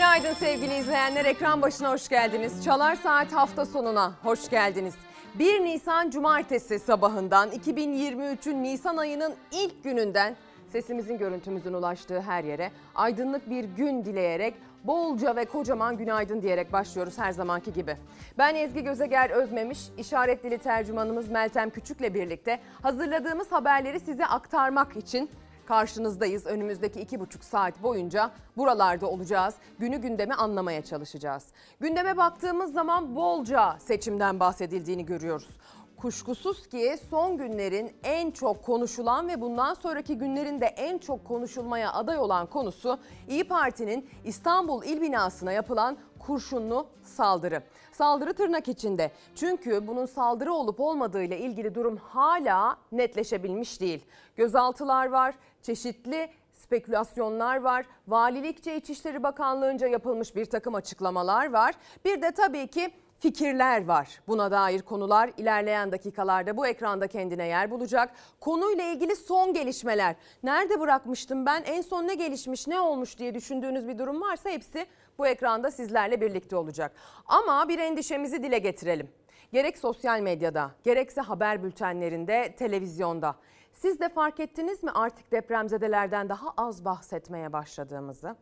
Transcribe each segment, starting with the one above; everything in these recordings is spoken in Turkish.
Günaydın sevgili izleyenler. Ekran başına hoş geldiniz. Çalar Saat hafta sonuna hoş geldiniz. 1 Nisan Cumartesi sabahından 2023'ün Nisan ayının ilk gününden sesimizin görüntümüzün ulaştığı her yere aydınlık bir gün dileyerek bolca ve kocaman günaydın diyerek başlıyoruz her zamanki gibi. Ben Ezgi Gözeger Özmemiş, işaret dili tercümanımız Meltem Küçük'le birlikte hazırladığımız haberleri size aktarmak için karşınızdayız. Önümüzdeki iki buçuk saat boyunca buralarda olacağız. Günü gündemi anlamaya çalışacağız. Gündeme baktığımız zaman bolca seçimden bahsedildiğini görüyoruz. Kuşkusuz ki son günlerin en çok konuşulan ve bundan sonraki günlerin de en çok konuşulmaya aday olan konusu İyi Parti'nin İstanbul İl binasına yapılan kurşunlu saldırı. Saldırı tırnak içinde. Çünkü bunun saldırı olup olmadığı ile ilgili durum hala netleşebilmiş değil. Gözaltılar var, çeşitli spekülasyonlar var. Valilikçe İçişleri Bakanlığı'nca yapılmış bir takım açıklamalar var. Bir de tabii ki fikirler var. Buna dair konular ilerleyen dakikalarda bu ekranda kendine yer bulacak. Konuyla ilgili son gelişmeler. Nerede bırakmıştım ben? En son ne gelişmiş, ne olmuş diye düşündüğünüz bir durum varsa hepsi bu ekranda sizlerle birlikte olacak. Ama bir endişemizi dile getirelim. Gerek sosyal medyada, gerekse haber bültenlerinde, televizyonda. Siz de fark ettiniz mi artık depremzedelerden daha az bahsetmeye başladığımızı?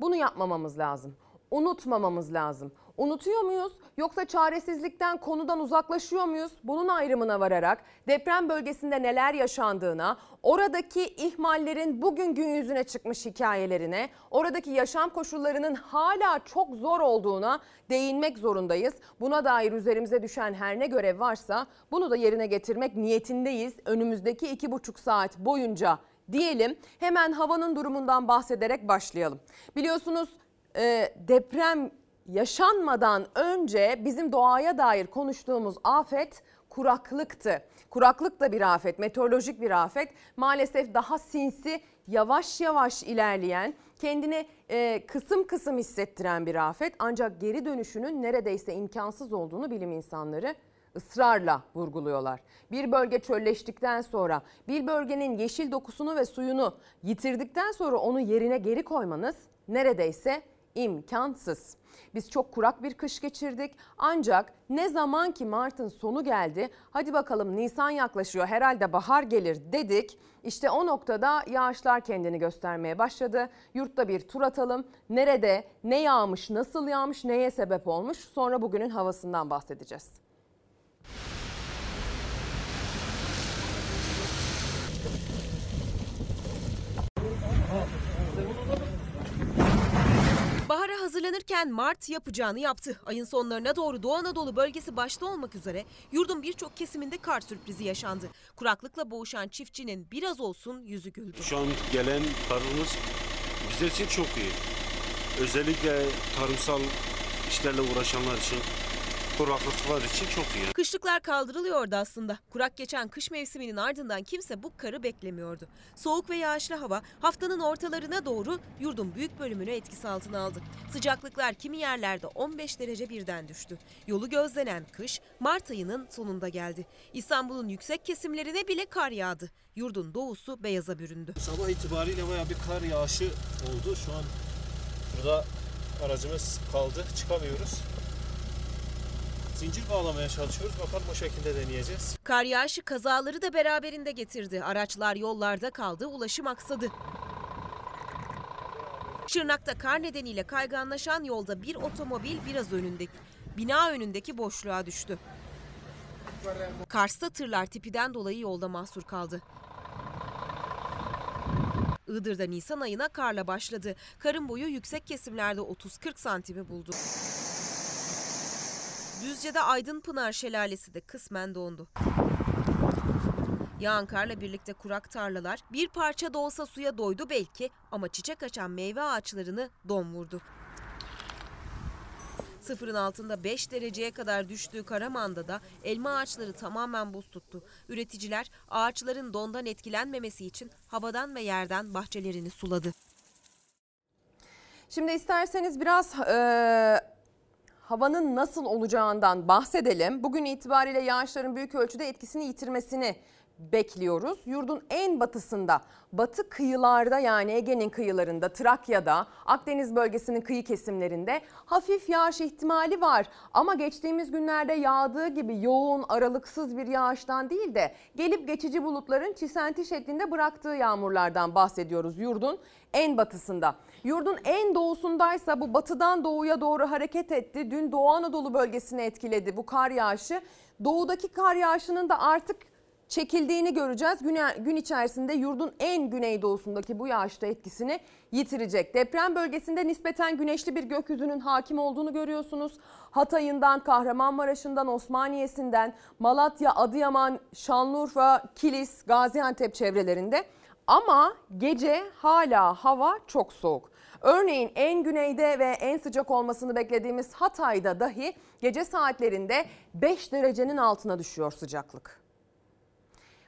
Bunu yapmamamız lazım. Unutmamamız lazım. Unutuyor muyuz yoksa çaresizlikten konudan uzaklaşıyor muyuz? Bunun ayrımına vararak deprem bölgesinde neler yaşandığına, oradaki ihmallerin bugün gün yüzüne çıkmış hikayelerine, oradaki yaşam koşullarının hala çok zor olduğuna değinmek zorundayız. Buna dair üzerimize düşen her ne görev varsa bunu da yerine getirmek niyetindeyiz. Önümüzdeki iki buçuk saat boyunca diyelim hemen havanın durumundan bahsederek başlayalım. Biliyorsunuz deprem yaşanmadan önce bizim doğaya dair konuştuğumuz afet kuraklıktı. Kuraklık da bir afet, meteorolojik bir afet. Maalesef daha sinsi, yavaş yavaş ilerleyen, kendini e, kısım kısım hissettiren bir afet. Ancak geri dönüşünün neredeyse imkansız olduğunu bilim insanları ısrarla vurguluyorlar. Bir bölge çölleştikten sonra, bir bölgenin yeşil dokusunu ve suyunu yitirdikten sonra onu yerine geri koymanız neredeyse. Biz çok kurak bir kış geçirdik ancak ne zaman ki Mart'ın sonu geldi hadi bakalım Nisan yaklaşıyor herhalde bahar gelir dedik. İşte o noktada yağışlar kendini göstermeye başladı. Yurtta bir tur atalım. Nerede, ne yağmış, nasıl yağmış, neye sebep olmuş? Sonra bugünün havasından bahsedeceğiz. Bahara hazırlanırken Mart yapacağını yaptı. Ayın sonlarına doğru Doğu Anadolu bölgesi başta olmak üzere yurdun birçok kesiminde kar sürprizi yaşandı. Kuraklıkla boğuşan çiftçinin biraz olsun yüzü güldü. Şu an gelen karımız bizler için çok iyi. Özellikle tarımsal işlerle uğraşanlar için kuraklıklar için çok iyi. Kışlıklar kaldırılıyordu aslında. Kurak geçen kış mevsiminin ardından kimse bu karı beklemiyordu. Soğuk ve yağışlı hava haftanın ortalarına doğru yurdun büyük bölümünü etkisi altına aldı. Sıcaklıklar kimi yerlerde 15 derece birden düştü. Yolu gözlenen kış Mart ayının sonunda geldi. İstanbul'un yüksek kesimlerine bile kar yağdı. Yurdun doğusu beyaza büründü. Sabah itibariyle baya bir kar yağışı oldu. Şu an burada aracımız kaldı. Çıkamıyoruz zincir bağlamaya çalışıyoruz. Bakalım o şekilde deneyeceğiz. Kar yağışı kazaları da beraberinde getirdi. Araçlar yollarda kaldı, ulaşım aksadı. Şırnak'ta kar nedeniyle kayganlaşan yolda bir otomobil biraz önündeki bina önündeki boşluğa düştü. Kars'ta tırlar tipiden dolayı yolda mahsur kaldı. Iğdır'da Nisan ayına karla başladı. Karın boyu yüksek kesimlerde 30-40 santimi buldu. Düzce'de Aydın Pınar Şelalesi de kısmen dondu. Yağan karla birlikte kurak tarlalar bir parça da olsa suya doydu belki ama çiçek açan meyve ağaçlarını don vurdu. Sıfırın altında 5 dereceye kadar düştüğü Karaman'da da elma ağaçları tamamen buz tuttu. Üreticiler ağaçların dondan etkilenmemesi için havadan ve yerden bahçelerini suladı. Şimdi isterseniz biraz e, havanın nasıl olacağından bahsedelim. Bugün itibariyle yağışların büyük ölçüde etkisini yitirmesini bekliyoruz. Yurdun en batısında, batı kıyılarda yani Ege'nin kıyılarında, Trakya'da, Akdeniz bölgesinin kıyı kesimlerinde hafif yağış ihtimali var. Ama geçtiğimiz günlerde yağdığı gibi yoğun, aralıksız bir yağıştan değil de gelip geçici bulutların çisenti şeklinde bıraktığı yağmurlardan bahsediyoruz yurdun en batısında. Yurdun en doğusundaysa bu batıdan doğuya doğru hareket etti. Dün Doğu Anadolu bölgesini etkiledi bu kar yağışı. Doğudaki kar yağışının da artık çekildiğini göreceğiz. Gün, gün içerisinde yurdun en güneydoğusundaki bu yağışta etkisini yitirecek. Deprem bölgesinde nispeten güneşli bir gökyüzünün hakim olduğunu görüyorsunuz. Hatay'ından, Kahramanmaraş'ından, Osmaniye'sinden, Malatya, Adıyaman, Şanlıurfa, Kilis, Gaziantep çevrelerinde. Ama gece hala hava çok soğuk. Örneğin en güneyde ve en sıcak olmasını beklediğimiz Hatay'da dahi gece saatlerinde 5 derecenin altına düşüyor sıcaklık.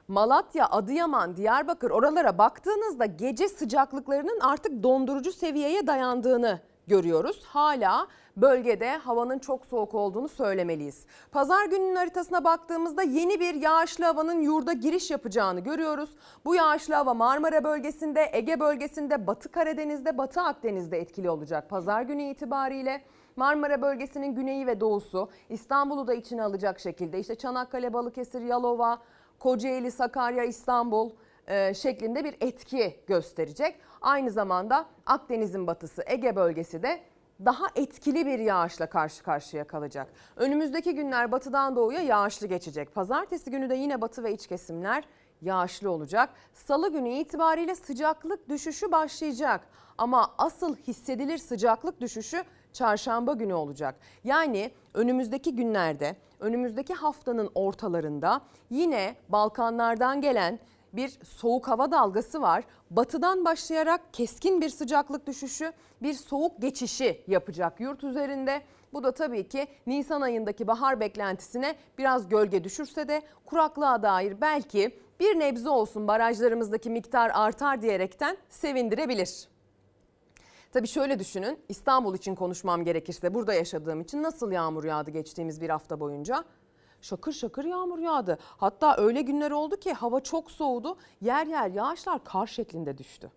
Malatya, Adıyaman, Diyarbakır oralara baktığınızda gece sıcaklıklarının artık dondurucu seviyeye dayandığını görüyoruz. Hala bölgede havanın çok soğuk olduğunu söylemeliyiz. Pazar gününün haritasına baktığımızda yeni bir yağışlı havanın yurda giriş yapacağını görüyoruz. Bu yağışlı hava Marmara bölgesinde, Ege bölgesinde, Batı Karadeniz'de, Batı Akdeniz'de etkili olacak. Pazar günü itibariyle Marmara bölgesinin güneyi ve doğusu İstanbul'u da içine alacak şekilde işte Çanakkale, Balıkesir, Yalova, Kocaeli, Sakarya, İstanbul e, şeklinde bir etki gösterecek. Aynı zamanda Akdeniz'in batısı, Ege bölgesi de daha etkili bir yağışla karşı karşıya kalacak. Önümüzdeki günler batıdan doğuya yağışlı geçecek. Pazartesi günü de yine batı ve iç kesimler yağışlı olacak. Salı günü itibariyle sıcaklık düşüşü başlayacak. Ama asıl hissedilir sıcaklık düşüşü çarşamba günü olacak. Yani önümüzdeki günlerde, önümüzdeki haftanın ortalarında yine Balkanlardan gelen bir soğuk hava dalgası var. Batıdan başlayarak keskin bir sıcaklık düşüşü, bir soğuk geçişi yapacak yurt üzerinde. Bu da tabii ki Nisan ayındaki bahar beklentisine biraz gölge düşürse de kuraklığa dair belki bir nebze olsun barajlarımızdaki miktar artar diyerekten sevindirebilir. Tabii şöyle düşünün İstanbul için konuşmam gerekirse burada yaşadığım için nasıl yağmur yağdı geçtiğimiz bir hafta boyunca? Şakır şakır yağmur yağdı. Hatta öyle günler oldu ki hava çok soğudu. Yer yer yağışlar kar şeklinde düştü.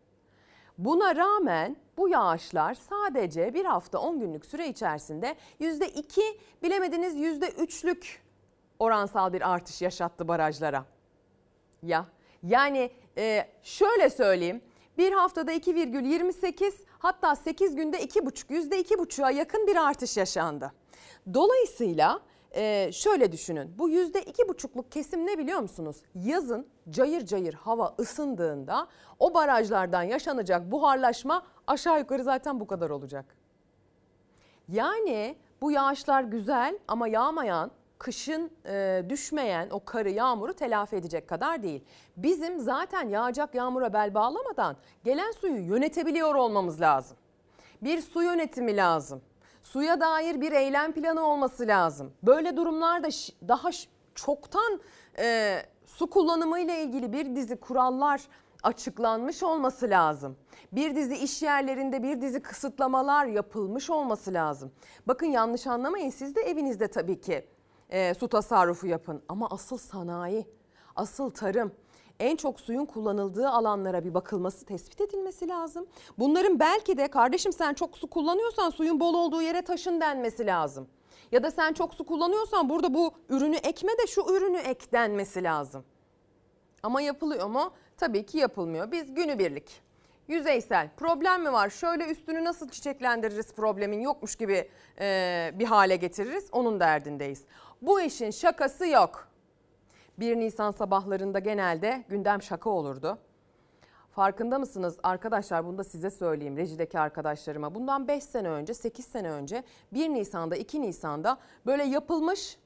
Buna rağmen bu yağışlar sadece bir hafta 10 günlük süre içerisinde %2 bilemediniz %3'lük oransal bir artış yaşattı barajlara. Ya yani e, şöyle söyleyeyim bir haftada 2,28 hatta 8 günde 2,5 %2,5'a yakın bir artış yaşandı. Dolayısıyla ee, şöyle düşünün bu yüzde iki buçukluk kesim ne biliyor musunuz? Yazın cayır cayır hava ısındığında o barajlardan yaşanacak buharlaşma aşağı yukarı zaten bu kadar olacak. Yani bu yağışlar güzel ama yağmayan kışın e, düşmeyen o karı yağmuru telafi edecek kadar değil. Bizim zaten yağacak yağmura bel bağlamadan gelen suyu yönetebiliyor olmamız lazım. Bir su yönetimi lazım. Suya dair bir eylem planı olması lazım. Böyle durumlarda daha çoktan e, su kullanımı ile ilgili bir dizi kurallar açıklanmış olması lazım. Bir dizi iş yerlerinde bir dizi kısıtlamalar yapılmış olması lazım. Bakın yanlış anlamayın siz de evinizde tabii ki e, su tasarrufu yapın ama asıl sanayi, asıl tarım, en çok suyun kullanıldığı alanlara bir bakılması, tespit edilmesi lazım. Bunların belki de kardeşim sen çok su kullanıyorsan suyun bol olduğu yere taşın denmesi lazım. Ya da sen çok su kullanıyorsan burada bu ürünü ekme de şu ürünü ek denmesi lazım. Ama yapılıyor mu? Tabii ki yapılmıyor. Biz günübirlik, yüzeysel problem mi var? Şöyle üstünü nasıl çiçeklendiririz problemin yokmuş gibi e, bir hale getiririz. Onun derdindeyiz. Bu işin şakası yok. 1 Nisan sabahlarında genelde gündem şaka olurdu. Farkında mısınız arkadaşlar bunu da size söyleyeyim rejideki arkadaşlarıma. Bundan 5 sene önce 8 sene önce 1 Nisan'da 2 Nisan'da böyle yapılmış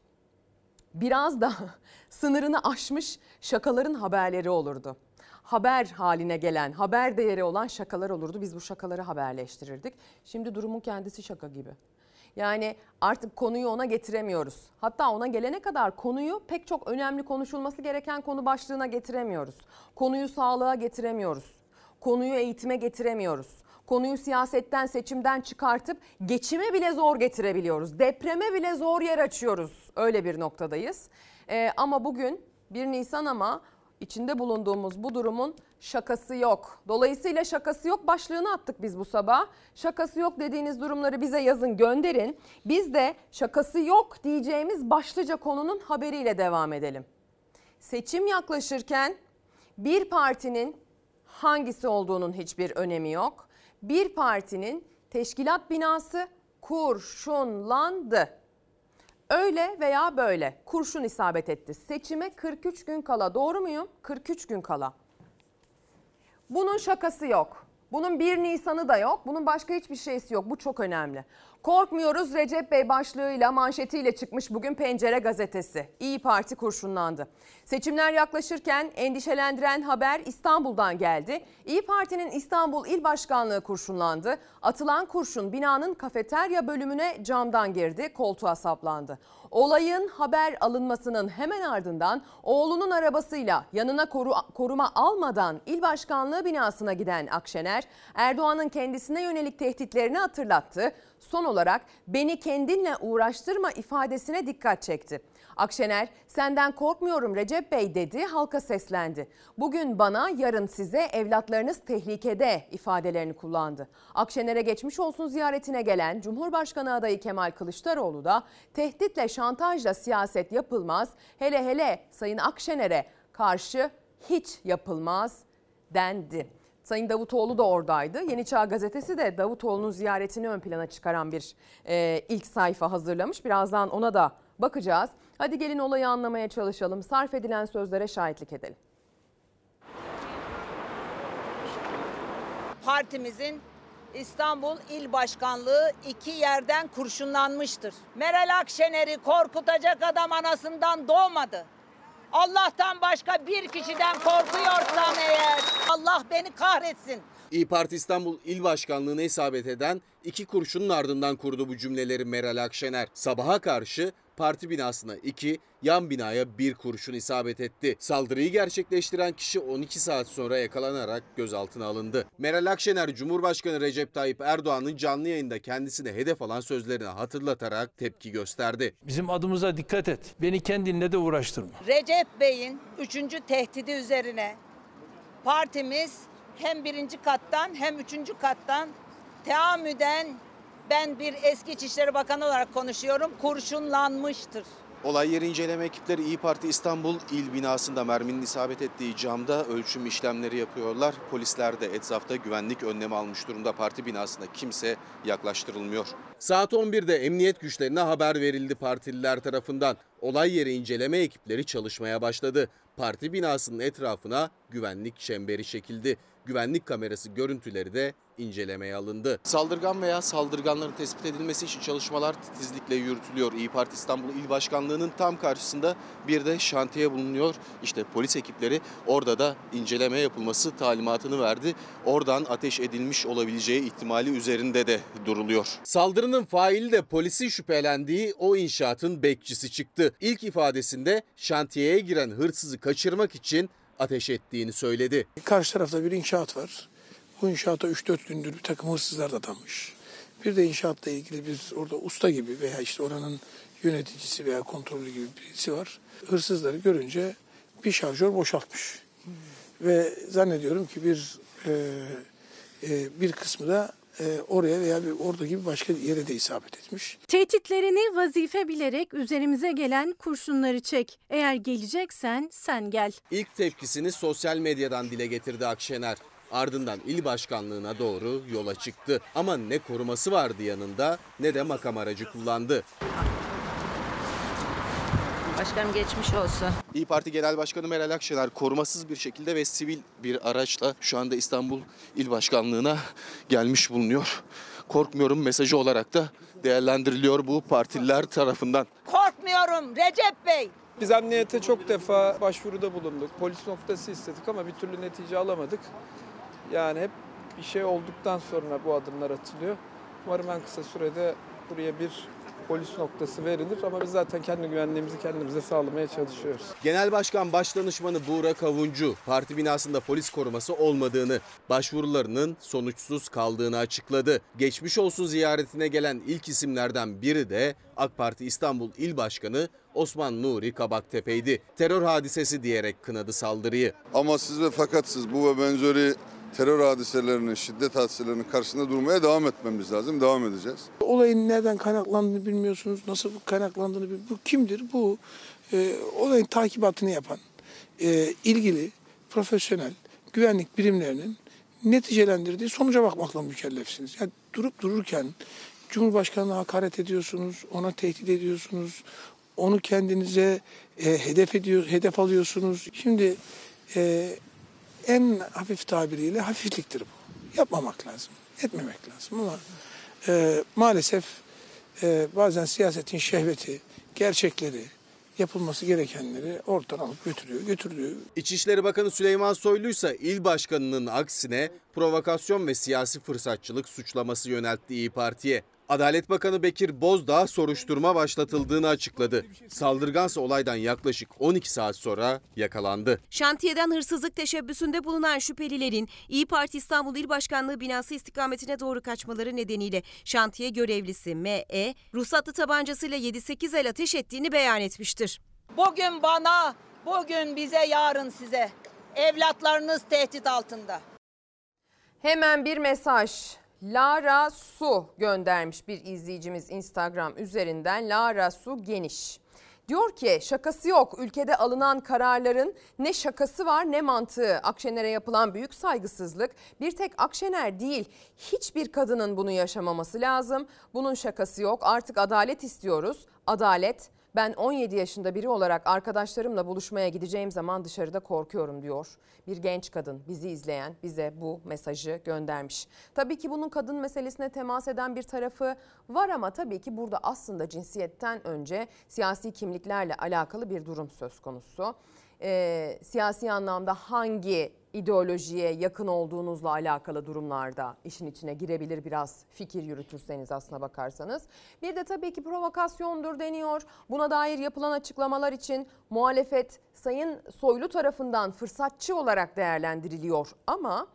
biraz da sınırını aşmış şakaların haberleri olurdu. Haber haline gelen, haber değeri olan şakalar olurdu. Biz bu şakaları haberleştirirdik. Şimdi durumun kendisi şaka gibi. Yani artık konuyu ona getiremiyoruz. Hatta ona gelene kadar konuyu pek çok önemli konuşulması gereken konu başlığına getiremiyoruz. Konuyu sağlığa getiremiyoruz. Konuyu eğitime getiremiyoruz. Konuyu siyasetten, seçimden çıkartıp geçime bile zor getirebiliyoruz. Depreme bile zor yer açıyoruz. Öyle bir noktadayız. Ee, ama bugün 1 Nisan ama İçinde bulunduğumuz bu durumun şakası yok. Dolayısıyla şakası yok başlığını attık biz bu sabah. Şakası yok dediğiniz durumları bize yazın gönderin. Biz de şakası yok diyeceğimiz başlıca konunun haberiyle devam edelim. Seçim yaklaşırken bir partinin hangisi olduğunun hiçbir önemi yok. Bir partinin teşkilat binası kurşunlandı. Öyle veya böyle kurşun isabet etti. Seçime 43 gün kala doğru muyum? 43 gün kala. Bunun şakası yok. Bunun 1 Nisan'ı da yok. Bunun başka hiçbir şeysi yok. Bu çok önemli. Korkmuyoruz Recep Bey başlığıyla manşetiyle çıkmış bugün Pencere gazetesi. İyi Parti kurşunlandı. Seçimler yaklaşırken endişelendiren haber İstanbul'dan geldi. İyi Parti'nin İstanbul İl Başkanlığı kurşunlandı. Atılan kurşun binanın kafeterya bölümüne camdan girdi, koltuğa saplandı. Olayın haber alınmasının hemen ardından oğlunun arabasıyla yanına koru, koruma almadan il başkanlığı binasına giden Akşener, Erdoğan'ın kendisine yönelik tehditlerini hatırlattı. Son olarak beni kendinle uğraştırma ifadesine dikkat çekti. Akşener senden korkmuyorum Recep Bey dedi halka seslendi. Bugün bana yarın size evlatlarınız tehlikede ifadelerini kullandı. Akşener'e geçmiş olsun ziyaretine gelen Cumhurbaşkanı adayı Kemal Kılıçdaroğlu da tehditle şantajla siyaset yapılmaz hele hele Sayın Akşener'e karşı hiç yapılmaz dendi. Sayın Davutoğlu da oradaydı. Yeni Çağ Gazetesi de Davutoğlu'nun ziyaretini ön plana çıkaran bir e, ilk sayfa hazırlamış. Birazdan ona da bakacağız. Hadi gelin olayı anlamaya çalışalım. Sarf edilen sözlere şahitlik edelim. partimizin İstanbul İl Başkanlığı iki yerden kurşunlanmıştır. Meral Akşener'i korkutacak adam anasından doğmadı. Allah'tan başka bir kişiden korkuyorsam eğer Allah beni kahretsin. İyi Parti İstanbul İl Başkanlığı'na isabet eden iki kurşunun ardından kurdu bu cümleleri Meral Akşener. Sabaha karşı parti binasına iki, yan binaya bir kurşun isabet etti. Saldırıyı gerçekleştiren kişi 12 saat sonra yakalanarak gözaltına alındı. Meral Akşener, Cumhurbaşkanı Recep Tayyip Erdoğan'ın canlı yayında kendisine hedef alan sözlerini hatırlatarak tepki gösterdi. Bizim adımıza dikkat et. Beni kendinle de uğraştırma. Recep Bey'in üçüncü tehdidi üzerine partimiz hem birinci kattan hem üçüncü kattan teamüden ben bir eski İçişleri Bakanı olarak konuşuyorum kurşunlanmıştır. Olay yeri inceleme ekipleri İyi Parti İstanbul İl binasında merminin isabet ettiği camda ölçüm işlemleri yapıyorlar. Polisler de etrafta güvenlik önlemi almış durumda. Parti binasına kimse yaklaştırılmıyor. Saat 11'de emniyet güçlerine haber verildi partililer tarafından. Olay yeri inceleme ekipleri çalışmaya başladı. Parti binasının etrafına güvenlik çemberi çekildi. Güvenlik kamerası görüntüleri de incelemeye alındı. Saldırgan veya saldırganların tespit edilmesi için çalışmalar titizlikle yürütülüyor. İyi Parti İstanbul İl Başkanlığı'nın tam karşısında bir de şantiye bulunuyor. İşte polis ekipleri orada da inceleme yapılması talimatını verdi. Oradan ateş edilmiş olabileceği ihtimali üzerinde de duruluyor. Saldırının faili de polisin şüphelendiği o inşaatın bekçisi çıktı. İlk ifadesinde şantiyeye giren hırsızı kaçırmak için ateş ettiğini söyledi. Karşı tarafta bir inşaat var. Bu inşaata 3-4 gündür bir takım hırsızlar da damış. Bir de inşaatla ilgili bir orada usta gibi veya işte oranın yöneticisi veya kontrolü gibi birisi var. Hırsızları görünce bir şarjör boşaltmış. Ve zannediyorum ki bir e, e, bir kısmı da e, oraya veya bir oradaki bir başka yere de isabet etmiş. Tehditlerini vazife bilerek üzerimize gelen kurşunları çek. Eğer geleceksen sen gel. İlk tepkisini sosyal medyadan dile getirdi Akşener. Ardından il başkanlığına doğru yola çıktı. Ama ne koruması vardı yanında ne de makam aracı kullandı. Başkanım geçmiş olsun. İyi Parti Genel Başkanı Meral Akşener korumasız bir şekilde ve sivil bir araçla şu anda İstanbul İl Başkanlığı'na gelmiş bulunuyor. Korkmuyorum mesajı olarak da değerlendiriliyor bu partililer tarafından. Korkmuyorum Recep Bey. Biz emniyete çok defa başvuruda bulunduk. Polis noktası istedik ama bir türlü netice alamadık. Yani hep bir şey olduktan sonra bu adımlar atılıyor. Umarım en kısa sürede buraya bir polis noktası verilir ama biz zaten kendi güvenliğimizi kendimize sağlamaya çalışıyoruz. Genel Başkan Başdanışmanı Buğra Kavuncu parti binasında polis koruması olmadığını, başvurularının sonuçsuz kaldığını açıkladı. Geçmiş olsun ziyaretine gelen ilk isimlerden biri de AK Parti İstanbul İl Başkanı Osman Nuri Kabaktepe'ydi. Terör hadisesi diyerek kınadı saldırıyı. Amaçsız ve fakatsız bu ve benzeri terör hadiselerinin, şiddet hadiselerinin karşısında durmaya devam etmemiz lazım. Devam edeceğiz. Olayın nereden kaynaklandığını bilmiyorsunuz, nasıl kaynaklandığını bilmiyorsunuz. Bu kimdir? Bu e, olayın takibatını yapan, e, ilgili, profesyonel güvenlik birimlerinin neticelendirdiği sonuca bakmakla mükellefsiniz. Yani durup dururken Cumhurbaşkanı'na hakaret ediyorsunuz, ona tehdit ediyorsunuz, onu kendinize e, hedef ediyor, hedef alıyorsunuz. Şimdi e, en hafif tabiriyle hafifliktir bu. Yapmamak lazım, etmemek lazım ama e, maalesef e, bazen siyasetin şehveti, gerçekleri, yapılması gerekenleri ortadan alıp götürüyor, götürülüyor. İçişleri Bakanı Süleyman Soylu ise il başkanının aksine provokasyon ve siyasi fırsatçılık suçlaması yöneltti İyi Parti'ye. Adalet Bakanı Bekir Bozdağ soruşturma başlatıldığını açıkladı. Saldırgansa olaydan yaklaşık 12 saat sonra yakalandı. Şantiyeden hırsızlık teşebbüsünde bulunan şüphelilerin İyi Parti İstanbul İl Başkanlığı binası istikametine doğru kaçmaları nedeniyle şantiye görevlisi M.E. ruhsatlı tabancasıyla 7-8 el ateş ettiğini beyan etmiştir. Bugün bana, bugün bize, yarın size. Evlatlarınız tehdit altında. Hemen bir mesaj. Lara Su göndermiş bir izleyicimiz Instagram üzerinden. Lara Su Geniş. Diyor ki şakası yok. Ülkede alınan kararların ne şakası var ne mantığı. Akşener'e yapılan büyük saygısızlık bir tek Akşener değil hiçbir kadının bunu yaşamaması lazım. Bunun şakası yok. Artık adalet istiyoruz. Adalet ben 17 yaşında biri olarak arkadaşlarımla buluşmaya gideceğim zaman dışarıda korkuyorum diyor. Bir genç kadın bizi izleyen bize bu mesajı göndermiş. Tabii ki bunun kadın meselesine temas eden bir tarafı var ama tabii ki burada aslında cinsiyetten önce siyasi kimliklerle alakalı bir durum söz konusu. Ee, siyasi anlamda hangi ideolojiye yakın olduğunuzla alakalı durumlarda işin içine girebilir biraz fikir yürütürseniz aslına bakarsanız. Bir de tabii ki provokasyondur deniyor. Buna dair yapılan açıklamalar için muhalefet Sayın Soylu tarafından fırsatçı olarak değerlendiriliyor. Ama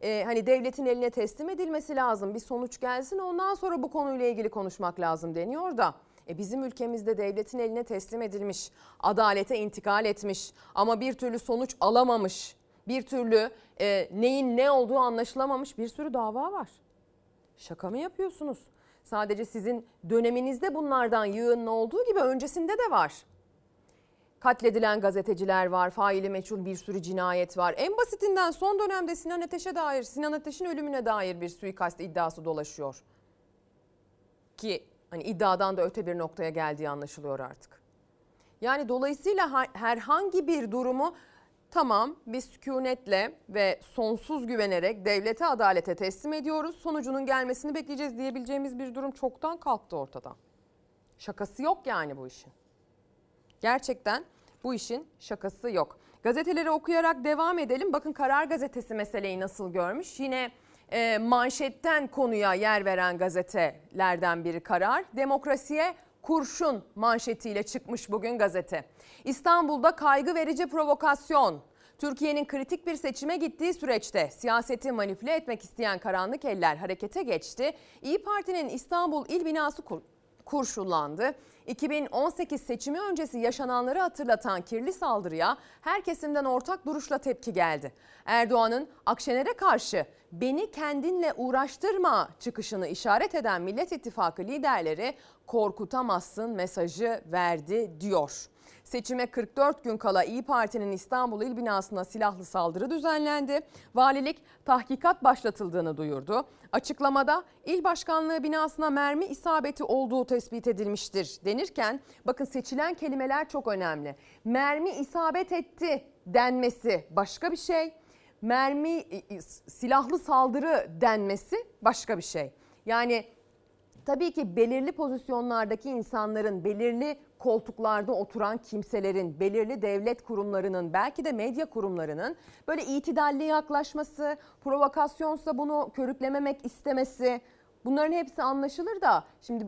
e, hani devletin eline teslim edilmesi lazım bir sonuç gelsin ondan sonra bu konuyla ilgili konuşmak lazım deniyor da. E bizim ülkemizde devletin eline teslim edilmiş, adalete intikal etmiş ama bir türlü sonuç alamamış bir türlü e, neyin ne olduğu anlaşılamamış bir sürü dava var. Şaka mı yapıyorsunuz? Sadece sizin döneminizde bunlardan yığınla olduğu gibi öncesinde de var. Katledilen gazeteciler var, faili meçhul bir sürü cinayet var. En basitinden son dönemde Sinan Ateş'e dair, Sinan Ateş'in ölümüne dair bir suikast iddiası dolaşıyor. Ki hani iddiadan da öte bir noktaya geldiği anlaşılıyor artık. Yani dolayısıyla herhangi bir durumu Tamam biz sükunetle ve sonsuz güvenerek devlete adalete teslim ediyoruz. Sonucunun gelmesini bekleyeceğiz diyebileceğimiz bir durum çoktan kalktı ortadan. Şakası yok yani bu işin. Gerçekten bu işin şakası yok. Gazeteleri okuyarak devam edelim. Bakın Karar Gazetesi meseleyi nasıl görmüş. Yine e, manşetten konuya yer veren gazetelerden biri Karar. Demokrasiye kurşun manşetiyle çıkmış bugün gazete. İstanbul'da kaygı verici provokasyon. Türkiye'nin kritik bir seçime gittiği süreçte siyaseti manipüle etmek isteyen karanlık eller harekete geçti. İyi Parti'nin İstanbul il binası kur kurşunlandı. 2018 seçimi öncesi yaşananları hatırlatan kirli saldırıya her kesimden ortak duruşla tepki geldi. Erdoğan'ın Akşener'e karşı beni kendinle uğraştırma çıkışını işaret eden Millet İttifakı liderleri korkutamazsın mesajı verdi diyor. Seçime 44 gün kala İyi Parti'nin İstanbul İl binasına silahlı saldırı düzenlendi. Valilik tahkikat başlatıldığını duyurdu. Açıklamada il başkanlığı binasına mermi isabeti olduğu tespit edilmiştir denirken bakın seçilen kelimeler çok önemli. Mermi isabet etti denmesi başka bir şey. Mermi silahlı saldırı denmesi başka bir şey. Yani tabii ki belirli pozisyonlardaki insanların, belirli koltuklarda oturan kimselerin, belirli devlet kurumlarının, belki de medya kurumlarının böyle itidalli yaklaşması, provokasyonsa bunu körüklememek istemesi bunların hepsi anlaşılır da şimdi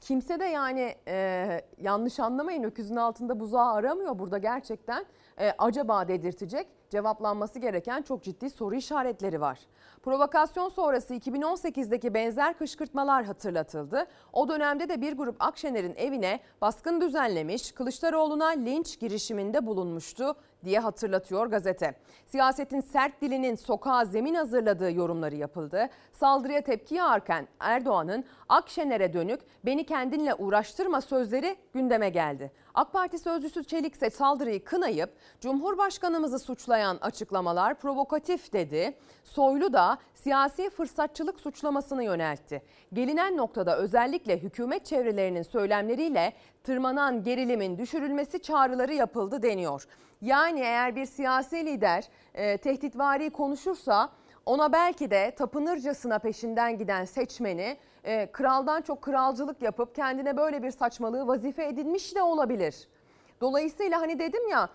kimse de yani e, yanlış anlamayın öküzün altında buzağı aramıyor burada gerçekten e, acaba dedirtecek cevaplanması gereken çok ciddi soru işaretleri var. Provokasyon sonrası 2018'deki benzer kışkırtmalar hatırlatıldı. O dönemde de bir grup Akşener'in evine baskın düzenlemiş, Kılıçdaroğlu'na linç girişiminde bulunmuştu diye hatırlatıyor gazete. Siyasetin sert dilinin sokağa zemin hazırladığı yorumları yapıldı. Saldırıya tepki yağarken Erdoğan'ın Akşener'e dönük beni kendinle uğraştırma sözleri gündeme geldi. AK Parti sözcüsü Çelik ise saldırıyı kınayıp Cumhurbaşkanımızı suçlayan açıklamalar provokatif dedi. Soylu da siyasi fırsatçılık suçlamasını yöneltti. Gelinen noktada özellikle hükümet çevrelerinin söylemleriyle tırmanan gerilimin düşürülmesi çağrıları yapıldı deniyor. Yani eğer bir siyasi lider e, tehditvari konuşursa ona belki de tapınırcasına peşinden giden seçmeni e, kraldan çok kralcılık yapıp kendine böyle bir saçmalığı vazife edinmiş de olabilir. Dolayısıyla hani dedim ya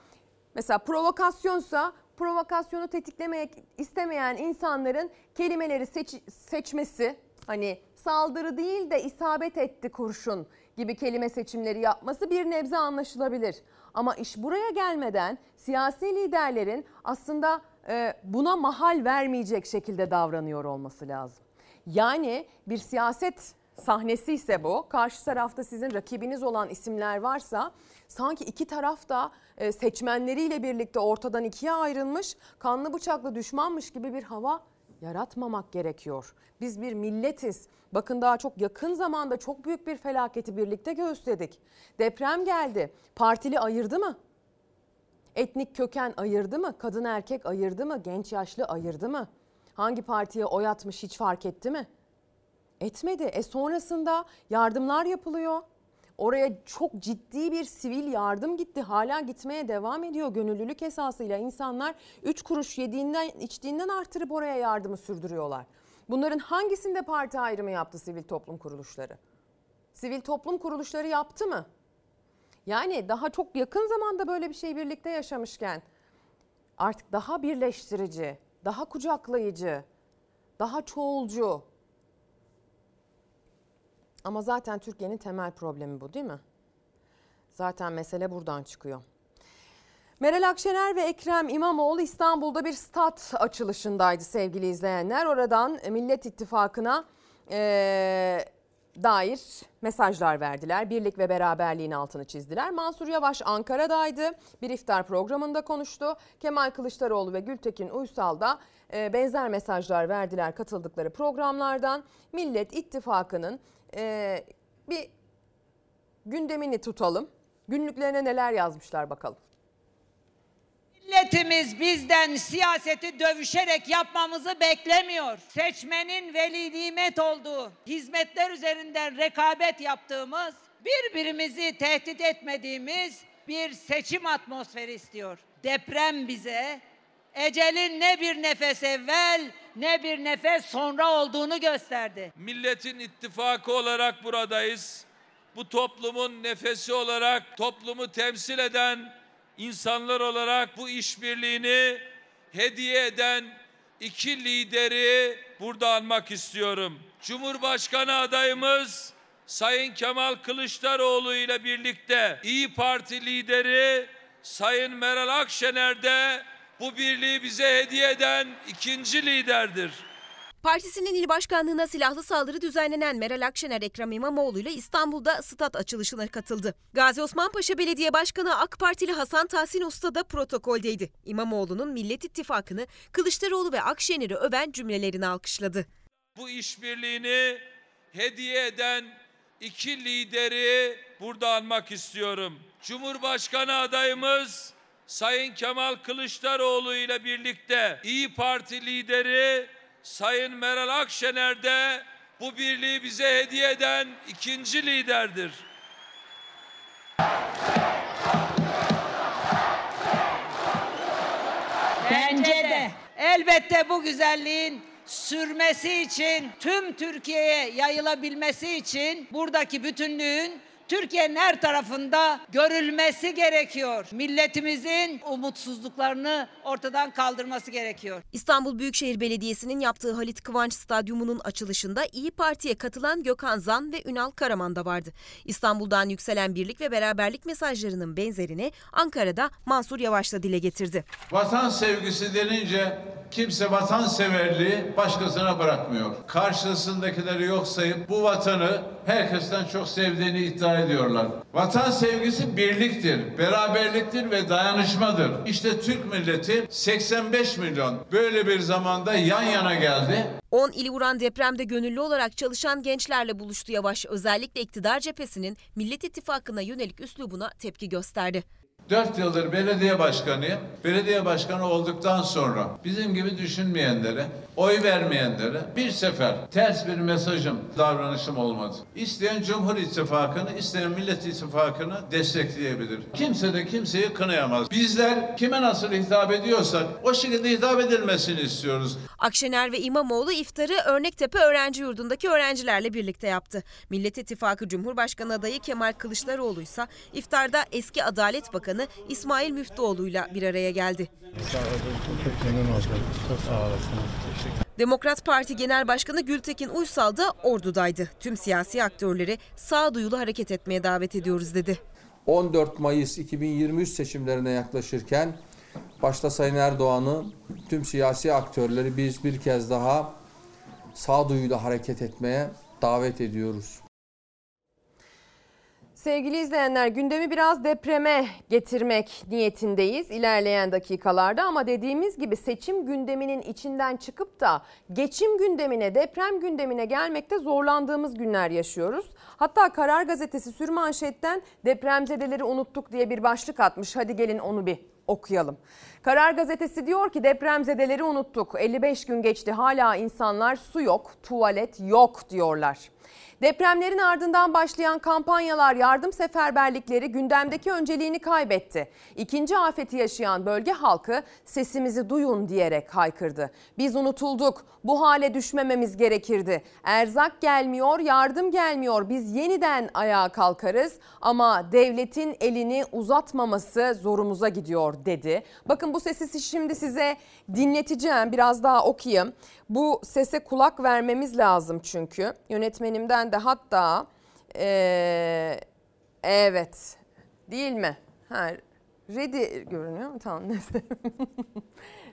mesela provokasyonsa provokasyonu tetiklemek istemeyen insanların kelimeleri seç, seçmesi hani saldırı değil de isabet etti kurşun gibi kelime seçimleri yapması bir nebze anlaşılabilir. Ama iş buraya gelmeden siyasi liderlerin aslında e, buna mahal vermeyecek şekilde davranıyor olması lazım. Yani bir siyaset sahnesi ise bu. Karşı tarafta sizin rakibiniz olan isimler varsa sanki iki taraf da e, seçmenleriyle birlikte ortadan ikiye ayrılmış, kanlı bıçaklı düşmanmış gibi bir hava yaratmamak gerekiyor. Biz bir milletiz. Bakın daha çok yakın zamanda çok büyük bir felaketi birlikte göğüsledik. Deprem geldi. Partili ayırdı mı? Etnik köken ayırdı mı? Kadın erkek ayırdı mı? Genç yaşlı ayırdı mı? Hangi partiye oy atmış hiç fark etti mi? Etmedi. E sonrasında yardımlar yapılıyor. Oraya çok ciddi bir sivil yardım gitti. Hala gitmeye devam ediyor. Gönüllülük esasıyla insanlar 3 kuruş yediğinden içtiğinden artırıp oraya yardımı sürdürüyorlar. Bunların hangisinde parti ayrımı yaptı sivil toplum kuruluşları? Sivil toplum kuruluşları yaptı mı? Yani daha çok yakın zamanda böyle bir şey birlikte yaşamışken artık daha birleştirici, daha kucaklayıcı, daha çoğulcu. Ama zaten Türkiye'nin temel problemi bu değil mi? Zaten mesele buradan çıkıyor. Meral Akşener ve Ekrem İmamoğlu İstanbul'da bir stat açılışındaydı sevgili izleyenler. Oradan Millet İttifakı'na ee, dair mesajlar verdiler. Birlik ve beraberliğin altını çizdiler. Mansur Yavaş Ankara'daydı. Bir iftar programında konuştu. Kemal Kılıçdaroğlu ve Gültekin Uysal da benzer mesajlar verdiler katıldıkları programlardan. Millet İttifakı'nın e, bir gündemini tutalım. Günlüklerine neler yazmışlar bakalım. Milletimiz bizden siyaseti dövüşerek yapmamızı beklemiyor. Seçmenin veli nimet olduğu, hizmetler üzerinden rekabet yaptığımız, birbirimizi tehdit etmediğimiz bir seçim atmosferi istiyor. Deprem bize ecelin ne bir nefes evvel ne bir nefes sonra olduğunu gösterdi. Milletin ittifakı olarak buradayız. Bu toplumun nefesi olarak toplumu temsil eden insanlar olarak bu işbirliğini hediye eden iki lideri burada anmak istiyorum. Cumhurbaşkanı adayımız Sayın Kemal Kılıçdaroğlu ile birlikte İyi Parti lideri Sayın Meral Akşener de bu birliği bize hediye eden ikinci liderdir. Partisinin il başkanlığına silahlı saldırı düzenlenen Meral Akşener Ekrem İmamoğlu ile İstanbul'da stat açılışına katıldı. Gazi Osman Paşa Belediye Başkanı AK Partili Hasan Tahsin Usta da protokoldeydi. İmamoğlu'nun Millet İttifakı'nı Kılıçdaroğlu ve Akşener'i öven cümlelerini alkışladı. Bu işbirliğini hediye eden iki lideri burada anmak istiyorum. Cumhurbaşkanı adayımız Sayın Kemal Kılıçdaroğlu ile birlikte İyi Parti lideri Sayın Meral Akşener de bu birliği bize hediye eden ikinci liderdir. Bence de. Elbette bu güzelliğin sürmesi için, tüm Türkiye'ye yayılabilmesi için buradaki bütünlüğün Türkiye'nin her tarafında görülmesi gerekiyor. Milletimizin umutsuzluklarını ortadan kaldırması gerekiyor. İstanbul Büyükşehir Belediyesi'nin yaptığı Halit Kıvanç Stadyumu'nun açılışında İyi Parti'ye katılan Gökhan Zan ve Ünal Karaman da vardı. İstanbul'dan yükselen birlik ve beraberlik mesajlarının benzerini Ankara'da Mansur Yavaş da dile getirdi. Vatan sevgisi denince kimse vatanseverliği başkasına bırakmıyor. Karşısındakileri yok sayıp bu vatanı herkesten çok sevdiğini iddia ediyorlar. Vatan sevgisi birliktir, beraberliktir ve dayanışmadır. İşte Türk milleti 85 milyon böyle bir zamanda yan yana geldi. 10 ili vuran depremde gönüllü olarak çalışan gençlerle buluştu Yavaş. Özellikle iktidar cephesinin Millet İttifakı'na yönelik üslubuna tepki gösterdi. 4 yıldır belediye başkanıyım. Belediye başkanı olduktan sonra bizim gibi düşünmeyenlere, oy vermeyenlere bir sefer ters bir mesajım, davranışım olmadı. İsteyen Cumhur İttifakı'nı, isteyen Millet İttifakı'nı destekleyebilir. Kimse de kimseyi kınayamaz. Bizler kime nasıl hitap ediyorsak o şekilde hitap edilmesini istiyoruz. Akşener ve İmamoğlu iftarı Örnektepe Öğrenci Yurdu'ndaki öğrencilerle birlikte yaptı. Millet İttifakı Cumhurbaşkanı adayı Kemal Kılıçdaroğlu ise iftarda eski Adalet Bakanı İsmail Müftüoğlu'yla bir araya geldi. Demokrat Parti Genel Başkanı Gültekin Uysal da Ordu'daydı. Tüm siyasi aktörleri sağduyulu hareket etmeye davet ediyoruz dedi. 14 Mayıs 2023 seçimlerine yaklaşırken başta Sayın Erdoğan'ı tüm siyasi aktörleri biz bir kez daha sağduyuyla hareket etmeye davet ediyoruz. Sevgili izleyenler gündemi biraz depreme getirmek niyetindeyiz ilerleyen dakikalarda ama dediğimiz gibi seçim gündeminin içinden çıkıp da geçim gündemine, deprem gündemine gelmekte zorlandığımız günler yaşıyoruz. Hatta Karar Gazetesi sürmanşetten depremzedeleri unuttuk diye bir başlık atmış. Hadi gelin onu bir okuyalım. Karar Gazetesi diyor ki depremzedeleri unuttuk. 55 gün geçti hala insanlar su yok, tuvalet yok diyorlar. Depremlerin ardından başlayan kampanyalar, yardım seferberlikleri gündemdeki önceliğini kaybetti. İkinci afeti yaşayan bölge halkı sesimizi duyun diyerek haykırdı. Biz unutulduk. Bu hale düşmememiz gerekirdi. Erzak gelmiyor, yardım gelmiyor. Biz yeniden ayağa kalkarız ama devletin elini uzatmaması zorumuza gidiyor dedi. Bakın bu sesi şimdi size dinleteceğim. Biraz daha okuyayım. Bu sese kulak vermemiz lazım çünkü. Yönetmenimden de hatta ee, evet değil mi? Ha, ready görünüyor mu? Tamam neyse.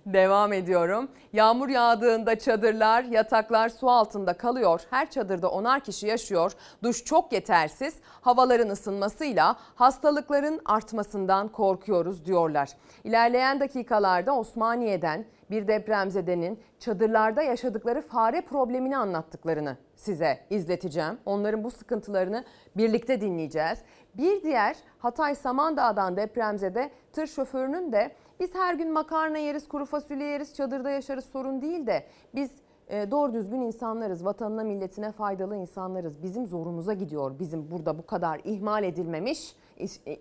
Devam ediyorum. Yağmur yağdığında çadırlar, yataklar su altında kalıyor. Her çadırda onar kişi yaşıyor. Duş çok yetersiz. Havaların ısınmasıyla hastalıkların artmasından korkuyoruz diyorlar. İlerleyen dakikalarda Osmaniye'den bir depremzedenin çadırlarda yaşadıkları fare problemini anlattıklarını size izleteceğim. Onların bu sıkıntılarını birlikte dinleyeceğiz. Bir diğer Hatay Samandağ'dan depremzede tır şoförünün de biz her gün makarna yeriz, kuru fasulye yeriz, çadırda yaşarız sorun değil de biz e, doğru düzgün insanlarız, vatanına milletine faydalı insanlarız. Bizim zorumuza gidiyor bizim burada bu kadar ihmal edilmemiş,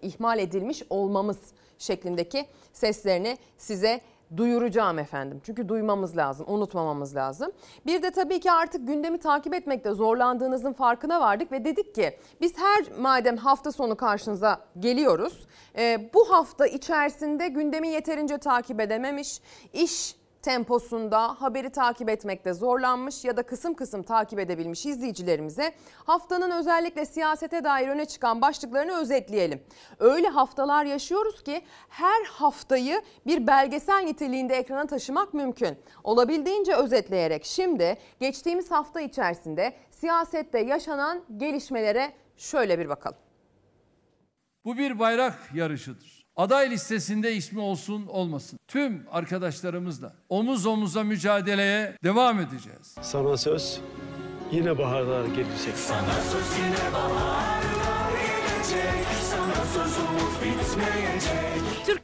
ihmal edilmiş olmamız şeklindeki seslerini size duyuracağım efendim. Çünkü duymamız lazım, unutmamamız lazım. Bir de tabii ki artık gündemi takip etmekte zorlandığınızın farkına vardık ve dedik ki biz her madem hafta sonu karşınıza geliyoruz. E, bu hafta içerisinde gündemi yeterince takip edememiş, iş temposunda haberi takip etmekte zorlanmış ya da kısım kısım takip edebilmiş izleyicilerimize haftanın özellikle siyasete dair öne çıkan başlıklarını özetleyelim. Öyle haftalar yaşıyoruz ki her haftayı bir belgesel niteliğinde ekrana taşımak mümkün. Olabildiğince özetleyerek şimdi geçtiğimiz hafta içerisinde siyasette yaşanan gelişmelere şöyle bir bakalım. Bu bir bayrak yarışıdır. Aday listesinde ismi olsun olmasın. Tüm arkadaşlarımızla omuz omuza mücadeleye devam edeceğiz. Sana söz yine baharlar gelecek. Sana söz yine baharlar gelecek. Sana söz umut bitmeyecek.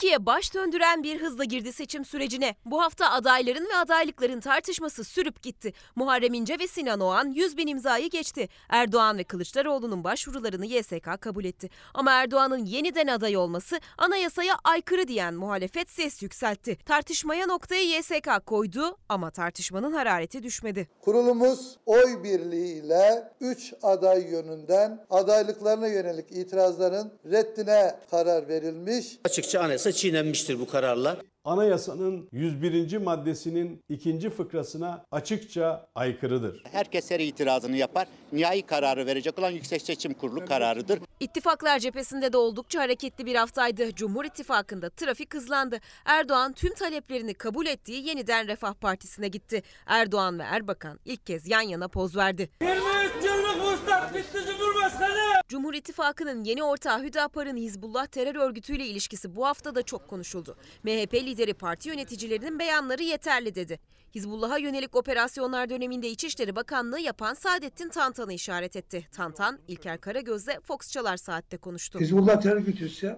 Türkiye baş döndüren bir hızla girdi seçim sürecine. Bu hafta adayların ve adaylıkların tartışması sürüp gitti. Muharrem İnce ve Sinan Oğan 100 bin imzayı geçti. Erdoğan ve Kılıçdaroğlu'nun başvurularını YSK kabul etti. Ama Erdoğan'ın yeniden aday olması anayasaya aykırı diyen muhalefet ses yükseltti. Tartışmaya noktayı YSK koydu ama tartışmanın harareti düşmedi. Kurulumuz oy birliğiyle 3 aday yönünden adaylıklarına yönelik itirazların reddine karar verilmiş. Açıkça anayasa çiğnenmiştir bu kararla. Anayasanın 101. maddesinin ikinci fıkrasına açıkça aykırıdır. Herkes her itirazını yapar. Nihai kararı verecek olan Yüksek Seçim Kurulu kararıdır. İttifaklar cephesinde de oldukça hareketli bir haftaydı. Cumhur İttifakı'nda trafik hızlandı. Erdoğan tüm taleplerini kabul ettiği yeniden Refah Partisi'ne gitti. Erdoğan ve Erbakan ilk kez yan yana poz verdi. 23 yıllık ustad bitti Cumhurbaşkanı. Cumhur İttifakı'nın yeni ortağı Hüdapar'ın Hizbullah terör örgütüyle ilişkisi bu hafta da çok konuşuldu. MHP lideri parti yöneticilerinin beyanları yeterli dedi. Hizbullah'a yönelik operasyonlar döneminde İçişleri Bakanlığı yapan Saadettin Tantan'ı işaret etti. Tantan, İlker Karagöz'le Fox Çalar Saat'te konuştu. Hizbullah terör örgütü ise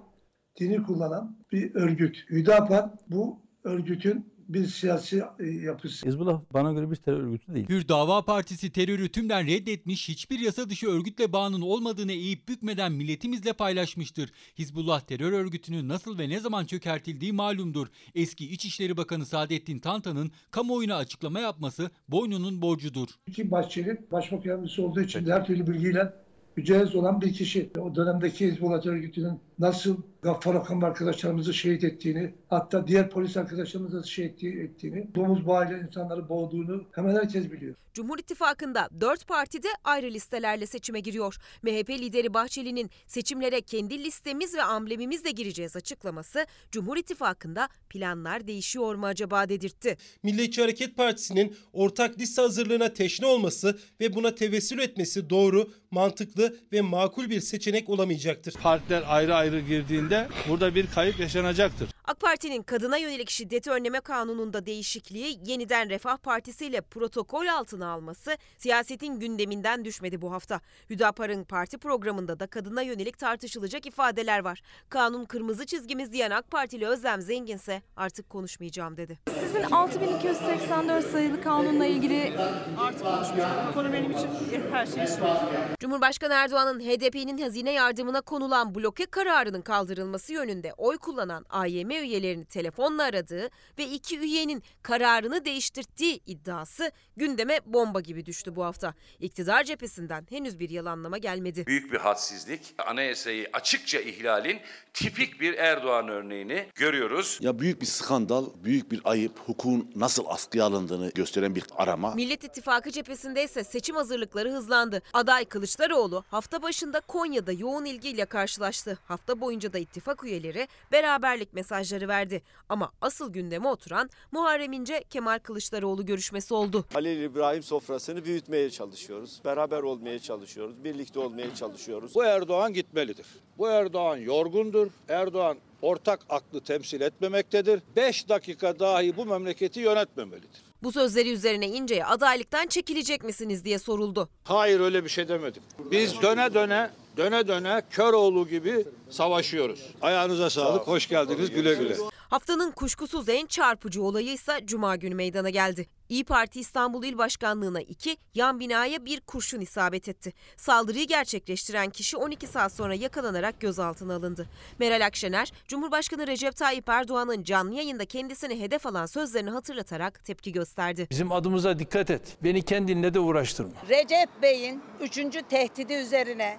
dini kullanan bir örgüt. Hüdapar bu örgütün bir siyasi e, yapısı. Hizbullah bana göre bir terör örgütü değil. Hür Dava Partisi terörü tümden reddetmiş, hiçbir yasa dışı örgütle bağının olmadığını eğip bükmeden milletimizle paylaşmıştır. Hizbullah terör örgütünün nasıl ve ne zaman çökertildiği malumdur. Eski İçişleri Bakanı Saadettin Tantan'ın kamuoyuna açıklama yapması boynunun borcudur. İki Bahçeli başbakan yardımcısı olduğu için de her türlü bilgiyle mücehhez olan bir kişi. O dönemdeki Hizbullah terör örgütünün nasıl Gaffar Okan arkadaşlarımızı şehit ettiğini, hatta diğer polis arkadaşlarımızı da şehit ettiğini, domuz bağıyla insanları boğduğunu hemen herkes biliyor. Cumhur İttifakı'nda dört parti de ayrı listelerle seçime giriyor. MHP lideri Bahçeli'nin seçimlere kendi listemiz ve amblemimizle gireceğiz açıklaması Cumhur İttifakı'nda planlar değişiyor mu acaba dedirtti. Milliyetçi Hareket Partisi'nin ortak liste hazırlığına teşne olması ve buna tevessül etmesi doğru, mantıklı ve makul bir seçenek olamayacaktır. Partiler ayrı ayrı girdiğinde burada bir kayıp yaşanacaktır. AK Parti'nin kadına yönelik şiddeti önleme kanununda değişikliği yeniden Refah Partisi ile protokol altına alması siyasetin gündeminden düşmedi bu hafta. Hüdapar'ın parti programında da kadına yönelik tartışılacak ifadeler var. Kanun kırmızı çizgimiz diyen AK Partili Özlem Zenginse artık konuşmayacağım dedi. Sizin 6284 sayılı kanunla ilgili Artık konuşmuyorum. Bu konu benim için her şeyi söylüyor. Cumhurbaşkanı Erdoğan'ın HDP'nin hazine yardımına konulan bloke kararının kaldırılması yönünde oy kullanan AYM üyelerini telefonla aradığı ve iki üyenin kararını değiştirdiği iddiası gündeme bomba gibi düştü bu hafta. İktidar cephesinden henüz bir yalanlama gelmedi. Büyük bir hadsizlik, anayasayı açıkça ihlalin tipik bir Erdoğan örneğini görüyoruz. Ya büyük bir skandal, büyük bir ayıp, hukukun nasıl askıya alındığını gösteren bir arama. Millet İttifakı cephesinde ise seçim hazırlıkları hızlandı. Aday Kılıçdaroğlu hafta başında Konya'da yoğun ilgiyle karşılaştı. Hafta boyunca da ittifak üyeleri beraberlik mesajları verdi. Ama asıl gündeme oturan Muharrem İnce Kemal Kılıçdaroğlu görüşmesi oldu. Halil İbrahim sofrasını büyütmeye çalışıyoruz. Beraber olmaya çalışıyoruz. Birlikte olmaya çalışıyoruz. Bu Erdoğan gitmelidir. Bu Erdoğan yorgundur. Erdoğan ortak aklı temsil etmemektedir. 5 dakika dahi bu memleketi yönetmemelidir. Bu sözleri üzerine İnce'ye adaylıktan çekilecek misiniz diye soruldu. Hayır öyle bir şey demedim. Biz döne döne döne döne Köroğlu gibi savaşıyoruz. Ayağınıza sağlık. Hoş geldiniz. Güle güle. Haftanın kuşkusuz en çarpıcı olayı ise Cuma günü meydana geldi. İyi Parti İstanbul İl Başkanlığı'na iki, yan binaya bir kurşun isabet etti. Saldırıyı gerçekleştiren kişi 12 saat sonra yakalanarak gözaltına alındı. Meral Akşener, Cumhurbaşkanı Recep Tayyip Erdoğan'ın canlı yayında kendisini hedef alan sözlerini hatırlatarak tepki gösterdi. Bizim adımıza dikkat et. Beni kendinle de uğraştırma. Recep Bey'in üçüncü tehdidi üzerine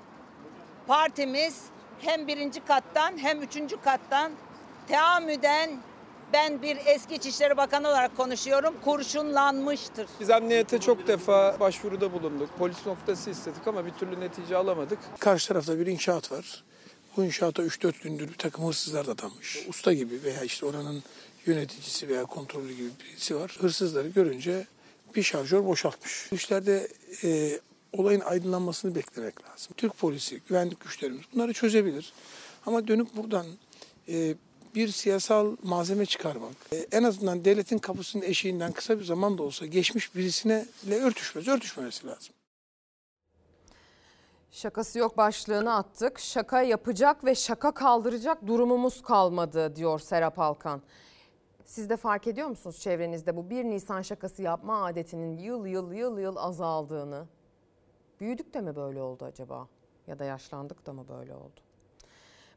partimiz hem birinci kattan hem üçüncü kattan teamüden ben bir eski İçişleri Bakanı olarak konuşuyorum kurşunlanmıştır. Biz emniyete çok defa başvuruda bulunduk. Polis noktası istedik ama bir türlü netice alamadık. Karşı tarafta bir inşaat var. Bu inşaata 3-4 gündür bir takım hırsızlar da damış. Usta gibi veya işte oranın yöneticisi veya kontrolü gibi birisi var. Hırsızları görünce bir şarjör boşaltmış. Bu işlerde e, olayın aydınlanmasını beklemek lazım. Türk polisi, güvenlik güçlerimiz bunları çözebilir. Ama dönüp buradan e, bir siyasal malzeme çıkarmak, e, en azından devletin kapısının eşiğinden kısa bir zaman da olsa geçmiş birisine örtüşmez, örtüşmemesi lazım. Şakası yok başlığını attık. Şaka yapacak ve şaka kaldıracak durumumuz kalmadı diyor Serap Alkan. Siz de fark ediyor musunuz çevrenizde bu 1 Nisan şakası yapma adetinin yıl yıl yıl yıl azaldığını? Büyüdük de mi böyle oldu acaba? Ya da yaşlandık da mı böyle oldu?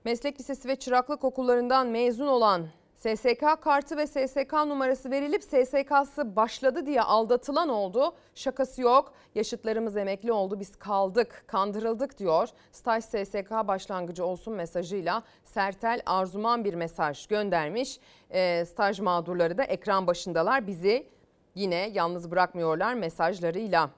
Meslek lisesi ve çıraklık okullarından mezun olan SSK kartı ve SSK numarası verilip SSK'sı başladı diye aldatılan oldu. Şakası yok. Yaşıtlarımız emekli oldu. Biz kaldık, kandırıldık diyor. Staj SSK başlangıcı olsun mesajıyla Sertel Arzuman bir mesaj göndermiş. E, staj mağdurları da ekran başındalar. Bizi yine yalnız bırakmıyorlar mesajlarıyla.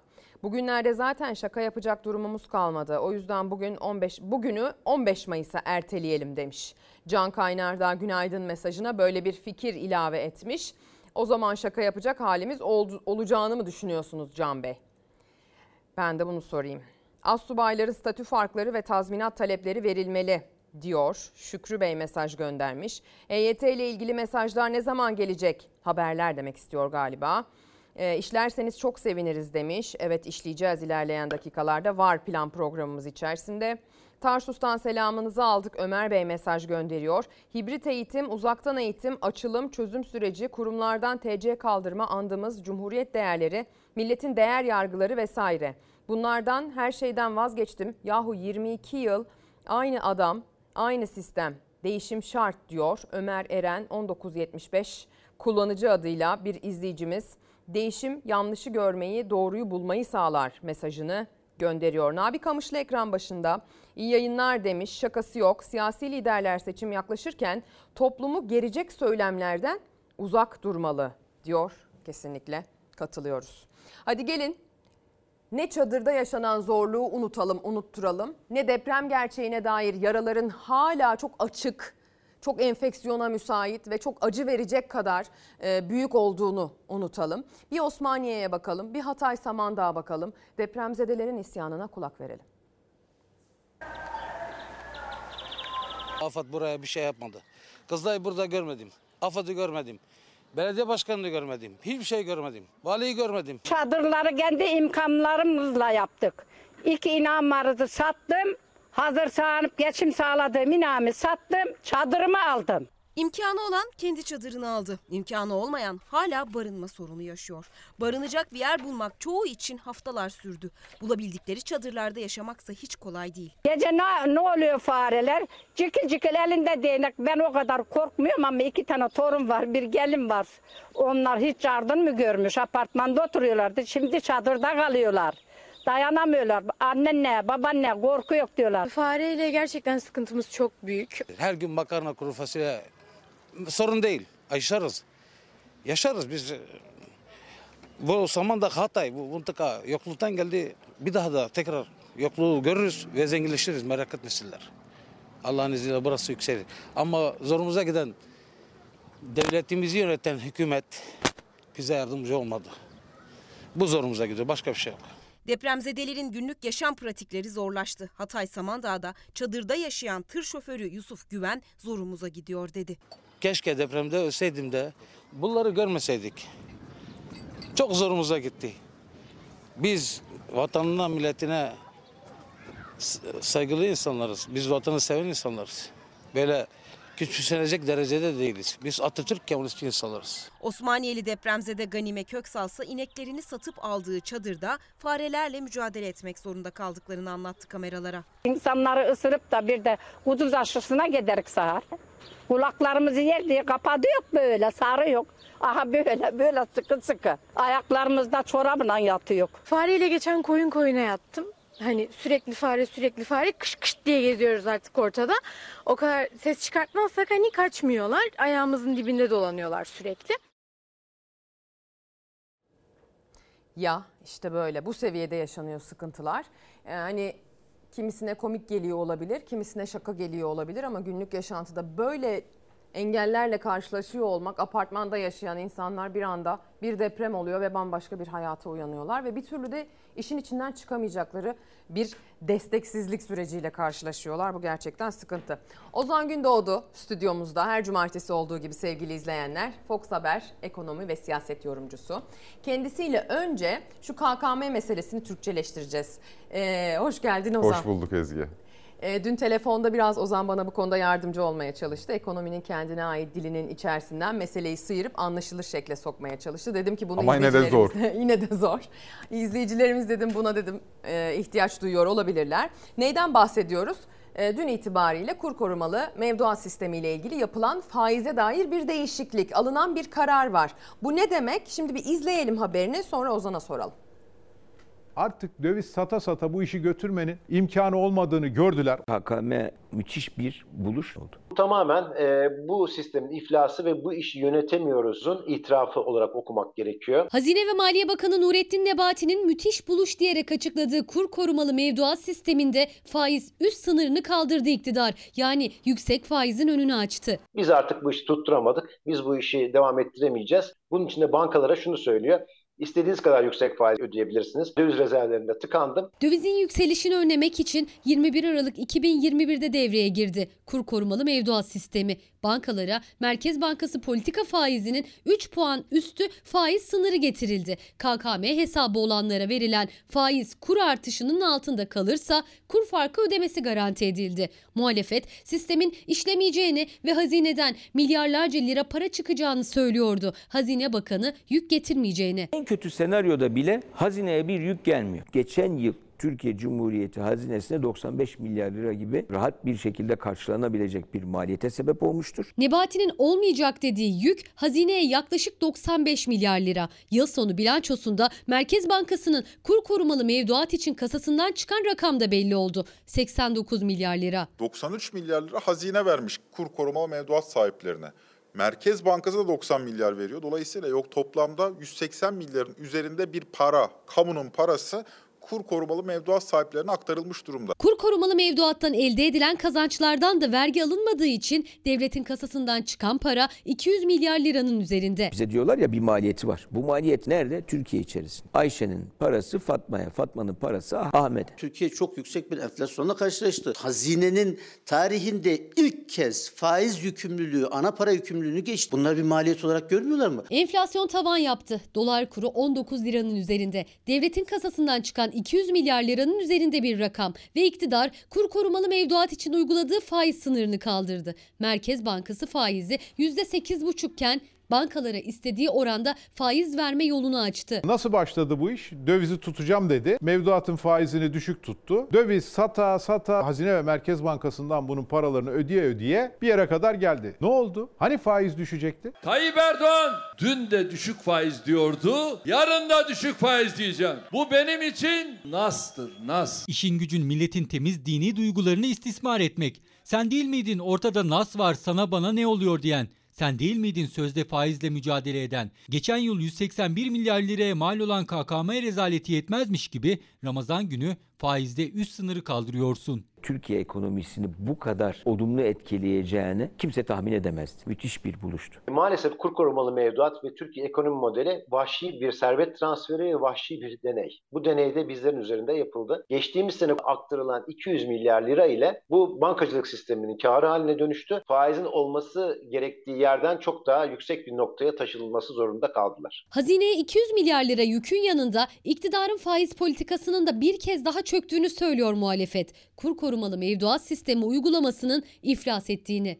Bugünlerde zaten şaka yapacak durumumuz kalmadı. O yüzden bugün 15 bugünü 15 Mayıs'a erteleyelim demiş. Can Kaynar da günaydın mesajına böyle bir fikir ilave etmiş. O zaman şaka yapacak halimiz ol, olacağını mı düşünüyorsunuz Can Bey? Ben de bunu sorayım. Assubayları statü farkları ve tazminat talepleri verilmeli diyor. Şükrü Bey mesaj göndermiş. EYT ile ilgili mesajlar ne zaman gelecek? Haberler demek istiyor galiba. E, işlerseniz çok seviniriz demiş. Evet işleyeceğiz ilerleyen dakikalarda var plan programımız içerisinde. Tarsus'tan selamınızı aldık. Ömer Bey mesaj gönderiyor. Hibrit eğitim, uzaktan eğitim, açılım, çözüm süreci, kurumlardan TC kaldırma andımız, cumhuriyet değerleri, milletin değer yargıları vesaire. Bunlardan her şeyden vazgeçtim. Yahu 22 yıl aynı adam, aynı sistem. Değişim şart diyor Ömer Eren 1975 kullanıcı adıyla bir izleyicimiz. Değişim yanlışı görmeyi, doğruyu bulmayı sağlar mesajını gönderiyor. Nabi Kamışlı ekran başında iyi yayınlar demiş. Şakası yok. Siyasi liderler seçim yaklaşırken toplumu gerecek söylemlerden uzak durmalı diyor. Kesinlikle katılıyoruz. Hadi gelin ne çadırda yaşanan zorluğu unutalım, unutturalım. Ne deprem gerçeğine dair yaraların hala çok açık, çok enfeksiyona müsait ve çok acı verecek kadar e, büyük olduğunu unutalım. Bir Osmaniye'ye bakalım, bir Hatay Samandağ'a bakalım. Depremzedelerin isyanına kulak verelim. AFAD buraya bir şey yapmadı. Kızılay'ı burada görmedim. AFAD'ı görmedim. Belediye başkanını görmedim. Hiçbir şey görmedim. Valiyi görmedim. Çadırları kendi imkanlarımızla yaptık. İki inam vardı sattım. Hazır sağlanıp geçim sağladığım inamı sattım. Çadırımı aldım. İmkanı olan kendi çadırını aldı. İmkanı olmayan hala barınma sorunu yaşıyor. Barınacak bir yer bulmak çoğu için haftalar sürdü. Bulabildikleri çadırlarda yaşamaksa hiç kolay değil. Gece ne, ne oluyor fareler? Cikil cikil elinde değnek. Ben o kadar korkmuyorum ama iki tane torun var, bir gelin var. Onlar hiç yardım mı görmüş? Apartmanda oturuyorlardı. Şimdi çadırda kalıyorlar. Dayanamıyorlar. Annenle, babaanne korku yok diyorlar. Fareyle gerçekten sıkıntımız çok büyük. Her gün makarna kuru fasulye sorun değil. Yaşarız. Yaşarız biz. Bu Samandağ Hatay bu mıntıka yokluktan geldi. Bir daha da tekrar yokluğu görürüz ve zenginleşiriz merak etmesinler. Allah'ın izniyle burası yükselir. Ama zorumuza giden devletimizi yöneten hükümet bize yardımcı olmadı. Bu zorumuza gidiyor. Başka bir şey yok. Depremzedelerin günlük yaşam pratikleri zorlaştı. Hatay Samandağ'da çadırda yaşayan tır şoförü Yusuf Güven zorumuza gidiyor dedi. Keşke depremde ölseydim de bunları görmeseydik. Çok zorumuza gitti. Biz vatanına, milletine saygılı insanlarız. Biz vatanı seven insanlarız. Böyle küçümsenecek derecede değiliz. Biz Atatürk Kemalistçi insanlarız. Osmaniyeli depremzede Ganime Köksalsa ineklerini satıp aldığı çadırda farelerle mücadele etmek zorunda kaldıklarını anlattı kameralara. İnsanları ısırıp da bir de kuduz aşısına giderik sahar. Kulaklarımızı yer diye kapadı yok böyle, sarı yok. Aha böyle, böyle sıkı sıkı. Ayaklarımızda çorabla yatıyor. Fareyle geçen koyun koyuna yattım. Hani sürekli fare sürekli fare kış kış diye geziyoruz artık ortada. O kadar ses çıkartmazsak hani kaçmıyorlar. Ayağımızın dibinde dolanıyorlar sürekli. Ya işte böyle bu seviyede yaşanıyor sıkıntılar. Yani kimisine komik geliyor olabilir, kimisine şaka geliyor olabilir ama günlük yaşantıda böyle engellerle karşılaşıyor olmak, apartmanda yaşayan insanlar bir anda bir deprem oluyor ve bambaşka bir hayata uyanıyorlar ve bir türlü de işin içinden çıkamayacakları bir desteksizlik süreciyle karşılaşıyorlar. Bu gerçekten sıkıntı. Ozan Gündoğdu stüdyomuzda her cumartesi olduğu gibi sevgili izleyenler. Fox Haber ekonomi ve siyaset yorumcusu. Kendisiyle önce şu KKM meselesini Türkçeleştireceğiz. Ee, hoş geldin Ozan. Hoş bulduk Ezgi. E, dün telefonda biraz Ozan bana bu konuda yardımcı olmaya çalıştı. Ekonominin kendine ait dilinin içerisinden meseleyi sıyırıp anlaşılır şekle sokmaya çalıştı. Dedim ki bunu Ama yine de zor. yine de zor. İzleyicilerimiz dedim buna dedim e, ihtiyaç duyuyor olabilirler. Neyden bahsediyoruz? E, dün itibariyle kur korumalı mevduat sistemiyle ilgili yapılan faize dair bir değişiklik, alınan bir karar var. Bu ne demek? Şimdi bir izleyelim haberini sonra Ozan'a soralım artık döviz sata sata bu işi götürmenin imkanı olmadığını gördüler. KKM müthiş bir buluş oldu. Tamamen e, bu sistemin iflası ve bu işi yönetemiyoruzun itirafı olarak okumak gerekiyor. Hazine ve Maliye Bakanı Nurettin Nebati'nin müthiş buluş diyerek açıkladığı kur korumalı mevduat sisteminde faiz üst sınırını kaldırdı iktidar. Yani yüksek faizin önünü açtı. Biz artık bu işi tutturamadık. Biz bu işi devam ettiremeyeceğiz. Bunun için de bankalara şunu söylüyor. İstediğiniz kadar yüksek faiz ödeyebilirsiniz. Döviz rezervlerinde tıkandım. Dövizin yükselişini önlemek için 21 Aralık 2021'de devreye girdi kur korumalı mevduat sistemi. Bankalara Merkez Bankası politika faizinin 3 puan üstü faiz sınırı getirildi. KKM hesabı olanlara verilen faiz kur artışının altında kalırsa kur farkı ödemesi garanti edildi. Muhalefet sistemin işlemeyeceğini ve hazineden milyarlarca lira para çıkacağını söylüyordu. Hazine Bakanı yük getirmeyeceğini. Kötü senaryoda bile hazineye bir yük gelmiyor. Geçen yıl Türkiye Cumhuriyeti hazinesine 95 milyar lira gibi rahat bir şekilde karşılanabilecek bir maliyete sebep olmuştur. Nebati'nin olmayacak dediği yük hazineye yaklaşık 95 milyar lira. Yıl sonu bilançosunda Merkez Bankası'nın kur korumalı mevduat için kasasından çıkan rakam da belli oldu. 89 milyar lira. 93 milyar lira hazine vermiş kur korumalı mevduat sahiplerine. Merkez Bankası da 90 milyar veriyor. Dolayısıyla yok toplamda 180 milyarın üzerinde bir para, kamunun parası kur korumalı mevduat sahiplerine aktarılmış durumda. Kur korumalı mevduattan elde edilen kazançlardan da vergi alınmadığı için devletin kasasından çıkan para 200 milyar liranın üzerinde. Bize diyorlar ya bir maliyeti var. Bu maliyet nerede? Türkiye içerisinde. Ayşe'nin parası Fatma'ya, Fatma'nın parası Ahmet'e. Türkiye çok yüksek bir enflasyonla karşılaştı. Hazinenin tarihinde ilk kez faiz yükümlülüğü, ana para yükümlülüğünü geçti. Bunlar bir maliyet olarak görmüyorlar mı? Enflasyon tavan yaptı. Dolar kuru 19 liranın üzerinde. Devletin kasasından çıkan 200 milyar liranın üzerinde bir rakam ve iktidar kur korumalı mevduat için uyguladığı faiz sınırını kaldırdı. Merkez Bankası faizi %8,5 iken bankalara istediği oranda faiz verme yolunu açtı. Nasıl başladı bu iş? Dövizi tutacağım dedi. Mevduatın faizini düşük tuttu. Döviz sata sata Hazine ve Merkez Bankası'ndan bunun paralarını ödeye ödeye bir yere kadar geldi. Ne oldu? Hani faiz düşecekti? Tayyip Erdoğan dün de düşük faiz diyordu. Yarın da düşük faiz diyeceğim. Bu benim için nastır, nas. İşin gücün milletin temiz dini duygularını istismar etmek. Sen değil miydin ortada nas var sana bana ne oluyor diyen? Sen değil miydin sözde faizle mücadele eden? Geçen yıl 181 milyar liraya mal olan KKM rezaleti yetmezmiş gibi Ramazan günü faizde üst sınırı kaldırıyorsun. Türkiye ekonomisini bu kadar olumlu etkileyeceğini kimse tahmin edemezdi. Müthiş bir buluştu. Maalesef kur korumalı mevduat ve Türkiye ekonomi modeli vahşi bir servet transferi ve vahşi bir deney. Bu deney de bizlerin üzerinde yapıldı. Geçtiğimiz sene aktarılan 200 milyar lira ile bu bankacılık sisteminin karı haline dönüştü. Faizin olması gerektiği yerden çok daha yüksek bir noktaya taşınılması zorunda kaldılar. Hazineye 200 milyar lira yükün yanında iktidarın faiz politikasının da bir kez daha çöktüğünü söylüyor muhalefet. Kur korumalı mevduat sistemi uygulamasının iflas ettiğini.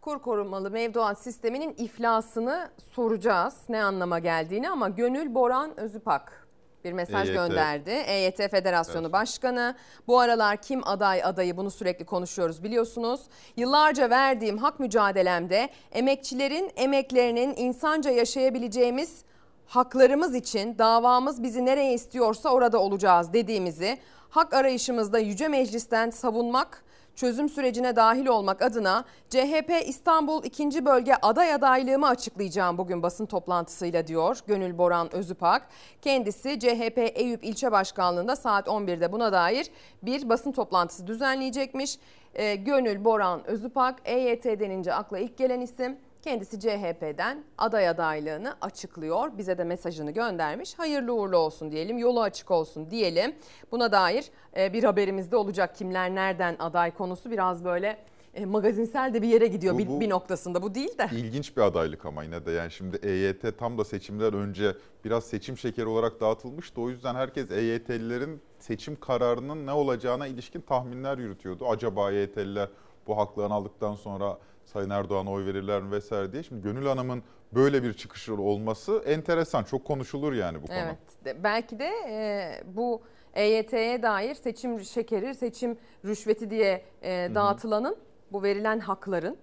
Kur korumalı mevduat sisteminin iflasını soracağız ne anlama geldiğini ama Gönül Boran Özüpak bir mesaj EYT. gönderdi. EYT Federasyonu Evet. Başkanı. Bu aralar kim aday adayı bunu sürekli konuşuyoruz biliyorsunuz. Yıllarca verdiğim hak mücadelemde emekçilerin emeklerinin insanca yaşayabileceğimiz haklarımız için davamız bizi nereye istiyorsa orada olacağız dediğimizi hak arayışımızda Yüce Meclis'ten savunmak çözüm sürecine dahil olmak adına CHP İstanbul 2. Bölge aday adaylığımı açıklayacağım bugün basın toplantısıyla diyor Gönül Boran Özüpak. Kendisi CHP Eyüp İlçe Başkanlığı'nda saat 11'de buna dair bir basın toplantısı düzenleyecekmiş. Ee, Gönül Boran Özüpak EYT denince akla ilk gelen isim. Kendisi CHP'den aday adaylığını açıklıyor. Bize de mesajını göndermiş. Hayırlı uğurlu olsun diyelim, yolu açık olsun diyelim. Buna dair e, bir haberimiz de olacak. Kimler nereden aday konusu biraz böyle e, magazinsel de bir yere gidiyor Bu- bir, bu- bir noktasında. Bu değil de. İlginç bir adaylık ama yine de yani şimdi EYT tam da seçimler önce biraz seçim şekeri olarak dağıtılmıştı. O yüzden herkes EYT'lilerin seçim kararının ne olacağına ilişkin tahminler yürütüyordu. Acaba EYT'liler bu haklarını aldıktan sonra Sayın Erdoğan'a oy verirler mi vesaire diye. Şimdi Gönül Hanım'ın böyle bir çıkışı olması enteresan. Çok konuşulur yani bu konu. Evet. Belki de e, bu EYT'ye dair seçim şekeri, seçim rüşveti diye e, dağıtılanın bu verilen hakların,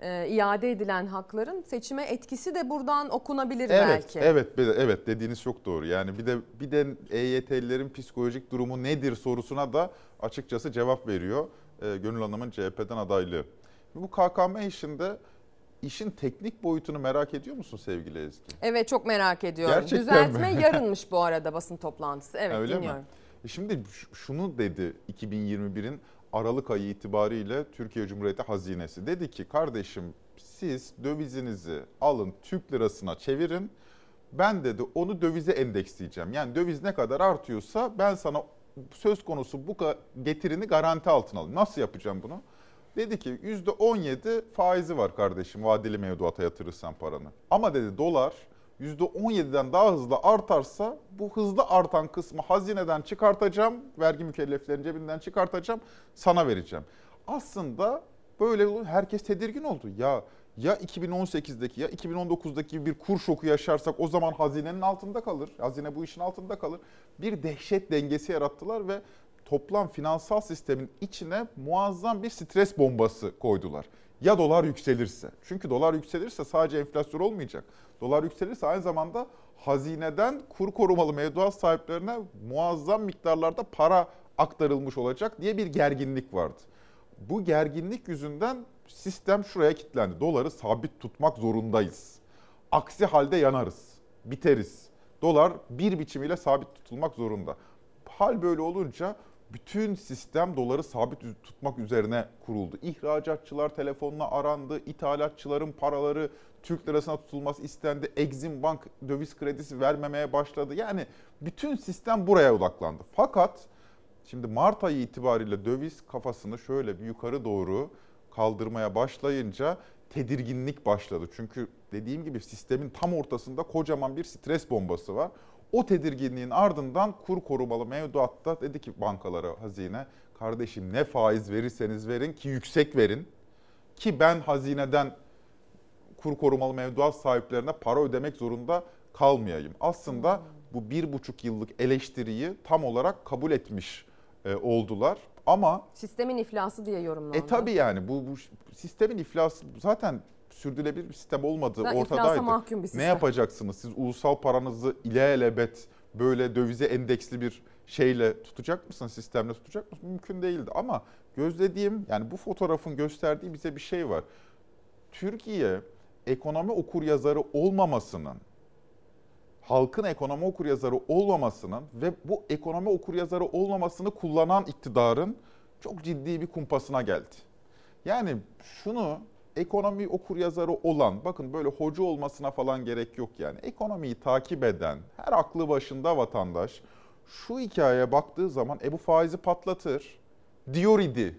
e, iade edilen hakların seçime etkisi de buradan okunabilir Evet, belki. evet, evet dediğiniz çok doğru. Yani bir de bir de EYT'lilerin psikolojik durumu nedir sorusuna da açıkçası cevap veriyor e, Gönül Hanım'ın CHP'den adaylığı. Bu KKM işinde işin teknik boyutunu merak ediyor musun sevgili Ezgi? Evet çok merak ediyorum. Gerçekten Düzeltme mi? yarınmış bu arada basın toplantısı. Evet Öyle dinliyorum. mi? E Şimdi şunu dedi 2021'in Aralık ayı itibariyle Türkiye Cumhuriyeti Hazinesi. Dedi ki kardeşim siz dövizinizi alın Türk lirasına çevirin. Ben dedi onu dövize endeksleyeceğim. Yani döviz ne kadar artıyorsa ben sana söz konusu bu getirini garanti altına alayım. Nasıl yapacağım bunu? Dedi ki %17 faizi var kardeşim vadeli mevduata yatırırsan paranı. Ama dedi dolar %17'den daha hızlı artarsa bu hızlı artan kısmı hazineden çıkartacağım, vergi mükelleflerin cebinden çıkartacağım, sana vereceğim. Aslında böyle herkes tedirgin oldu. Ya ya 2018'deki ya 2019'daki bir kur şoku yaşarsak o zaman hazinenin altında kalır. Hazine bu işin altında kalır. Bir dehşet dengesi yarattılar ve toplam finansal sistemin içine muazzam bir stres bombası koydular. Ya dolar yükselirse. Çünkü dolar yükselirse sadece enflasyon olmayacak. Dolar yükselirse aynı zamanda hazineden kur korumalı mevduat sahiplerine muazzam miktarlarda para aktarılmış olacak diye bir gerginlik vardı. Bu gerginlik yüzünden sistem şuraya kilitlendi. Doları sabit tutmak zorundayız. Aksi halde yanarız, biteriz. Dolar bir biçimiyle sabit tutulmak zorunda. Hal böyle olunca bütün sistem doları sabit tutmak üzerine kuruldu. İhracatçılar telefonla arandı, ithalatçıların paraları Türk lirasına tutulması istendi. Exim Bank döviz kredisi vermemeye başladı. Yani bütün sistem buraya odaklandı. Fakat şimdi Mart ayı itibariyle döviz kafasını şöyle bir yukarı doğru kaldırmaya başlayınca tedirginlik başladı. Çünkü dediğim gibi sistemin tam ortasında kocaman bir stres bombası var. O tedirginliğin ardından kur korumalı mevduatta dedi ki bankalara hazine kardeşim ne faiz verirseniz verin ki yüksek verin ki ben hazineden kur korumalı mevduat sahiplerine para ödemek zorunda kalmayayım. Aslında bu bir buçuk yıllık eleştiriyi tam olarak kabul etmiş e, oldular. Ama Sistemin iflası diye yorumlandı. e tabi yani bu, bu sistemin iflası zaten sürdürülebilir bir sistem olmadığı iflasa ortadaydı. mahkum bir Ne yapacaksınız? Siz ulusal paranızı ilelebet böyle dövize endeksli bir şeyle tutacak mısınız? Sistemle tutacak mısınız? Mümkün değildi ama gözlediğim yani bu fotoğrafın gösterdiği bize bir şey var. Türkiye ekonomi okuryazarı olmamasının halkın ekonomi okuryazarı olmamasının ve bu ekonomi okuryazarı olmamasını kullanan iktidarın çok ciddi bir kumpasına geldi. Yani şunu ekonomi okuryazarı olan, bakın böyle hoca olmasına falan gerek yok yani. Ekonomiyi takip eden, her aklı başında vatandaş şu hikayeye baktığı zaman e bu faizi patlatır diyor idi.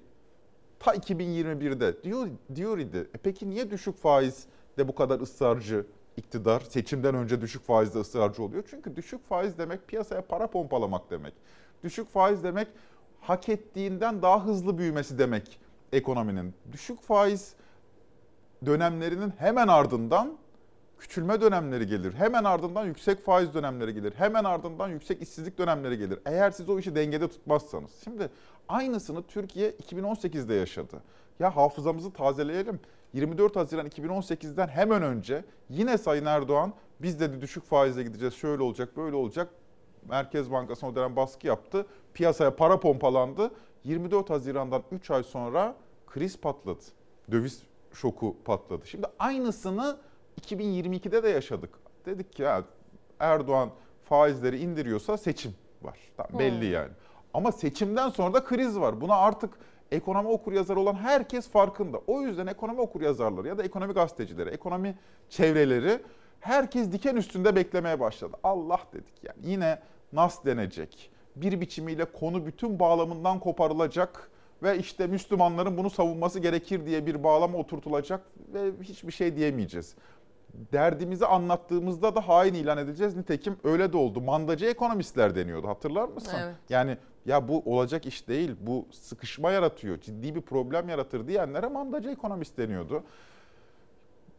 Ta 2021'de diyor, diyor idi. E peki niye düşük faiz de bu kadar ısrarcı iktidar seçimden önce düşük faizde ısrarcı oluyor? Çünkü düşük faiz demek piyasaya para pompalamak demek. Düşük faiz demek hak ettiğinden daha hızlı büyümesi demek ekonominin. Düşük faiz dönemlerinin hemen ardından küçülme dönemleri gelir. Hemen ardından yüksek faiz dönemleri gelir. Hemen ardından yüksek işsizlik dönemleri gelir. Eğer siz o işi dengede tutmazsanız. Şimdi aynısını Türkiye 2018'de yaşadı. Ya hafızamızı tazeleyelim. 24 Haziran 2018'den hemen önce yine Sayın Erdoğan biz dedi düşük faizle gideceğiz şöyle olacak böyle olacak. Merkez Bankası'na o dönem baskı yaptı. Piyasaya para pompalandı. 24 Haziran'dan 3 ay sonra kriz patladı. Döviz şoku patladı. Şimdi aynısını 2022'de de yaşadık. Dedik ki ya Erdoğan faizleri indiriyorsa seçim var. Tamam, belli Hmm. yani. Ama seçimden sonra da kriz var. Buna artık ekonomi okuryazarı olan herkes farkında. O yüzden ekonomi okuryazarları ya da ekonomi gazetecileri, ekonomi çevreleri herkes diken üstünde beklemeye başladı. Allah dedik yani yine nas denecek. Bir biçimiyle konu bütün bağlamından koparılacak ve işte Müslümanların bunu savunması gerekir diye bir bağlama oturtulacak ve hiçbir şey diyemeyeceğiz. Derdimizi anlattığımızda da hain ilan edileceğiz. Nitekim öyle de oldu. Mandacı ekonomistler deniyordu hatırlar mısın? Evet. Yani ya bu olacak iş değil, bu sıkışma yaratıyor, ciddi bir problem yaratır diyenlere mandacı ekonomist deniyordu.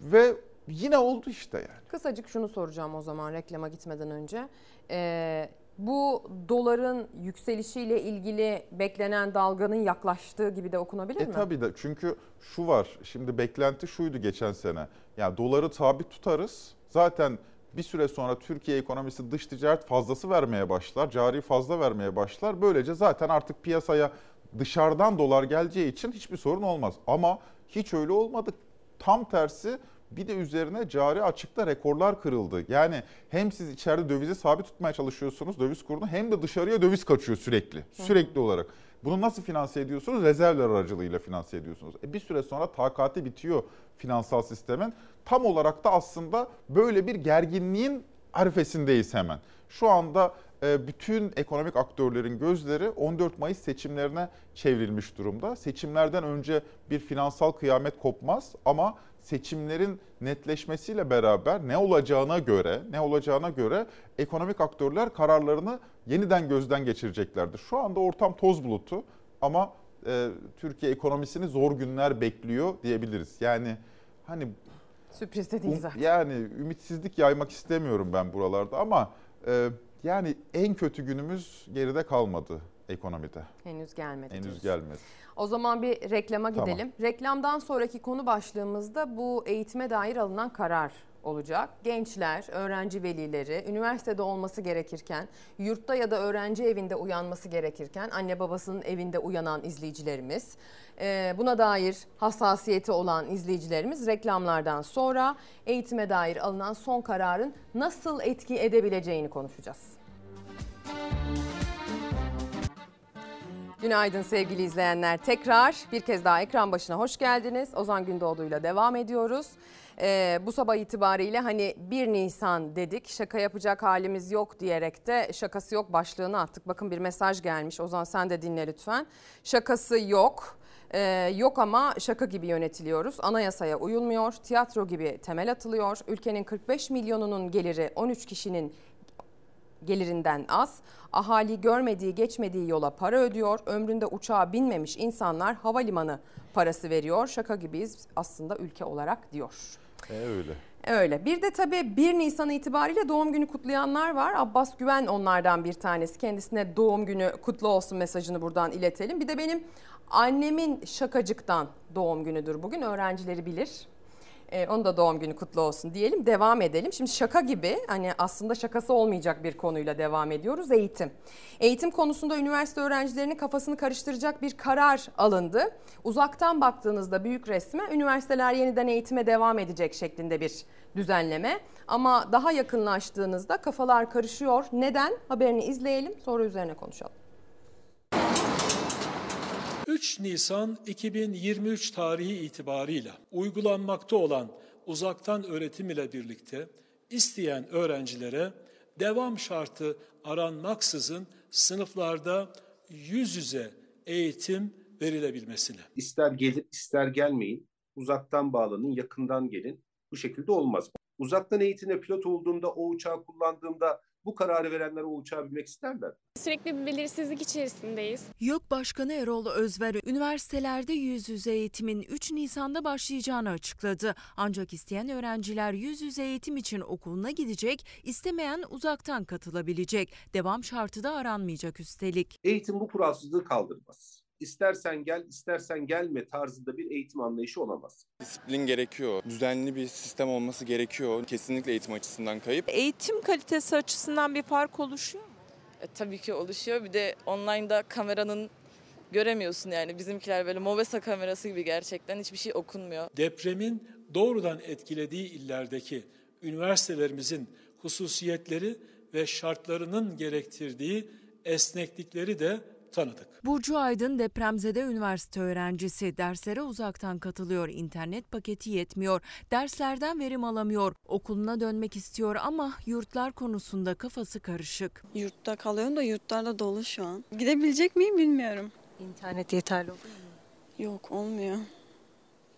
Ve yine oldu işte yani. Kısacık şunu soracağım o zaman reklama gitmeden önce. Ee, bu doların yükselişiyle ilgili beklenen dalganın yaklaştığı gibi de okunabilir E mi? tabii de çünkü şu var. Şimdi beklenti şuydu geçen sene. Ya doları sabit tutarız. Zaten bir süre sonra Türkiye ekonomisi dış ticaret fazlası vermeye başlar. Cari fazla vermeye başlar. Böylece zaten artık piyasaya dışarıdan dolar geleceği için hiçbir sorun olmaz. Ama hiç öyle olmadı. Tam tersi bir de üzerine cari açıkta rekorlar kırıldı. Yani hem siz içeride dövizi sabit tutmaya çalışıyorsunuz döviz kurunu hem de dışarıya döviz kaçıyor sürekli. Sürekli olarak. Bunu nasıl finanse ediyorsunuz? Rezervler aracılığıyla finanse ediyorsunuz. E bir süre sonra takati bitiyor finansal sistemin. Tam olarak da aslında böyle bir gerginliğin arifesindeyiz hemen. Şu anda e, bütün ekonomik aktörlerin gözleri 14 Mayıs seçimlerine çevrilmiş durumda. Seçimlerden önce bir finansal kıyamet kopmaz ama seçimlerin netleşmesiyle beraber ne olacağına göre, ne olacağına göre ekonomik aktörler kararlarını yeniden gözden geçireceklerdir. Şu anda ortam toz bulutu ama e, Türkiye ekonomisini zor günler bekliyor diyebiliriz. Yani hani Sürpriz de değil um- zaten. yani ümitsizlik yaymak istemiyorum ben buralarda ama e, yani en kötü günümüz geride kalmadı ekonomide. Henüz gelmedi. Henüz diyorsun. gelmedi. O zaman bir reklama Tamam. gidelim. Reklamdan sonraki konu başlığımızda bu eğitime dair alınan karar olacak. Gençler, öğrenci velileri, üniversitede olması gerekirken, yurtta ya da öğrenci evinde uyanması gerekirken, anne babasının evinde uyanan izleyicilerimiz, buna dair hassasiyeti olan izleyicilerimiz reklamlardan sonra eğitime dair alınan son kararın nasıl etki edebileceğini konuşacağız. Günaydın sevgili izleyenler. Tekrar bir kez daha ekran başına hoş geldiniz. Ozan Gündoğdu'yla devam ediyoruz. Ee, bu sabah itibariyle hani 1 Nisan dedik şaka yapacak halimiz yok diyerek de şakası yok başlığını attık. Bakın bir mesaj gelmiş Ozan sen de dinle lütfen. Şakası yok. Ee, yok ama şaka gibi yönetiliyoruz. Anayasaya uyulmuyor. Tiyatro gibi temel atılıyor. Ülkenin 45 milyonunun geliri 13 kişinin gelirinden az. Ahali görmediği geçmediği yola para ödüyor. Ömründe uçağa binmemiş insanlar havalimanı parası veriyor. Şaka gibiyiz aslında ülke olarak diyor. E öyle. Öyle. Bir de tabii 1 Nisan itibariyle doğum günü kutlayanlar var. Abbas Güven onlardan bir tanesi. Kendisine doğum günü kutlu olsun mesajını buradan iletelim. Bir de benim annemin şakacıktan doğum günüdür bugün. Öğrencileri bilir. Ee, onun da doğum günü kutlu olsun diyelim. Devam edelim. Şimdi şaka gibi hani aslında şakası olmayacak bir konuyla devam ediyoruz. Eğitim. Eğitim konusunda üniversite öğrencilerinin kafasını karıştıracak bir karar alındı. Uzaktan baktığınızda büyük resme üniversiteler yeniden eğitime devam edecek şeklinde bir düzenleme. Ama daha yakınlaştığınızda kafalar karışıyor. Neden? Haberini izleyelim sonra üzerine konuşalım. 3 Nisan 2023 tarihi itibarıyla uygulanmakta olan uzaktan öğretim ile birlikte isteyen öğrencilere devam şartı aranmaksızın sınıflarda yüz yüze eğitim verilebilmesine. İster gelin ister gelmeyin, uzaktan bağlanın, yakından gelin. Bu şekilde olmaz. Uzaktan eğitimle pilot olduğumda, o uçağı kullandığımda bu kararı verenler o uçağa binmek isterler. Sürekli bir belirsizlik içerisindeyiz. YÖK Başkanı Erol Özver, üniversitelerde yüz yüze eğitimin 3 Nisan'da başlayacağını açıkladı. Ancak isteyen öğrenciler yüz yüze eğitim için okuluna gidecek, istemeyen uzaktan katılabilecek. Devam şartı da aranmayacak üstelik. Eğitim bu kuralsızlığı kaldırmaz. İstersen gel, istersen gelme tarzında bir eğitim anlayışı olamaz. Disiplin gerekiyor. Düzenli bir sistem olması gerekiyor. Kesinlikle eğitim açısından kayıp. Eğitim kalitesi açısından bir fark oluşuyor mu? E, tabii ki oluşuyor. Bir de online'da kameranın göremiyorsun yani. Bizimkiler böyle Mobesa kamerası gibi gerçekten hiçbir şey okunmuyor. Depremin doğrudan etkilediği illerdeki üniversitelerimizin hususiyetleri ve şartlarının gerektirdiği esneklikleri de tanıdık. Burcu Aydın depremzede üniversite öğrencisi. Derslere uzaktan katılıyor. İnternet paketi yetmiyor. Derslerden verim alamıyor. Okuluna dönmek istiyor ama yurtlar konusunda kafası karışık. Yurtta kalıyorum da yurtlarda dolu şu an. Gidebilecek miyim bilmiyorum. İnternet yeterli oluyor mu? Yok olmuyor.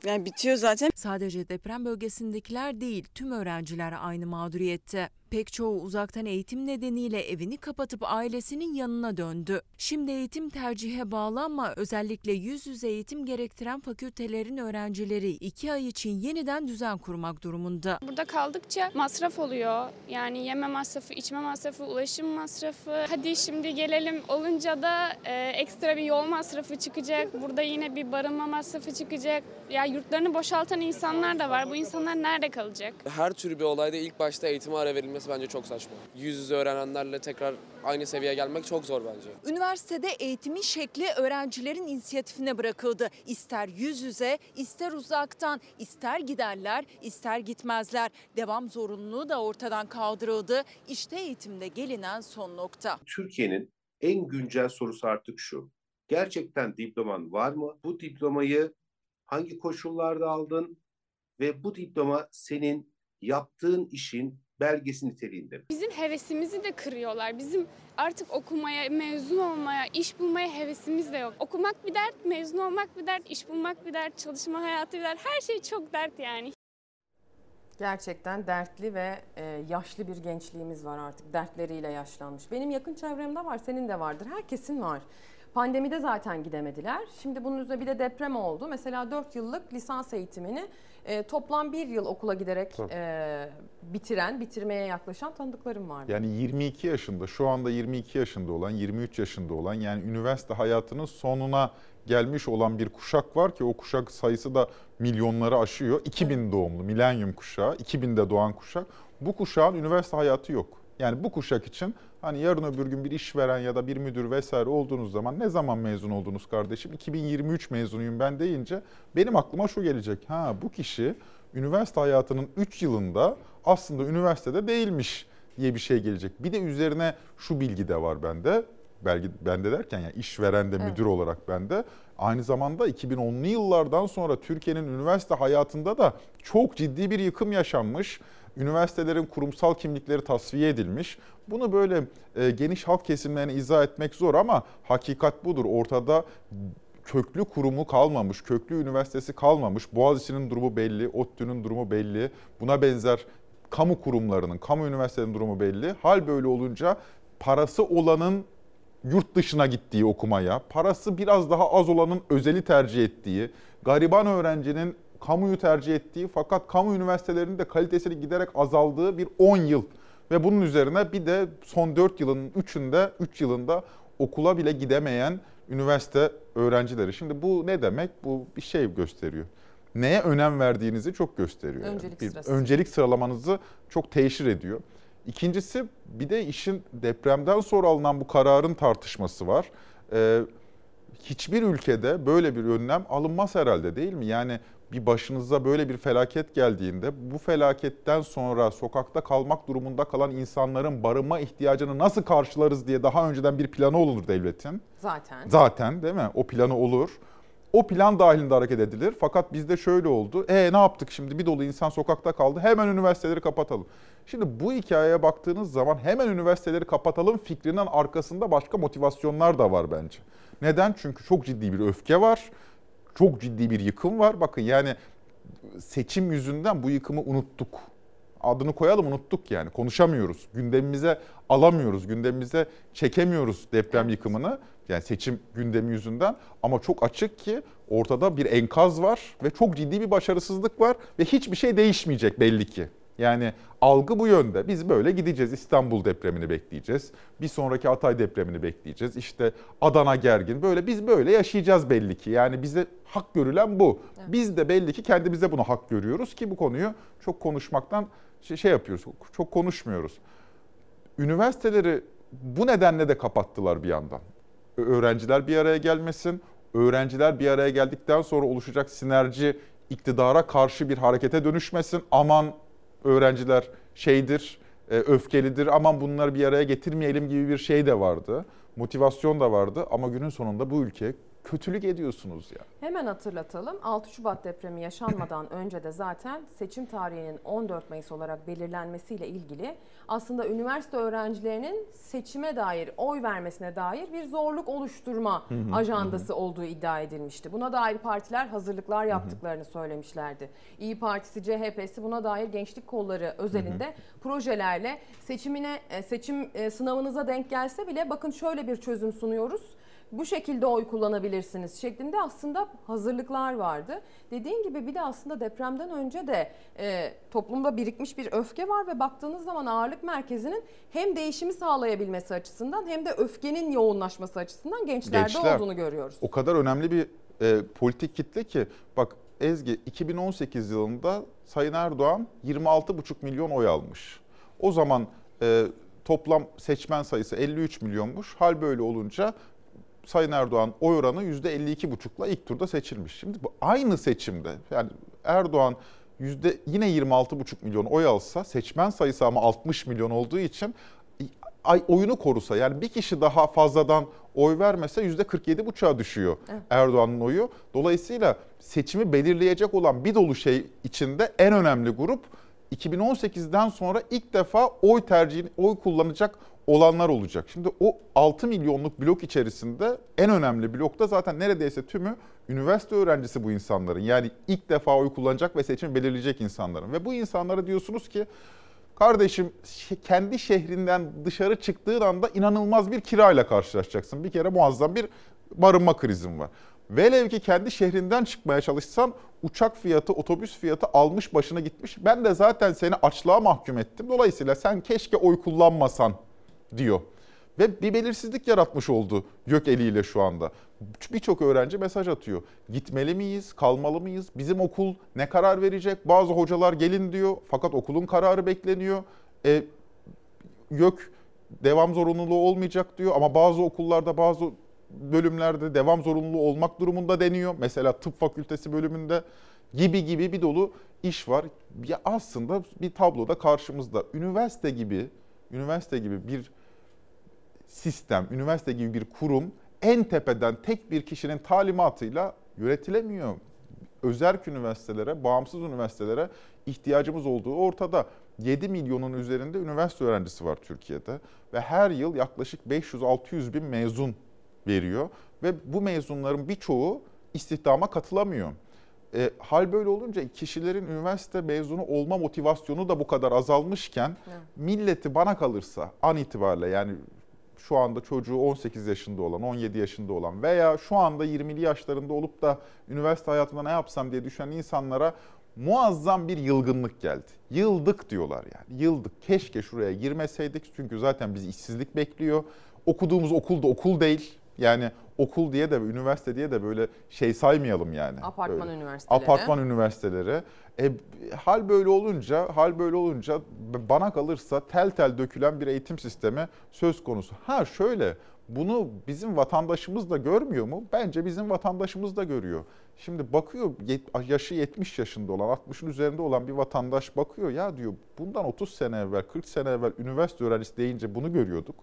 Yani bitiyor zaten. Sadece deprem bölgesindekiler değil, tüm öğrenciler aynı mağduriyette. Pek çoğu uzaktan eğitim nedeniyle evini kapatıp ailesinin yanına döndü. Şimdi eğitim tercihe bağlı ama özellikle yüz yüze eğitim gerektiren fakültelerin öğrencileri iki ay için yeniden düzen kurmak durumunda. Burada kaldıkça masraf oluyor. Yani yeme masrafı, içme masrafı, ulaşım masrafı. Hadi şimdi gelelim olunca da e, ekstra bir yol masrafı çıkacak. Burada yine bir barınma masrafı çıkacak. Ya yurtlarını boşaltan insanlar da var. Bu insanlar nerede kalacak? Her tür bir olayda ilk başta eğitime ara verilmesi bence çok saçma. Yüz yüze öğrenenlerle tekrar aynı seviyeye gelmek çok zor bence. Üniversitede eğitimin şekli öğrencilerin inisiyatifine bırakıldı. İster yüz yüze, ister uzaktan, ister giderler, ister gitmezler. Devam zorunluluğu da ortadan kaldırıldı. İşte eğitimde gelinen son nokta. Türkiye'nin en güncel sorusu artık şu. Gerçekten diploman var mı? Bu diplomayı hangi koşullarda aldın? Ve bu diploma senin yaptığın işin belgesi niteliğinde? Bizim hevesimizi de kırıyorlar. Bizim artık okumaya, mezun olmaya, iş bulmaya hevesimiz de yok. Okumak bir dert, mezun olmak bir dert, iş bulmak bir dert, çalışma hayatı bir dert. Her şey çok dert yani. Gerçekten dertli ve e, yaşlı bir gençliğimiz var artık. Dertleriyle yaşlanmış. Benim yakın çevremde var, senin de vardır. Herkesin var. Pandemide zaten gidemediler. Şimdi bunun üzerine bir de deprem oldu. Mesela 4 yıllık lisans eğitimini e, toplam bir yıl okula giderek e, bitiren, bitirmeye yaklaşan tanıdıklarım vardı. Yani 22 yaşında, şu anda 22 yaşında olan, 23 yaşında olan yani üniversite hayatının sonuna gelmiş olan bir kuşak var ki o kuşak sayısı da milyonları aşıyor. 2000 doğumlu, milenyum kuşağı, 2000'de doğan kuşak. Bu kuşağın üniversite hayatı yok. Yani bu kuşak için hani yarın öbür gün bir işveren ya da bir müdür vesaire olduğunuz zaman ne zaman mezun oldunuz kardeşim? 2023 mezunuyum ben deyince benim aklıma şu gelecek. Ha bu kişi üniversite hayatının 3 yılında aslında üniversitede değilmiş diye bir şey gelecek. Bir de üzerine şu bilgi de var bende. Belki bende derken yani işveren de Evet. müdür olarak bende. Aynı zamanda 2010'lu yıllardan sonra Türkiye'nin üniversite hayatında da çok ciddi bir yıkım yaşanmış. Üniversitelerin kurumsal kimlikleri tasfiye edilmiş. Bunu böyle e, geniş halk kesimlerine izah etmek zor ama hakikat budur. Ortada köklü kurumu kalmamış, köklü üniversitesi kalmamış. Boğaziçi'nin durumu belli, ODTÜ'nün durumu belli. Buna benzer kamu kurumlarının, kamu üniversitelerinin durumu belli. Hal böyle olunca parası olanın yurt dışına gittiği okumaya, parası biraz daha az olanın özeli tercih ettiği, gariban öğrencinin kamuyu tercih ettiği fakat kamu üniversitelerinin de kalitesini giderek azaldığı bir 10 yıl. Ve bunun üzerine bir de son 4 yılın 3'ünde, 3 yılında okula bile gidemeyen üniversite öğrencileri. Şimdi bu ne demek? Bu bir şey gösteriyor. Neye önem verdiğinizi çok gösteriyor. yani. Öncelik bir, sırası. öncelik sıralamanızı çok teşhir ediyor. İkincisi bir de işin depremden sonra alınan bu kararın tartışması var. Ee, hiçbir ülkede böyle bir önlem alınmaz herhalde değil mi? Yani bir başınıza böyle bir felaket geldiğinde bu felaketten sonra sokakta kalmak durumunda kalan insanların barınma ihtiyacını nasıl karşılarız diye daha önceden bir planı olur devletin. Zaten. Zaten değil mi? O planı olur. O plan dahilinde hareket edilir. Fakat bizde şöyle oldu. E ne yaptık şimdi? Bir dolu insan sokakta kaldı. Hemen üniversiteleri kapatalım. Şimdi bu hikayeye baktığınız zaman hemen üniversiteleri kapatalım fikrinin arkasında başka motivasyonlar da var bence. Neden? Çünkü çok ciddi bir öfke var. Çok ciddi bir yıkım var. Bakın yani seçim yüzünden bu yıkımı unuttuk. Adını koyalım unuttuk yani. Konuşamıyoruz. Gündemimize alamıyoruz. Gündemimize çekemiyoruz deprem yıkımını. Yani seçim gündemi yüzünden. Ama çok açık ki ortada bir enkaz var ve çok ciddi bir başarısızlık var ve hiçbir şey değişmeyecek belli ki. Yani algı bu yönde. Biz böyle gideceğiz. İstanbul depremini bekleyeceğiz. Bir sonraki Hatay depremini bekleyeceğiz. İşte Adana gergin. Böyle biz böyle yaşayacağız belli ki. Yani bize hak görülen bu. Biz de belli ki kendimize bunu hak görüyoruz ki bu konuyu çok konuşmaktan şey, şey yapıyoruz. Çok konuşmuyoruz. Üniversiteleri bu nedenle de kapattılar bir yandan. öğrenciler bir araya gelmesin. Öğrenciler bir araya geldikten sonra oluşacak sinerji iktidara karşı bir harekete dönüşmesin. Aman öğrenciler şeydir, e, öfkelidir, aman bunları bir araya getirmeyelim gibi bir şey de vardı. Motivasyon da vardı ama günün sonunda bu ülke kötülük ediyorsunuz ya. Hemen hatırlatalım. 6 Şubat depremi yaşanmadan önce de zaten seçim tarihinin 14 Mayıs olarak belirlenmesiyle ilgili aslında üniversite öğrencilerinin seçime dair, oy vermesine dair bir zorluk oluşturma ajandası olduğu iddia edilmişti. Buna dair partiler hazırlıklar yaptıklarını söylemişlerdi. İyi Partisi, CHP'si buna dair gençlik kolları özelinde projelerle seçimine e, seçim e, sınavınıza denk gelse bile bakın şöyle bir çözüm sunuyoruz bu şekilde oy kullanabilirsiniz şeklinde aslında hazırlıklar vardı. Dediğin gibi bir de aslında depremden önce de e, toplumda birikmiş bir öfke var ve baktığınız zaman ağırlık merkezinin hem değişimi sağlayabilmesi açısından hem de öfkenin yoğunlaşması açısından gençlerde Gençler, olduğunu görüyoruz. O kadar önemli bir e, politik kitle ki bak Ezgi 2018 yılında Sayın Erdoğan 26,5 milyon oy almış. O zaman e, toplam seçmen sayısı 53 milyonmuş. Hal böyle olunca Sayın Erdoğan oy oranı %52,5'la ilk turda seçilmiş. Şimdi bu aynı seçimde yani Erdoğan yüzde yine 26,5 milyon oy alsa seçmen sayısı ama 60 milyon olduğu için ay oyunu korusa yani bir kişi daha fazladan oy vermese yüzde 47,5'a düşüyor Evet. Erdoğan'ın oyu. Dolayısıyla seçimi belirleyecek olan bir dolu şey içinde en önemli grup 2018'den sonra ilk defa oy tercihini oy kullanacak olanlar olacak. Şimdi o 6 milyonluk blok içerisinde en önemli blokta zaten neredeyse tümü üniversite öğrencisi bu insanların. Yani ilk defa oy kullanacak ve seçimi belirleyecek insanların. Ve bu insanlara diyorsunuz ki kardeşim kendi şehrinden dışarı çıktığın anda inanılmaz bir kirayla karşılaşacaksın. Bir kere muazzam bir barınma krizin var. Velev ki kendi şehrinden çıkmaya çalışsan uçak fiyatı, otobüs fiyatı almış başına gitmiş. Ben de zaten seni açlığa mahkum ettim. Dolayısıyla sen keşke oy kullanmasan diyor. Ve bir belirsizlik yaratmış oldu gök eliyle şu anda. Birçok öğrenci mesaj atıyor. Gitmeli miyiz, kalmalı mıyız? Bizim okul ne karar verecek? Bazı hocalar gelin diyor fakat okulun kararı bekleniyor. E, YÖK devam zorunluluğu olmayacak diyor ama bazı okullarda bazı bölümlerde devam zorunluluğu olmak durumunda deniyor. Mesela tıp fakültesi bölümünde gibi gibi bir dolu iş var. Ya aslında bir tabloda karşımızda üniversite gibi üniversite gibi bir sistem, üniversite gibi bir kurum en tepeden tek bir kişinin talimatıyla yönetilemiyor. Özerk üniversitelere, bağımsız üniversitelere ihtiyacımız olduğu ortada. 7 milyonun üzerinde üniversite öğrencisi var Türkiye'de ve her yıl yaklaşık 500-600 bin mezun veriyor ve bu mezunların birçoğu istihdama katılamıyor. E, hal böyle olunca kişilerin üniversite mezunu olma motivasyonu da bu kadar azalmışken Evet. milleti bana kalırsa an itibariyle yani şu anda çocuğu 18 yaşında olan, 17 yaşında olan veya şu anda 20'li yaşlarında olup da üniversite hayatında ne yapsam diye düşünen insanlara muazzam bir yılgınlık geldi. Yıldık diyorlar yani. Yıldık. Keşke şuraya girmeseydik çünkü zaten bizi işsizlik bekliyor. Okuduğumuz okul da okul değil. Yani okul diye de üniversite diye de böyle şey saymayalım yani. Apartman Böyle üniversiteleri. Apartman üniversiteleri. E, hal böyle olunca, hal böyle olunca bana kalırsa tel tel dökülen bir eğitim sistemi söz konusu. Ha şöyle, bunu bizim vatandaşımız da görmüyor mu? Bence bizim vatandaşımız da görüyor. Şimdi bakıyor yaşı 70 yaşında olan, 60'ın üzerinde olan bir vatandaş bakıyor ya diyor bundan 30 sene evvel, 40 sene evvel üniversite öğrencisi deyince bunu görüyorduk.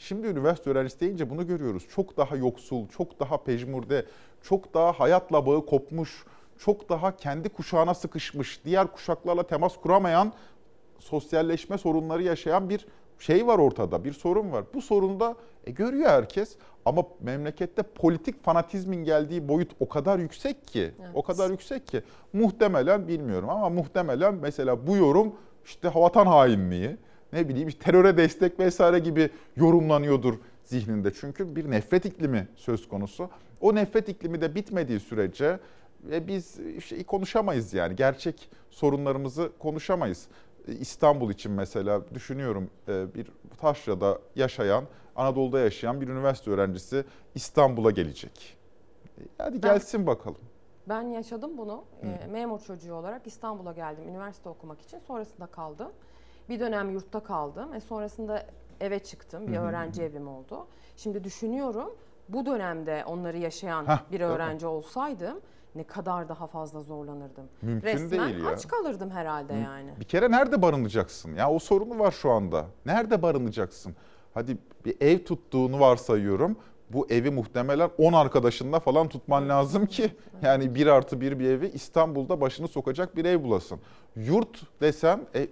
Şimdi üniversite öğrencisi deyince bunu görüyoruz. Çok daha yoksul, çok daha pejmurde, çok daha hayatla bağı kopmuş, çok daha kendi kuşağına sıkışmış, diğer kuşaklarla temas kuramayan, sosyalleşme sorunları yaşayan bir şey var ortada, bir sorun var. Bu sorunu da e, görüyor herkes ama memlekette politik fanatizmin geldiği boyut o kadar yüksek ki, Evet. o kadar yüksek ki muhtemelen bilmiyorum ama muhtemelen mesela bu yorum işte vatan hainliği, ne bileyim teröre destek vesaire gibi yorumlanıyordur zihninde. Çünkü bir nefret iklimi söz konusu. O nefret iklimi de bitmediği sürece ve biz şey konuşamayız yani gerçek sorunlarımızı konuşamayız. İstanbul için mesela düşünüyorum e, bir taşrada yaşayan, Anadolu'da yaşayan bir üniversite öğrencisi İstanbul'a gelecek. E, Hadi Ben- gelsin bakalım. Ben yaşadım bunu. Ee, memur çocuğu olarak İstanbul'a geldim üniversite okumak için. Sonrasında kaldım. Bir dönem yurtta kaldım. E sonrasında eve çıktım. Bir öğrenci evim oldu. Şimdi düşünüyorum bu dönemde onları yaşayan Heh, bir öğrenci olsaydım ne kadar daha fazla zorlanırdım. Mümkün Resmen değil ya. aç kalırdım herhalde yani. Bir kere nerede barınacaksın? Ya o sorunu var şu anda. Nerede barınacaksın? Hadi bir ev tuttuğunu varsayıyorum. Bu evi muhtemelen 10 arkadaşınla falan tutman lazım ki yani bir artı bir bir evi İstanbul'da başını sokacak bir ev bulasın. Yurt desem e,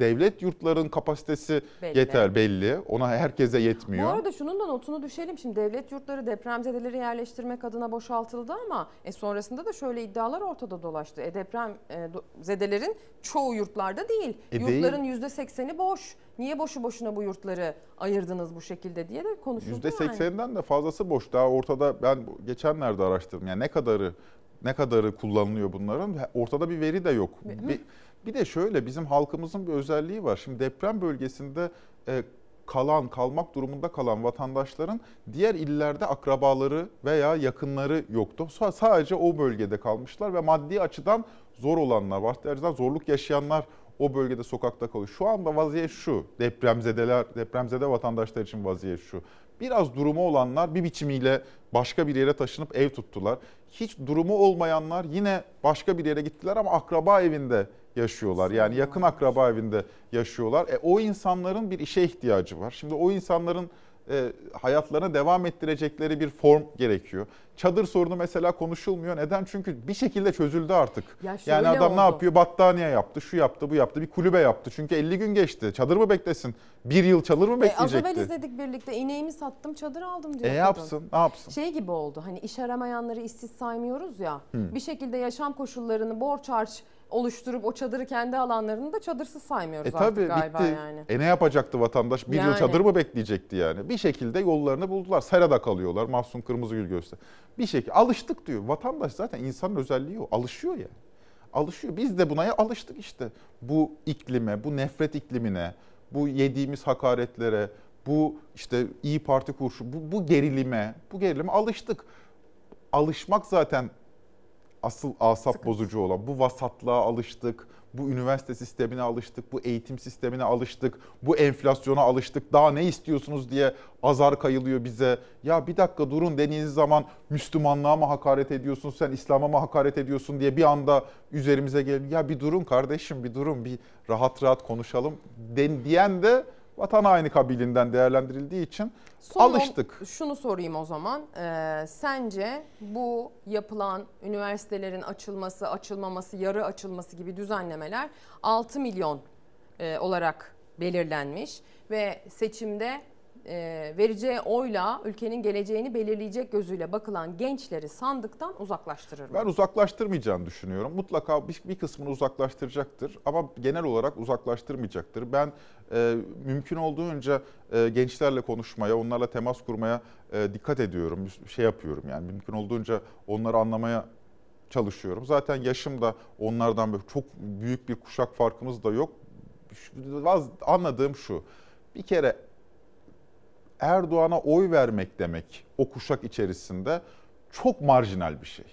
devlet yurtların kapasitesi Belli. yeter belli. Ona herkese yetmiyor. Bu arada şunun da notunu düşelim. Şimdi devlet yurtları depremzedeleri yerleştirmek adına boşaltıldı ama e, sonrasında da şöyle iddialar ortada dolaştı. E, deprem e, zedelerin çoğu yurtlarda değil. E, Yurtların değil. yüzde sekseni boş. Niye boşu boşuna bu yurtları ayırdınız bu şekilde diye de konuşuldu yani. %80'den de fazlası boş. Daha ortada ben geçenlerde araştırdım. Yani ne kadarı ne kadarı kullanılıyor bunların? Ortada bir veri de yok. Bir, bir de şöyle bizim halkımızın bir özelliği var. Şimdi deprem bölgesinde e, kalan, kalmak durumunda kalan vatandaşların diğer illerde akrabaları veya yakınları yoktu. Sa- Sadece o bölgede kalmışlar ve maddi açıdan zor olanlar, maddi açıdan zorluk yaşayanlar o bölgede sokakta kalıyor. Şu anda vaziyet şu. Depremzedeler, depremzede vatandaşlar için vaziyet şu. Biraz durumu olanlar bir biçimiyle başka bir yere taşınıp ev tuttular. Hiç durumu olmayanlar yine başka bir yere gittiler ama akraba evinde yaşıyorlar. Yani yakın akraba evinde yaşıyorlar. E, o insanların bir işe ihtiyacı var. Şimdi o insanların e, hayatlarını devam ettirecekleri bir form gerekiyor. Çadır sorunu mesela konuşulmuyor. Neden? Çünkü bir şekilde çözüldü artık. Ya yani adam ne oldu. yapıyor? Battaniye yaptı, şu yaptı, bu yaptı. Bir kulübe yaptı. Çünkü 50 gün geçti. Çadır mı beklesin? Bir yıl çadır mı E, az bekleyecekti? evvel izledik birlikte ineğimi sattım çadır aldım diyor E kadın. yapsın, ne yapsın? Şey gibi oldu hani iş aramayanları işsiz saymıyoruz ya. Hı. Bir şekilde yaşam koşullarını borç harç oluşturup o çadırı kendi alanlarını da çadırsız saymıyoruz E artık tabii galiba bitti. yani. E ne yapacaktı vatandaş? Bir yıl Yani. çadır mı bekleyecekti yani? Bir şekilde yollarını buldular. Serada kalıyorlar. Mahsun Kırmızıgül göster. Bir şekilde alıştık diyor. Vatandaş zaten insanın özelliği o. Alışıyor ya. Alışıyor. Biz de buna alıştık işte. Bu iklime, bu nefret iklimine, bu yediğimiz hakaretlere, bu işte İyi Parti kurşu, bu, bu gerilime, bu gerilime alıştık. Alışmak zaten asıl asap bozucu olan bu vasatlığa alıştık, bu üniversite sistemine alıştık, bu eğitim sistemine alıştık, bu enflasyona alıştık. Daha ne istiyorsunuz diye azar kayılıyor bize. Ya bir dakika durun dediğiniz zaman Müslümanlığa mı hakaret ediyorsun sen, İslam'a mı hakaret ediyorsun diye bir anda üzerimize geliyor. Ya bir durun kardeşim bir durun bir rahat rahat konuşalım den, diyen de vatan haini kabilinden değerlendirildiği için Son alıştık. Şunu sorayım o zaman. Ee, sence bu yapılan üniversitelerin açılması, açılmaması, yarı açılması gibi düzenlemeler 6 milyon e, olarak belirlenmiş ve seçimde e, vereceği oyla ülkenin geleceğini belirleyecek gözüyle bakılan gençleri sandıktan uzaklaştırır mı? Ben uzaklaştırmayacağını düşünüyorum. Mutlaka bir, bir kısmını uzaklaştıracaktır ama genel olarak uzaklaştırmayacaktır. Ben e, mümkün olduğunca e, gençlerle konuşmaya, onlarla temas kurmaya e, dikkat ediyorum. Şey yapıyorum yani mümkün olduğunca onları anlamaya çalışıyorum. Zaten yaşım da onlardan böyle çok büyük bir kuşak farkımız da yok. Anladığım şu. Bir kere Erdoğan'a oy vermek demek o kuşak içerisinde çok marjinal bir şey.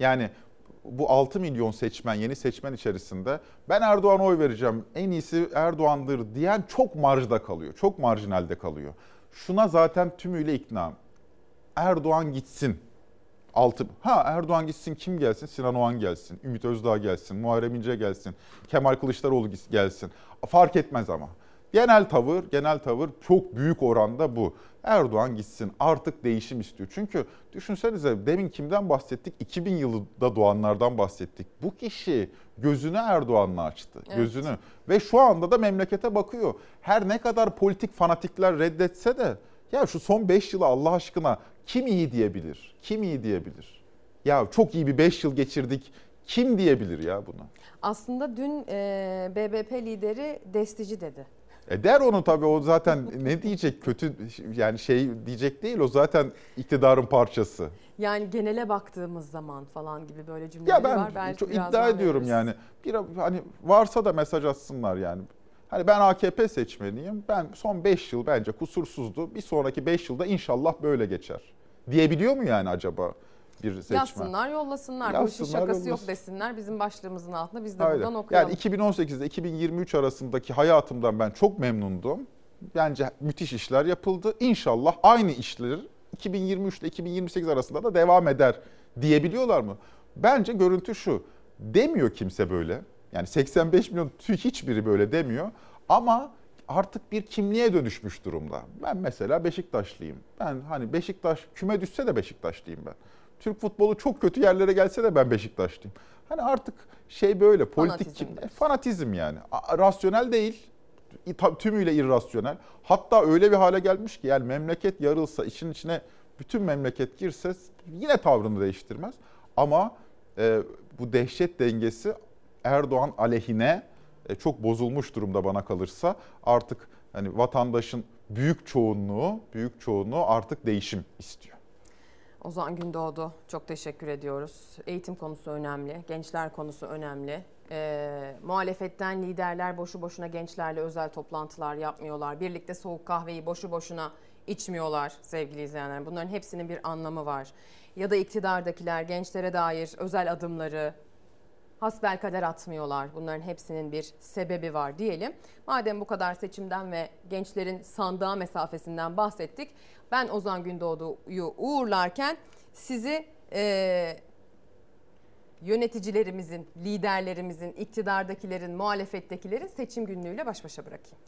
Yani bu 6 milyon seçmen, yeni seçmen içerisinde ben Erdoğan'a oy vereceğim, en iyisi Erdoğan'dır diyen çok marjda kalıyor, çok marjinalde kalıyor. Şuna zaten tümüyle ikna. Erdoğan gitsin. Altı, ha Erdoğan gitsin kim gelsin? Sinan Oğan gelsin, Ümit Özdağ gelsin, Muharrem İnce gelsin, Kemal Kılıçdaroğlu gelsin. Fark etmez ama. Genel tavır, genel tavır çok büyük oranda bu. Erdoğan gitsin artık değişim istiyor. Çünkü düşünsenize demin kimden bahsettik? 2000 yılında doğanlardan bahsettik. Bu kişi gözünü Erdoğan'la açtı. Evet. Gözünü. Ve şu anda da memlekete bakıyor. Her ne kadar politik fanatikler reddetse de ya şu son 5 yılı Allah aşkına kim iyi diyebilir? Kim iyi diyebilir? Ya çok iyi bir 5 yıl geçirdik. Kim diyebilir ya buna? Aslında dün e, BBP lideri destici dedi. E der onu tabii o zaten ne diyecek kötü yani şey diyecek değil o zaten iktidarın parçası. Yani genele baktığımız zaman falan gibi böyle cümleleri Ya ben var. Belki çok iddia ediyorum veririz. yani. Bir hani varsa da mesaj atsınlar yani. Hani ben AKP seçmeniyim. Ben son 5 yıl bence kusursuzdu. Bir sonraki 5 yılda inşallah böyle geçer. Diyebiliyor mu yani acaba bir seçmen? Yazsınlar, yollasınlar. Bu işin Yazsınlar, şakası yok yollasın. desinler. Bizim başlığımızın altında biz de Aynen. buradan okuyalım. Yani 2018'de 2023 arasındaki hayatımdan ben çok memnundum. Bence müthiş işler yapıldı. İnşallah aynı işler 2023 ile 2028 arasında da devam eder diyebiliyorlar mı? Bence görüntü şu. Demiyor kimse böyle. Yani 85 milyon tüy hiçbiri böyle demiyor. Ama artık bir kimliğe dönüşmüş durumda. Ben mesela Beşiktaşlıyım. Ben hani Beşiktaş küme düşse de Beşiktaşlıyım ben. Türk futbolu çok kötü yerlere gelse de ben Beşiktaşlıyım. Hani artık şey böyle politik Fanatizm kim, diyorsun. fanatizm yani. A- Rasyonel değil. Tümüyle irrasyonel. Hatta öyle bir hale gelmiş ki yani memleket yarılsa, işin içine bütün memleket girse yine tavrını değiştirmez. Ama e, bu dehşet dengesi Erdoğan aleyhine e, çok bozulmuş durumda bana kalırsa. Artık hani vatandaşın büyük çoğunluğu, büyük çoğunluğu artık değişim istiyor. Ozan Gündoğdu çok teşekkür ediyoruz. Eğitim konusu önemli, gençler konusu önemli. Ee, muhalefetten liderler boşu boşuna gençlerle özel toplantılar yapmıyorlar. Birlikte soğuk kahveyi boşu boşuna içmiyorlar sevgili izleyenler. Bunların hepsinin bir anlamı var. Ya da iktidardakiler gençlere dair özel adımları hasbelkader atmıyorlar. Bunların hepsinin bir sebebi var diyelim. Madem bu kadar seçimden ve gençlerin sandığa mesafesinden bahsettik. Ben Ozan Gündoğdu'yu uğurlarken sizi e, yöneticilerimizin, liderlerimizin, iktidardakilerin, muhalefettekilerin seçim günlüğüyle baş başa bırakayım.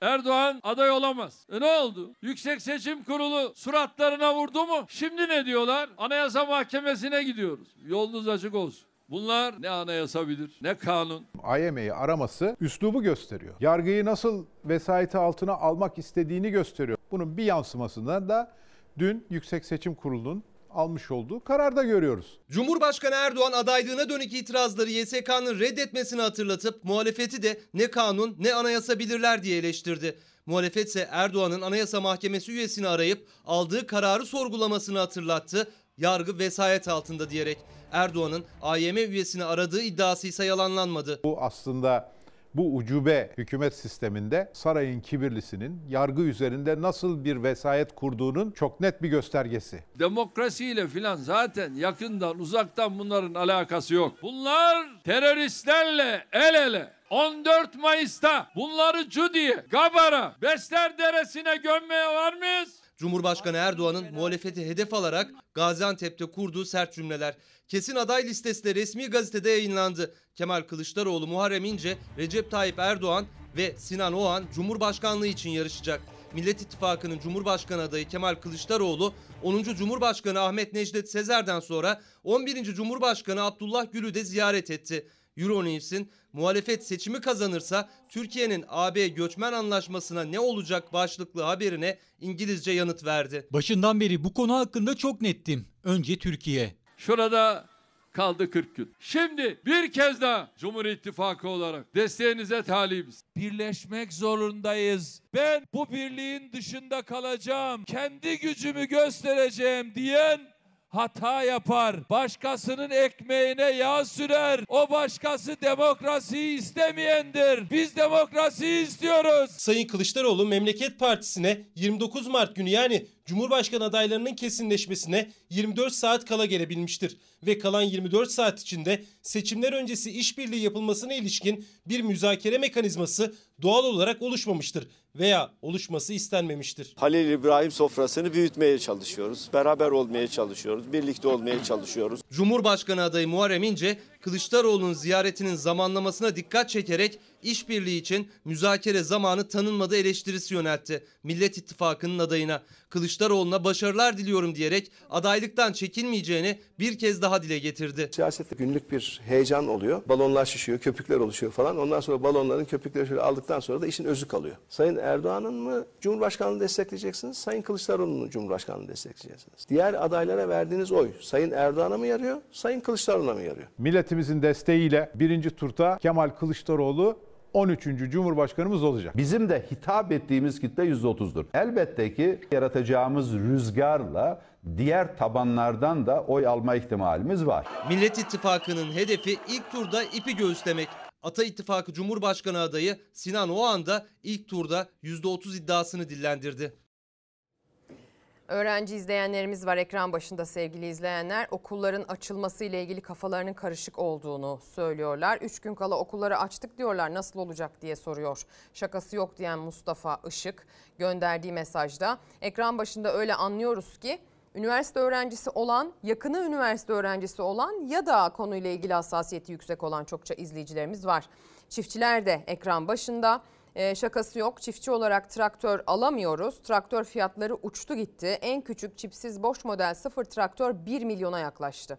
Erdoğan aday olamaz. E ne oldu? Yüksek Seçim Kurulu suratlarına vurdu mu? Şimdi ne diyorlar? Anayasa Mahkemesi'ne gidiyoruz. Yolunuz açık olsun. Bunlar ne anayasa bilir, ne kanun. IME'yi araması üslubu gösteriyor. Yargıyı nasıl vesayeti altına almak istediğini gösteriyor. Bunun bir yansımasını da dün Yüksek Seçim Kurulu'nun almış olduğu kararda görüyoruz. Cumhurbaşkanı Erdoğan adaylığına dönük itirazları YSK'nın reddetmesini hatırlatıp muhalefeti de ne kanun ne anayasa bilirler diye eleştirdi. Muhalefet ise Erdoğan'ın Anayasa Mahkemesi üyesini arayıp aldığı kararı sorgulamasını hatırlattı. Yargı vesayet altında diyerek Erdoğan'ın AYM üyesini aradığı iddiası ise yalanlanmadı. Bu aslında bu ucube hükümet sisteminde sarayın kibirlisinin yargı üzerinde nasıl bir vesayet kurduğunun çok net bir göstergesi. Demokrasiyle filan zaten yakından uzaktan bunların alakası yok. Bunlar teröristlerle el ele 14 Mayıs'ta bunları Cudi'ye, Gabar'a, Besler Deresi'ne gömmeye var mıyız? Cumhurbaşkanı Erdoğan'ın muhalefeti hedef alarak Gaziantep'te kurduğu sert cümleler. Kesin aday listesi de resmi gazetede yayınlandı. Kemal Kılıçdaroğlu, Muharrem İnce, Recep Tayyip Erdoğan ve Sinan Oğan Cumhurbaşkanlığı için yarışacak. Millet İttifakı'nın Cumhurbaşkanı adayı Kemal Kılıçdaroğlu 10. Cumhurbaşkanı Ahmet Necdet Sezer'den sonra 11. Cumhurbaşkanı Abdullah Gül'ü de ziyaret etti. Euronews'in muhalefet seçimi kazanırsa Türkiye'nin AB göçmen anlaşmasına ne olacak başlıklı haberine İngilizce yanıt verdi. Başından beri bu konu hakkında çok nettim. Önce Türkiye. Şurada kaldı 40 gün. Şimdi bir kez daha Cumhur İttifakı olarak desteğinize talibiz. Birleşmek zorundayız. Ben bu birliğin dışında kalacağım. Kendi gücümü göstereceğim diyen hata yapar. Başkasının ekmeğine yağ sürer. O başkası demokrasiyi istemeyendir. Biz demokrasiyi istiyoruz. Sayın Kılıçdaroğlu Memleket Partisi'ne 29 Mart günü yani Cumhurbaşkanı adaylarının kesinleşmesine 24 saat kala gelebilmiştir. Ve kalan 24 saat içinde seçimler öncesi işbirliği yapılmasına ilişkin bir müzakere mekanizması doğal olarak oluşmamıştır veya oluşması istenmemiştir. Halil İbrahim sofrasını büyütmeye çalışıyoruz. Beraber olmaya çalışıyoruz. Birlikte olmaya çalışıyoruz. Cumhurbaşkanı adayı Muharrem İnce, Kılıçdaroğlu'nun ziyaretinin zamanlamasına dikkat çekerek işbirliği için müzakere zamanı tanınmadı eleştirisi yöneltti. Millet İttifakı'nın adayına Kılıçdaroğlu'na başarılar diliyorum diyerek adaylıktan çekinmeyeceğini bir kez daha dile getirdi. Siyasette günlük bir heyecan oluyor. Balonlar şişiyor, köpükler oluşuyor falan. Ondan sonra balonların köpükleri şöyle aldıktan sonra da işin özü kalıyor. Sayın Erdoğan'ın mı Cumhurbaşkanlığını destekleyeceksiniz, Sayın Kılıçdaroğlu'nun Cumhurbaşkanlığını destekleyeceksiniz. Diğer adaylara verdiğiniz oy Sayın Erdoğan'a mı yarıyor, Sayın Kılıçdaroğlu'na mı yarıyor? Milletimizin desteğiyle birinci turda Kemal Kılıçdaroğlu 13. Cumhurbaşkanımız olacak. Bizim de hitap ettiğimiz kitle %30'dur. Elbette ki yaratacağımız rüzgarla diğer tabanlardan da oy alma ihtimalimiz var. Millet İttifakı'nın hedefi ilk turda ipi göğüslemek. Ata İttifakı Cumhurbaşkanı adayı Sinan Oğan da ilk turda %30 iddiasını dillendirdi. Öğrenci izleyenlerimiz var ekran başında sevgili izleyenler. Okulların açılması ile ilgili kafalarının karışık olduğunu söylüyorlar. Üç gün kala okulları açtık diyorlar nasıl olacak diye soruyor. Şakası yok diyen Mustafa Işık gönderdiği mesajda. Ekran başında öyle anlıyoruz ki üniversite öğrencisi olan, yakını üniversite öğrencisi olan ya da konuyla ilgili hassasiyeti yüksek olan çokça izleyicilerimiz var. Çiftçiler de ekran başında. E, şakası yok. Çiftçi olarak traktör alamıyoruz. Traktör fiyatları uçtu gitti. En küçük çipsiz boş model sıfır traktör 1 milyona yaklaştı.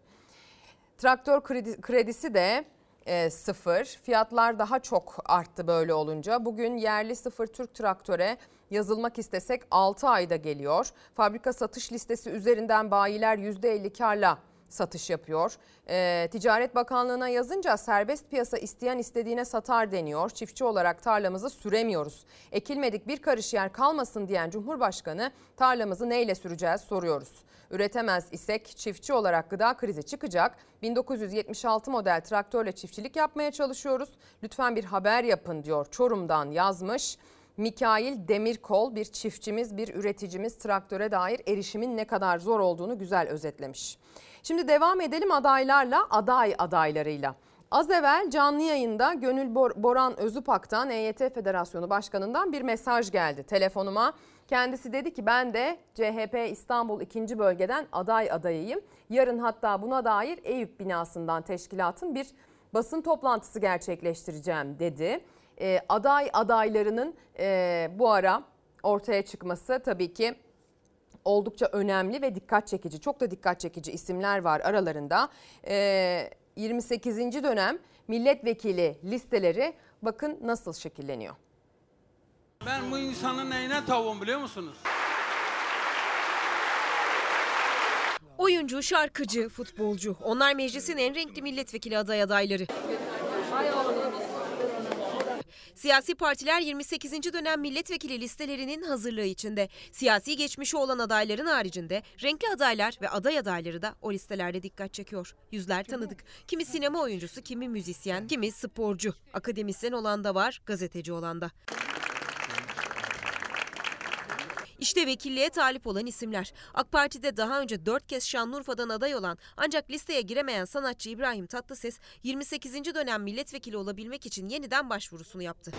Traktör kredi, kredisi de e, sıfır. Fiyatlar daha çok arttı böyle olunca. Bugün yerli sıfır Türk traktöre yazılmak istesek 6 ayda geliyor. Fabrika satış listesi üzerinden bayiler %50 karla satış yapıyor. Ee, Ticaret Bakanlığı'na yazınca serbest piyasa isteyen istediğine satar deniyor. Çiftçi olarak tarlamızı süremiyoruz. Ekilmedik bir karış yer kalmasın diyen Cumhurbaşkanı tarlamızı neyle süreceğiz soruyoruz. Üretemez isek çiftçi olarak gıda krizi çıkacak. 1976 model traktörle çiftçilik yapmaya çalışıyoruz. Lütfen bir haber yapın diyor Çorum'dan yazmış. Mikail Demirkol bir çiftçimiz, bir üreticimiz traktöre dair erişimin ne kadar zor olduğunu güzel özetlemiş. Şimdi devam edelim adaylarla, aday adaylarıyla. Az evvel canlı yayında Gönül Boran Özüpak'tan EYT Federasyonu Başkanı'ndan bir mesaj geldi telefonuma. Kendisi dedi ki ben de CHP İstanbul 2. bölgeden aday adayıyım. Yarın hatta buna dair Eyüp binasından teşkilatın bir basın toplantısı gerçekleştireceğim dedi. E, aday adaylarının e, bu ara ortaya çıkması tabii ki oldukça önemli ve dikkat çekici. Çok da dikkat çekici isimler var aralarında. E, 28. dönem milletvekili listeleri bakın nasıl şekilleniyor. Ben bu insanın neyine tavuğum biliyor musunuz? Oyuncu, şarkıcı, futbolcu. Onlar meclisin en renkli milletvekili aday adayları. Siyasi partiler 28. dönem milletvekili listelerinin hazırlığı içinde. Siyasi geçmişi olan adayların haricinde renkli adaylar ve aday adayları da o listelerde dikkat çekiyor. Yüzler tanıdık. Kimi sinema oyuncusu, kimi müzisyen, kimi sporcu. Akademisyen olan da var, gazeteci olan da. İşte vekilliğe talip olan isimler. AK Parti'de daha önce 4 kez Şanlıurfa'dan aday olan ancak listeye giremeyen sanatçı İbrahim Tatlıses 28. dönem milletvekili olabilmek için yeniden başvurusunu yaptı.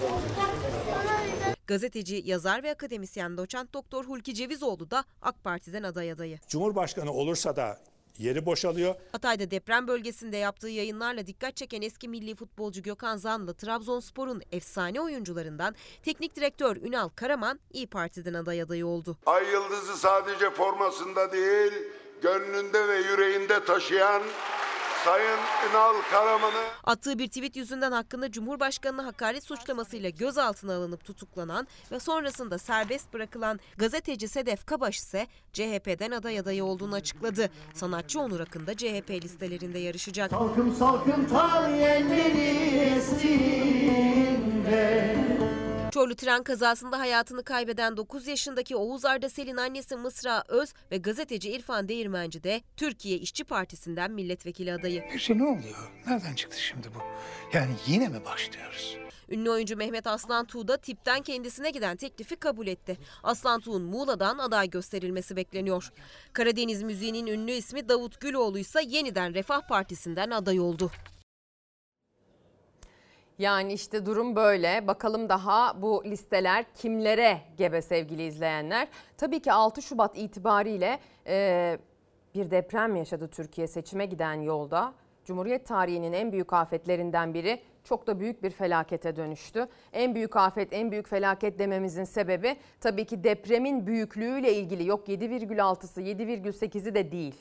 Gazeteci, yazar ve akademisyen doçent doktor Hulki Cevizoğlu da AK Parti'den aday adayı. Cumhurbaşkanı olursa da yeri boşalıyor. Hatay'da deprem bölgesinde yaptığı yayınlarla dikkat çeken eski milli futbolcu Gökhan Zanlı Trabzonspor'un efsane oyuncularından teknik direktör Ünal Karaman İyi Parti'den aday adayı oldu. Ay yıldızı sadece formasında değil, gönlünde ve yüreğinde taşıyan Sayın Ünal Karaman'ı attığı bir tweet yüzünden hakkında Cumhurbaşkanı'na hakaret suçlamasıyla gözaltına alınıp tutuklanan ve sonrasında serbest bırakılan gazeteci Sedef Kabaş ise CHP'den aday adayı olduğunu açıkladı. Sanatçı Onur Akın da CHP listelerinde yarışacak. Salkım salkım tar Çorlu tren kazasında hayatını kaybeden 9 yaşındaki Oğuz Ardasel'in annesi Mısra Öz ve gazeteci İrfan Değirmenci de Türkiye İşçi Partisi'nden milletvekili adayı. Peki ne oluyor? Nereden çıktı şimdi bu? Yani yine mi başlıyoruz? Ünlü oyuncu Mehmet Aslan Tuğ da tipten kendisine giden teklifi kabul etti. Aslan Tuğ'un Muğla'dan aday gösterilmesi bekleniyor. Karadeniz müziğinin ünlü ismi Davut Güloğlu ise yeniden Refah Partisi'nden aday oldu. Yani işte durum böyle. Bakalım daha bu listeler kimlere gebe sevgili izleyenler. Tabii ki 6 Şubat itibariyle e, bir deprem yaşadı Türkiye seçime giden yolda. Cumhuriyet tarihinin en büyük afetlerinden biri çok da büyük bir felakete dönüştü. En büyük afet, en büyük felaket dememizin sebebi tabii ki depremin büyüklüğüyle ilgili yok 7,6'sı 7,8'i de değil.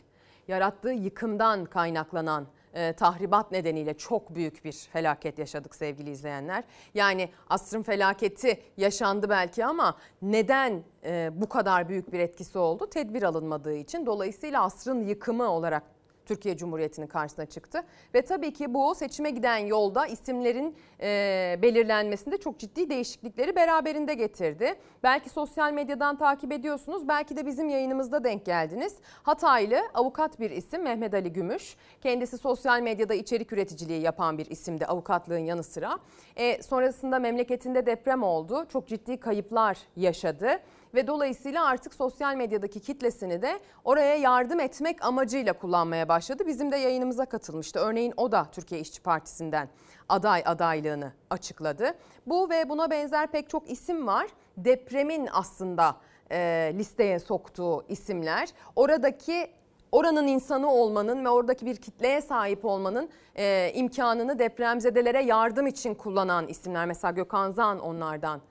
Yarattığı yıkımdan kaynaklanan e, tahribat nedeniyle çok büyük bir felaket yaşadık sevgili izleyenler. Yani asrın felaketi yaşandı belki ama neden e, bu kadar büyük bir etkisi oldu? Tedbir alınmadığı için. Dolayısıyla asrın yıkımı olarak Türkiye Cumhuriyeti'nin karşısına çıktı. Ve tabii ki bu seçime giden yolda isimlerin e, belirlenmesinde çok ciddi değişiklikleri beraberinde getirdi. Belki sosyal medyadan takip ediyorsunuz, belki de bizim yayınımızda denk geldiniz. Hataylı avukat bir isim Mehmet Ali Gümüş. Kendisi sosyal medyada içerik üreticiliği yapan bir isimdi avukatlığın yanı sıra. E, sonrasında memleketinde deprem oldu. Çok ciddi kayıplar yaşadı ve dolayısıyla artık sosyal medyadaki kitlesini de oraya yardım etmek amacıyla kullanmaya başladı. Bizim de yayınımıza katılmıştı. Örneğin o da Türkiye İşçi Partisi'nden aday adaylığını açıkladı. Bu ve buna benzer pek çok isim var. Depremin aslında e, listeye soktuğu isimler. Oradaki oranın insanı olmanın ve oradaki bir kitleye sahip olmanın e, imkanını depremzedelere yardım için kullanan isimler. Mesela Gökhan Zan onlardan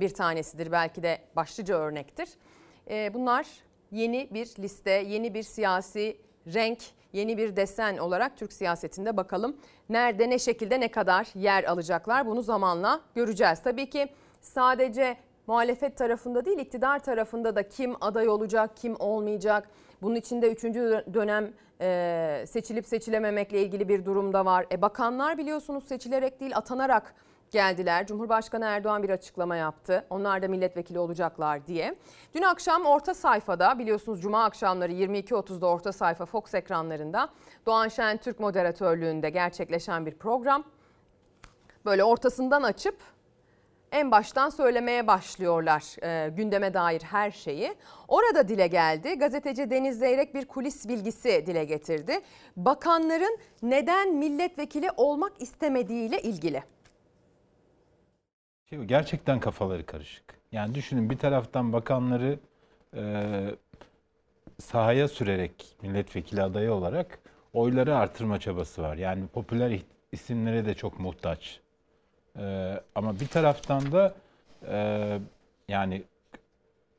bir tanesidir belki de başlıca örnektir. E, bunlar yeni bir liste, yeni bir siyasi renk, yeni bir desen olarak Türk siyasetinde bakalım nerede ne şekilde ne kadar yer alacaklar bunu zamanla göreceğiz. Tabii ki sadece muhalefet tarafında değil iktidar tarafında da kim aday olacak, kim olmayacak. Bunun içinde üçüncü dönem e, seçilip seçilememekle ilgili bir durum da var. E, bakanlar biliyorsunuz seçilerek değil atanarak geldiler. Cumhurbaşkanı Erdoğan bir açıklama yaptı. Onlar da milletvekili olacaklar diye. Dün akşam orta sayfada biliyorsunuz cuma akşamları 22.30'da orta sayfa Fox ekranlarında Doğan Şen Türk moderatörlüğünde gerçekleşen bir program. Böyle ortasından açıp en baştan söylemeye başlıyorlar e, gündeme dair her şeyi. Orada dile geldi. Gazeteci Deniz Zeyrek bir kulis bilgisi dile getirdi. Bakanların neden milletvekili olmak istemediğiyle ilgili. Şey, gerçekten kafaları karışık. Yani düşünün bir taraftan bakanları e, sahaya sürerek milletvekili adayı olarak oyları artırma çabası var. Yani popüler isimlere de çok muhtaç. E, ama bir taraftan da e, yani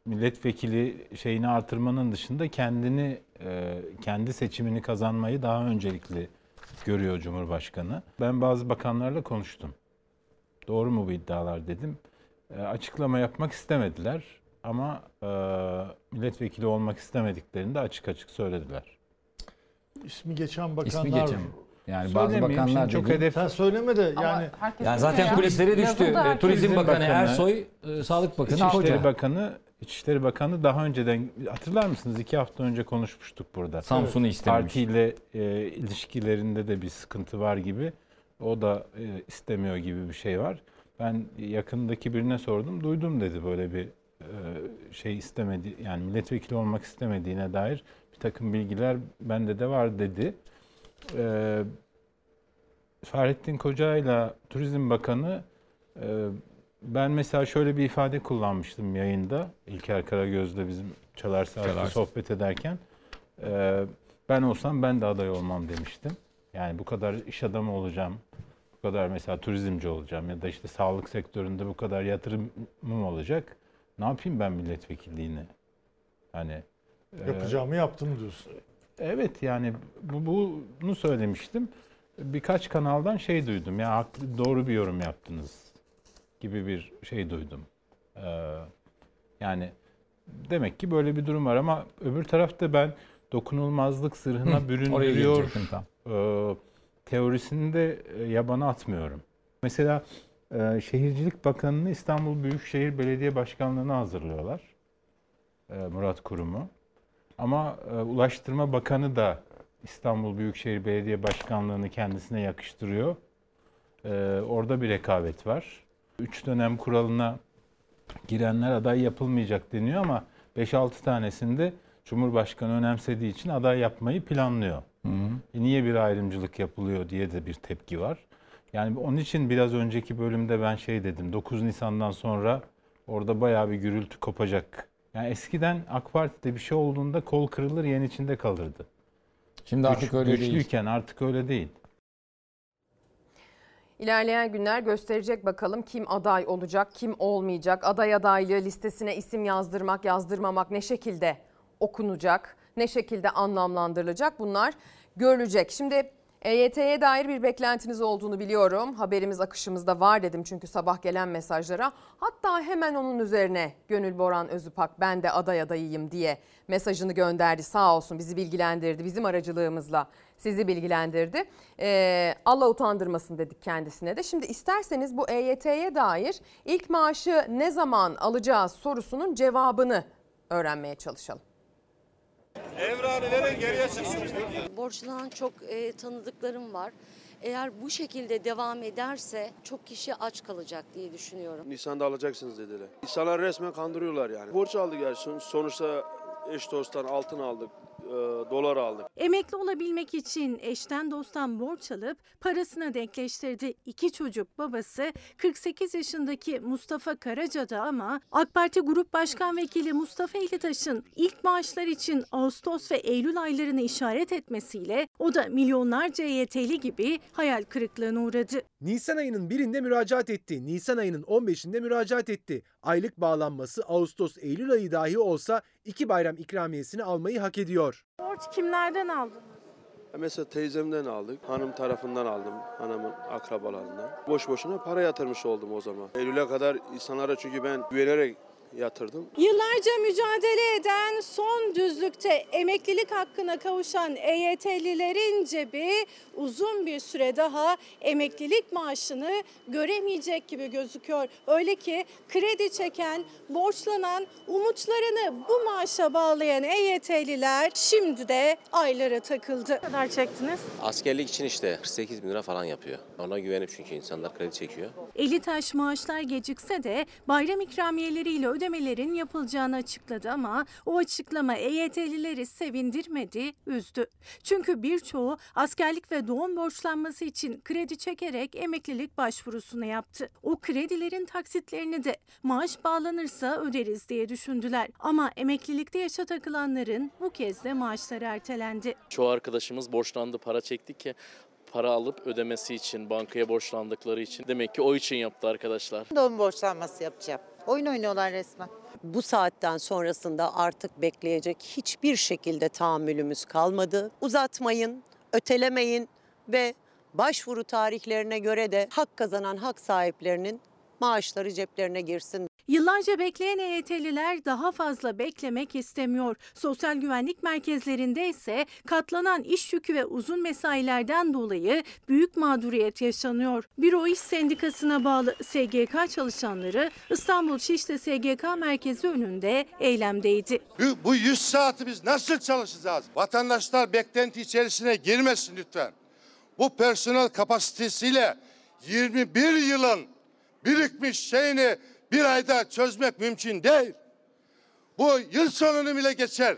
milletvekili şeyini artırmanın dışında kendini e, kendi seçimini kazanmayı daha öncelikli görüyor Cumhurbaşkanı. Ben bazı bakanlarla konuştum. Doğru mu bu iddialar dedim. E, açıklama yapmak istemediler ama e, milletvekili olmak istemediklerini de açık açık söylediler. İsmi geçen bakanlar. İsmi geçen. Yani bazı bakanlar çok hedef. Sen söyleme de yani. Yani zaten kulislere düştü. E, Turizm Bakanı Ersoy, e, Sağlık Bakanı İçişleri Koca. Bakanı İçişleri Bakanı daha önceden hatırlar mısınız? iki hafta önce konuşmuştuk burada. Samsun'u Evet. istememiş. Partiyle e, ilişkilerinde de bir sıkıntı var gibi. O da e, istemiyor gibi bir şey var. Ben yakındaki birine sordum. Duydum dedi böyle bir e, şey istemedi. Yani milletvekili olmak istemediğine dair bir takım bilgiler bende de var dedi. E, Fahrettin Koca ile Turizm Bakanı e, ben mesela şöyle bir ifade kullanmıştım yayında. İlker Karagöz'le bizim Çalar Çalar. sohbet ederken. E, ben olsam ben de aday olmam demiştim. Yani bu kadar iş adamı olacağım. Bu kadar mesela turizmci olacağım ya da işte sağlık sektöründe bu kadar yatırımım olacak. Ne yapayım ben milletvekilliğini? Hani e, Yapacağımı yaptım diyorsun. Evet yani bu, bunu söylemiştim. Birkaç kanaldan şey duydum. Ya haklı, doğru bir yorum yaptınız gibi bir şey duydum. Ee, yani demek ki böyle bir durum var ama öbür tarafta ben dokunulmazlık oraya büründürüyor e, teorisini de e, yabana atmıyorum. Mesela e, Şehircilik Bakanı'nı İstanbul Büyükşehir Belediye Başkanlığı'na hazırlıyorlar. E, Murat Kurum'u. Ama e, Ulaştırma Bakanı da İstanbul Büyükşehir Belediye Başkanlığı'nı kendisine yakıştırıyor. E, orada bir rekabet var. Üç dönem kuralına girenler aday yapılmayacak deniyor ama 5-6 tanesinde Cumhurbaşkanı önemsediği için aday yapmayı planlıyor. E niye bir ayrımcılık yapılıyor diye de bir tepki var. Yani onun için biraz önceki bölümde ben şey dedim. 9 Nisan'dan sonra orada bayağı bir gürültü kopacak. Yani eskiden AK Parti'de bir şey olduğunda kol kırılır yen içinde kalırdı. Şimdi artık öyle değil. Güçlüyken artık öyle değil. İlerleyen günler gösterecek bakalım kim aday olacak, kim olmayacak. Aday adaylığı listesine isim yazdırmak, yazdırmamak ne şekilde okunacak, ne şekilde anlamlandırılacak bunlar görülecek. Şimdi EYT'ye dair bir beklentiniz olduğunu biliyorum. Haberimiz akışımızda var dedim çünkü sabah gelen mesajlara. Hatta hemen onun üzerine Gönül Boran Özüpak ben de aday adayıyım diye mesajını gönderdi. Sağ olsun bizi bilgilendirdi. Bizim aracılığımızla sizi bilgilendirdi. Ee, Allah utandırmasın dedik kendisine de. Şimdi isterseniz bu EYT'ye dair ilk maaşı ne zaman alacağız sorusunun cevabını öğrenmeye çalışalım. Evranı verin geriye çıksın. Borçlanan çok e, tanıdıklarım var. Eğer bu şekilde devam ederse çok kişi aç kalacak diye düşünüyorum. Nisan'da alacaksınız dediler. İnsanlar resmen kandırıyorlar yani. Borç aldık yani. Son- Sonuçta eş dosttan altın aldık, dolar aldık. Emekli olabilmek için eşten dosttan borç alıp parasına denkleştirdi. İki çocuk babası 48 yaşındaki Mustafa Karaca'da ama AK Parti Grup Başkan Vekili Mustafa Elitaş'ın ilk maaşlar için Ağustos ve Eylül aylarını işaret etmesiyle o da milyonlarca EYT'li gibi hayal kırıklığına uğradı. Nisan ayının birinde müracaat etti. Nisan ayının 15'inde müracaat etti. Aylık bağlanması Ağustos-Eylül ayı dahi olsa iki bayram ikramiyesini almayı hak ediyor. Borç kimlerden aldın? Mesela teyzemden aldık, hanım tarafından aldım, hanımın akrabalarından. Boş boşuna para yatırmış oldum o zaman. Eylül'e kadar insanlara çünkü ben güvenerek yatırdım. Yıllarca mücadele eden son düzlükte emeklilik hakkına kavuşan EYT'lilerin cebi uzun bir süre daha emeklilik maaşını göremeyecek gibi gözüküyor. Öyle ki kredi çeken, borçlanan, umutlarını bu maaşa bağlayan EYT'liler şimdi de aylara takıldı. Ne kadar çektiniz? Askerlik için işte 48 bin lira falan yapıyor. Ona güvenip çünkü insanlar kredi çekiyor. Eli taş maaşlar gecikse de bayram ikramiyeleriyle ödemelerin yapılacağını açıkladı ama o açıklama EYT'lileri sevindirmedi, üzdü. Çünkü birçoğu askerlik ve doğum borçlanması için kredi çekerek emeklilik başvurusunu yaptı. O kredilerin taksitlerini de maaş bağlanırsa öderiz diye düşündüler. Ama emeklilikte yaşa takılanların bu kez de maaşları ertelendi. Çoğu arkadaşımız borçlandı, para çektik ki para alıp ödemesi için, bankaya borçlandıkları için. Demek ki o için yaptı arkadaşlar. Doğum borçlanması yapacağım. Oyun oynuyorlar resmen. Bu saatten sonrasında artık bekleyecek hiçbir şekilde tahammülümüz kalmadı. Uzatmayın, ötelemeyin ve başvuru tarihlerine göre de hak kazanan hak sahiplerinin maaşları ceplerine girsin. Yıllarca bekleyen EYT'liler daha fazla beklemek istemiyor. Sosyal güvenlik merkezlerinde ise katlanan iş yükü ve uzun mesailerden dolayı büyük mağduriyet yaşanıyor. Büro İş Sendikası'na bağlı SGK çalışanları İstanbul Şişli SGK merkezi önünde eylemdeydi. Bu- Bu 100 saati biz nasıl çalışacağız? Vatandaşlar beklenti içerisine girmesin lütfen. Bu personel kapasitesiyle 21 yılın birikmiş şeyini bir ayda çözmek mümkün değil. Bu yıl sonunu bile geçer.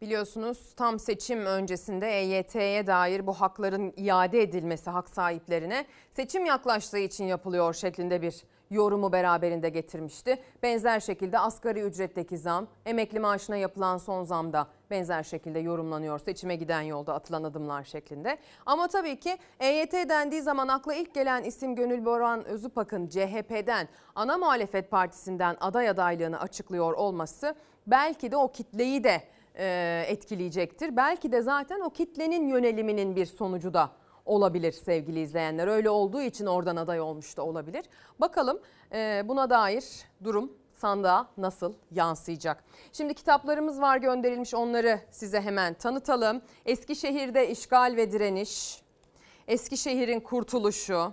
Biliyorsunuz tam seçim öncesinde EYT'ye dair bu hakların iade edilmesi hak sahiplerine seçim yaklaştığı için yapılıyor şeklinde bir yorumu beraberinde getirmişti. Benzer şekilde asgari ücretteki zam, emekli maaşına yapılan son zam da benzer şekilde yorumlanıyor seçime giden yolda atılan adımlar şeklinde. Ama tabii ki EYT dendiği zaman akla ilk gelen isim Gönül Boran Özupak'ın CHP'den ana muhalefet partisinden aday adaylığını açıklıyor olması belki de o kitleyi de e, etkileyecektir. Belki de zaten o kitlenin yöneliminin bir sonucu da olabilir sevgili izleyenler. Öyle olduğu için oradan aday olmuş da olabilir. Bakalım e, buna dair durum sandığa nasıl yansıyacak? Şimdi kitaplarımız var gönderilmiş onları size hemen tanıtalım. Eskişehir'de işgal ve direniş, Eskişehir'in kurtuluşu,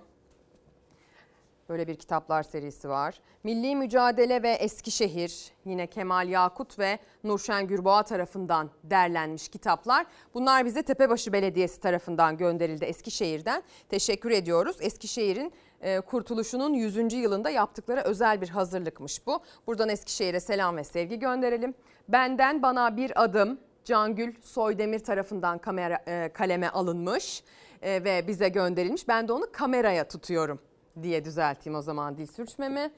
Böyle bir kitaplar serisi var. Milli Mücadele ve Eskişehir yine Kemal Yakut ve Nurşen Gürboğa tarafından derlenmiş kitaplar. Bunlar bize Tepebaşı Belediyesi tarafından gönderildi Eskişehir'den. Teşekkür ediyoruz. Eskişehir'in e, kurtuluşunun 100. yılında yaptıkları özel bir hazırlıkmış bu. Buradan Eskişehir'e selam ve sevgi gönderelim. Benden bana bir adım Cangül Soydemir tarafından kamera, e, kaleme alınmış e, ve bize gönderilmiş. Ben de onu kameraya tutuyorum diye düzelteyim o zaman dil sürçmemi.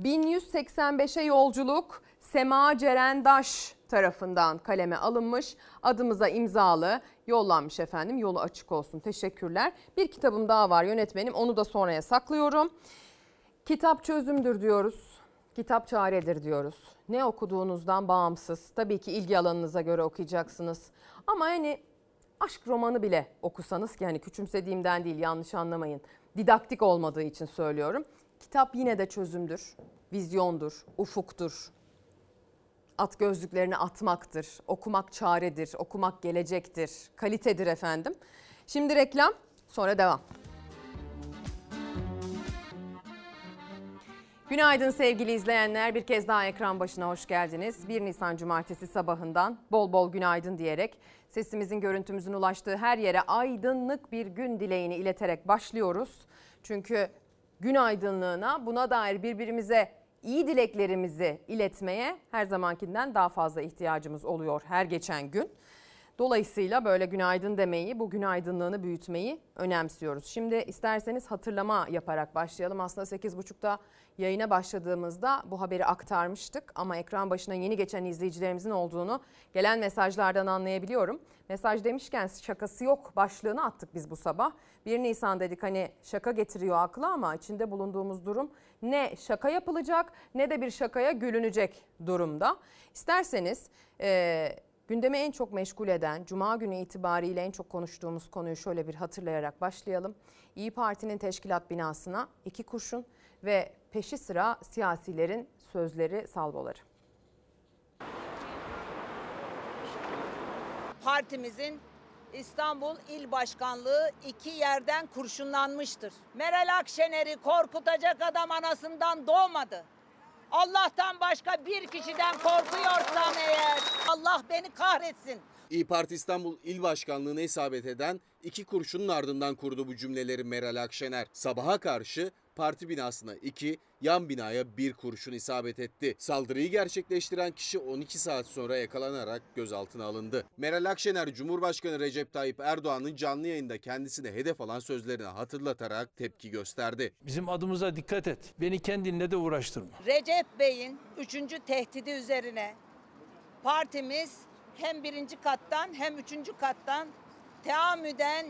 1185'e yolculuk Sema Cerendaş tarafından kaleme alınmış. Adımıza imzalı yollanmış efendim. Yolu açık olsun. Teşekkürler. Bir kitabım daha var yönetmenim. Onu da sonraya saklıyorum. Kitap çözümdür diyoruz. Kitap çaredir diyoruz. Ne okuduğunuzdan bağımsız. Tabii ki ilgi alanınıza göre okuyacaksınız. Ama hani aşk romanı bile okusanız ki hani küçümsediğimden değil yanlış anlamayın. Didaktik olmadığı için söylüyorum. Kitap yine de çözümdür, vizyondur, ufuktur. At gözlüklerini atmaktır, okumak çaredir, okumak gelecektir, kalitedir efendim. Şimdi reklam, sonra devam. Günaydın sevgili izleyenler. Bir kez daha ekran başına hoş geldiniz. 1 Nisan Cumartesi sabahından bol bol günaydın diyerek sesimizin görüntümüzün ulaştığı her yere aydınlık bir gün dileğini ileterek başlıyoruz. Çünkü gün aydınlığına buna dair birbirimize iyi dileklerimizi iletmeye her zamankinden daha fazla ihtiyacımız oluyor her geçen gün. Dolayısıyla böyle günaydın demeyi, bu günaydınlığını büyütmeyi önemsiyoruz. Şimdi isterseniz hatırlama yaparak başlayalım. Aslında 8.30'da yayına başladığımızda bu haberi aktarmıştık ama ekran başına yeni geçen izleyicilerimizin olduğunu gelen mesajlardan anlayabiliyorum. Mesaj demişken şakası yok başlığını attık biz bu sabah. 1 Nisan dedik hani şaka getiriyor akla ama içinde bulunduğumuz durum ne şaka yapılacak ne de bir şakaya gülünecek durumda. İsterseniz e, gündemi en çok meşgul eden Cuma günü itibariyle en çok konuştuğumuz konuyu şöyle bir hatırlayarak başlayalım. İyi Parti'nin teşkilat binasına iki kurşun ve peşi sıra siyasilerin sözleri salvoları. Partimizin İstanbul İl Başkanlığı iki yerden kurşunlanmıştır. Meral Akşener'i korkutacak adam anasından doğmadı. Allah'tan başka bir kişiden korkuyorsam eğer Allah beni kahretsin. İyi Parti İstanbul İl Başkanlığı'na isabet eden iki kurşunun ardından kurdu bu cümleleri Meral Akşener. Sabaha karşı parti binasına iki, yan binaya bir kurşun isabet etti. Saldırıyı gerçekleştiren kişi 12 saat sonra yakalanarak gözaltına alındı. Meral Akşener, Cumhurbaşkanı Recep Tayyip Erdoğan'ın canlı yayında kendisine hedef alan sözlerini hatırlatarak tepki gösterdi. Bizim adımıza dikkat et. Beni kendinle de uğraştırma. Recep Bey'in üçüncü tehdidi üzerine partimiz hem birinci kattan hem üçüncü kattan teamüden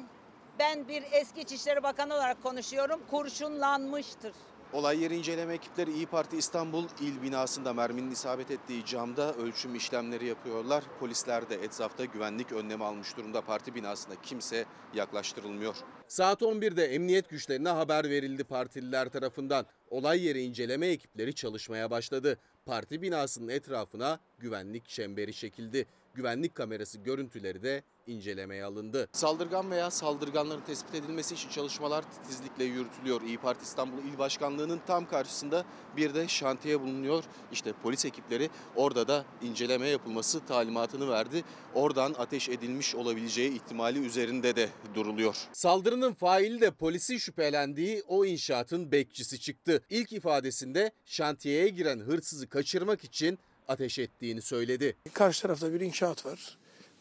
ben bir eski İçişleri Bakanı olarak konuşuyorum kurşunlanmıştır. Olay yeri inceleme ekipleri İyi Parti İstanbul İl binasında merminin isabet ettiği camda ölçüm işlemleri yapıyorlar. Polisler de etrafta güvenlik önlemi almış durumda. Parti binasına kimse yaklaştırılmıyor. Saat 11'de emniyet güçlerine haber verildi partililer tarafından. Olay yeri inceleme ekipleri çalışmaya başladı. Parti binasının etrafına güvenlik çemberi çekildi. Güvenlik kamerası görüntüleri de incelemeye alındı. Saldırgan veya saldırganların tespit edilmesi için çalışmalar titizlikle yürütülüyor. İyi Parti İstanbul İl Başkanlığı'nın tam karşısında bir de şantiye bulunuyor. İşte polis ekipleri orada da inceleme yapılması talimatını verdi. Oradan ateş edilmiş olabileceği ihtimali üzerinde de duruluyor. Saldırının faili de polisin şüphelendiği o inşaatın bekçisi çıktı. İlk ifadesinde şantiyeye giren hırsızı kaçırmak için ateş ettiğini söyledi. Karşı tarafta bir inşaat var.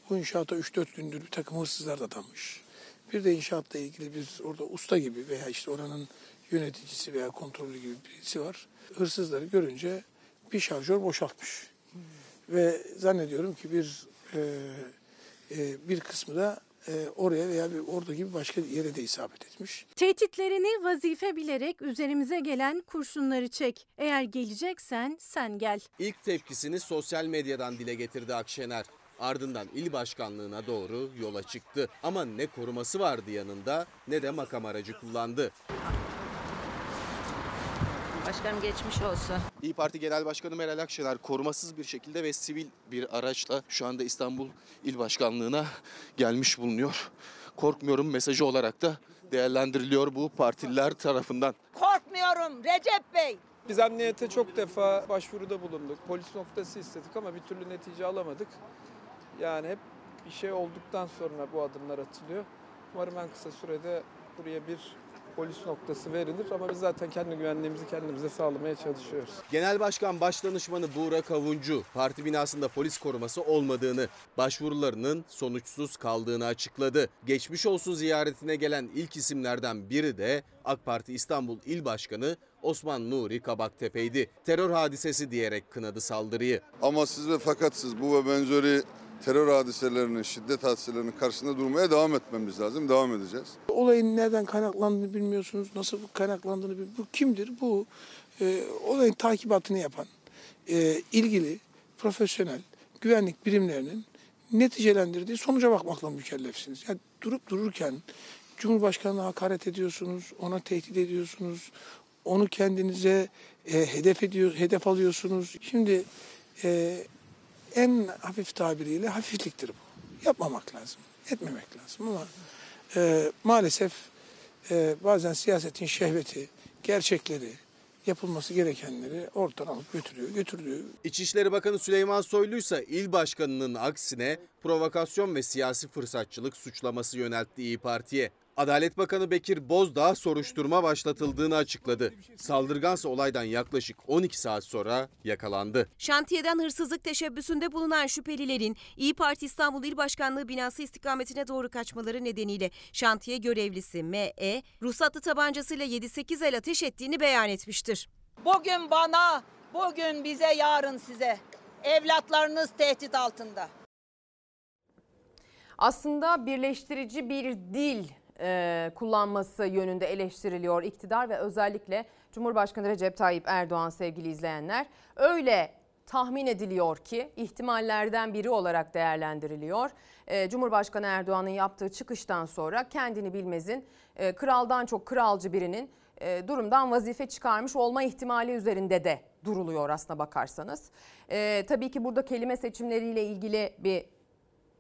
Bu inşaata 3-4 gündür bir takım hırsızlar da damış. Bir de inşaatla ilgili bir orada usta gibi veya işte oranın yöneticisi veya kontrolü gibi birisi var. Hırsızları görünce bir şarjör boşaltmış. Ve zannediyorum ki bir e, e, bir kısmı da e, oraya veya bir orada gibi başka yere de isabet etmiş. Tehditlerini vazife bilerek üzerimize gelen kurşunları çek. Eğer geleceksen sen gel. İlk tepkisini sosyal medyadan dile getirdi Akşener. Ardından il başkanlığına doğru yola çıktı. Ama ne koruması vardı yanında ne de makam aracı kullandı. Başkanım geçmiş olsun. İyi Parti Genel Başkanı Meral Akşener korumasız bir şekilde ve sivil bir araçla şu anda İstanbul İl Başkanlığı'na gelmiş bulunuyor. Korkmuyorum mesajı olarak da değerlendiriliyor bu partililer tarafından. Korkmuyorum Recep Bey. Biz emniyete çok defa başvuruda bulunduk. Polis noktası istedik ama bir türlü netice alamadık. Yani hep bir şey olduktan sonra bu adımlar atılıyor. Umarım en kısa sürede buraya bir polis noktası verilir ama biz zaten kendi güvenliğimizi kendimize sağlamaya çalışıyoruz. Genel Başkan Başdanışmanı Buğra Kavuncu parti binasında polis koruması olmadığını, başvurularının sonuçsuz kaldığını açıkladı. Geçmiş olsun ziyaretine gelen ilk isimlerden biri de AK Parti İstanbul İl Başkanı Osman Nuri Kabaktepe'ydi. Terör hadisesi diyerek kınadı saldırıyı. Amaçsız ve fakatsız bu ve benzeri terör hadiselerinin, şiddet hadiselerinin karşısında durmaya devam etmemiz lazım. Devam edeceğiz. Olayın nereden kaynaklandığını bilmiyorsunuz. Nasıl kaynaklandığını bilmiyorsunuz. Bu kimdir? Bu e, olayın takibatını yapan e, ilgili profesyonel güvenlik birimlerinin neticelendirdiği sonuca bakmakla mükellefsiniz. Yani durup dururken Cumhurbaşkanı'na hakaret ediyorsunuz, ona tehdit ediyorsunuz, onu kendinize e, hedef ediyor, hedef alıyorsunuz. Şimdi e, en hafif tabiriyle hafifliktir bu. Yapmamak lazım, etmemek lazım ama e, maalesef e, bazen siyasetin şehveti, gerçekleri yapılması gerekenleri ortadan alıp götürüyor, götürülüyor. İçişleri Bakanı Süleyman Soylu ise il başkanının aksine provokasyon ve siyasi fırsatçılık suçlaması yöneltti İyi Parti'ye. Adalet Bakanı Bekir Bozdağ soruşturma başlatıldığını açıkladı. Saldırgansa olaydan yaklaşık 12 saat sonra yakalandı. Şantiyeden hırsızlık teşebbüsünde bulunan şüphelilerin İyi Parti İstanbul İl Başkanlığı binası istikametine doğru kaçmaları nedeniyle şantiye görevlisi M.E. ruhsatlı tabancasıyla 7-8 el ateş ettiğini beyan etmiştir. Bugün bana, bugün bize, yarın size. Evlatlarınız tehdit altında. Aslında birleştirici bir dil e, kullanması yönünde eleştiriliyor iktidar ve özellikle Cumhurbaşkanı Recep Tayyip Erdoğan sevgili izleyenler. Öyle tahmin ediliyor ki ihtimallerden biri olarak değerlendiriliyor. E, Cumhurbaşkanı Erdoğan'ın yaptığı çıkıştan sonra kendini bilmezin e, kraldan çok kralcı birinin e, durumdan vazife çıkarmış olma ihtimali üzerinde de duruluyor aslına bakarsanız. E, tabii ki burada kelime seçimleriyle ilgili bir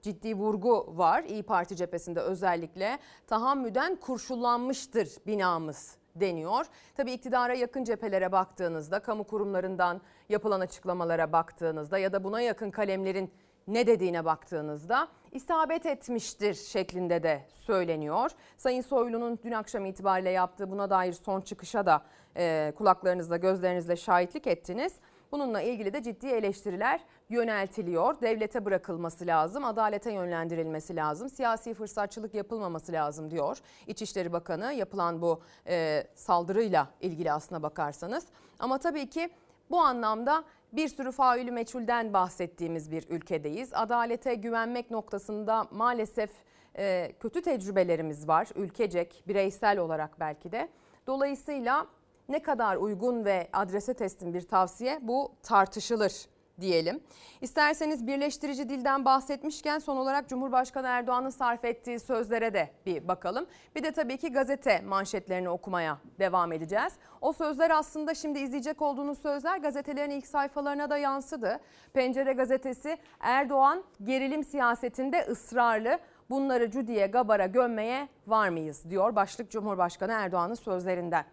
ciddi vurgu var İyi Parti cephesinde özellikle. Tahammüden kurşunlanmıştır binamız deniyor. Tabii iktidara yakın cephelere baktığınızda, kamu kurumlarından yapılan açıklamalara baktığınızda ya da buna yakın kalemlerin ne dediğine baktığınızda isabet etmiştir şeklinde de söyleniyor. Sayın Soylu'nun dün akşam itibariyle yaptığı buna dair son çıkışa da e, kulaklarınızla gözlerinizle şahitlik ettiniz. Bununla ilgili de ciddi eleştiriler yöneltiliyor. Devlete bırakılması lazım, adalete yönlendirilmesi lazım, siyasi fırsatçılık yapılmaması lazım diyor İçişleri Bakanı yapılan bu e, saldırıyla ilgili aslına bakarsanız. Ama tabii ki bu anlamda bir sürü faülü meçhulden bahsettiğimiz bir ülkedeyiz. Adalete güvenmek noktasında maalesef e, kötü tecrübelerimiz var ülkecek, bireysel olarak belki de. Dolayısıyla ne kadar uygun ve adrese teslim bir tavsiye bu tartışılır diyelim. İsterseniz birleştirici dilden bahsetmişken son olarak Cumhurbaşkanı Erdoğan'ın sarf ettiği sözlere de bir bakalım. Bir de tabii ki gazete manşetlerini okumaya devam edeceğiz. O sözler aslında şimdi izleyecek olduğunuz sözler gazetelerin ilk sayfalarına da yansıdı. Pencere gazetesi Erdoğan gerilim siyasetinde ısrarlı bunları Cudi'ye Gabar'a gömmeye var mıyız diyor başlık Cumhurbaşkanı Erdoğan'ın sözlerinden.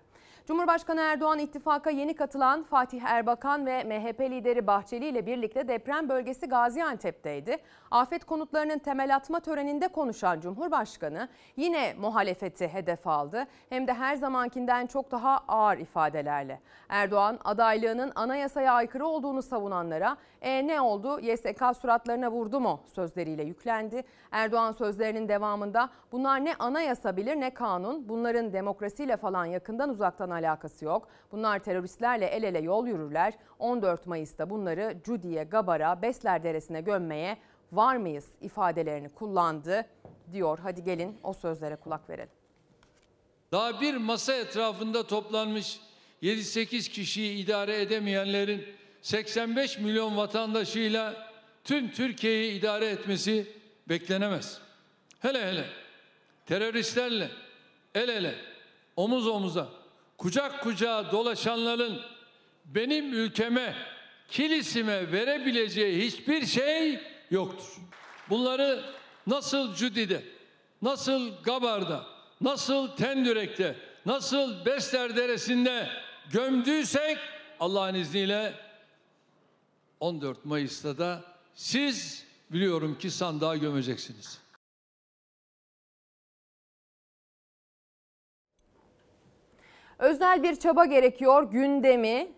Cumhurbaşkanı Erdoğan ittifaka yeni katılan Fatih Erbakan ve MHP lideri Bahçeli ile birlikte deprem bölgesi Gaziantep'teydi. Afet konutlarının temel atma töreninde konuşan Cumhurbaşkanı yine muhalefeti hedef aldı. Hem de her zamankinden çok daha ağır ifadelerle. Erdoğan adaylığının anayasaya aykırı olduğunu savunanlara e ne oldu YSK suratlarına vurdu mu sözleriyle yüklendi. Erdoğan sözlerinin devamında bunlar ne anayasa bilir ne kanun bunların demokrasiyle falan yakından uzaktan alakası yok. Bunlar teröristlerle el ele yol yürürler. 14 Mayıs'ta bunları Cudi'ye, Gabar'a, Besler Deresi'ne gömmeye var mıyız ifadelerini kullandı diyor. Hadi gelin o sözlere kulak verelim. Daha bir masa etrafında toplanmış 7-8 kişiyi idare edemeyenlerin 85 milyon vatandaşıyla tüm Türkiye'yi idare etmesi beklenemez. Hele hele teröristlerle el ele, omuz omuza, kucak kucağa dolaşanların benim ülkeme, kilisime verebileceği hiçbir şey yoktur. Bunları nasıl Cüdi'de, nasıl Gabar'da, nasıl Tendürek'te, nasıl Besler Deresi'nde gömdüysek Allah'ın izniyle 14 Mayıs'ta da siz biliyorum ki sandığa gömeceksiniz. Özel bir çaba gerekiyor gündemi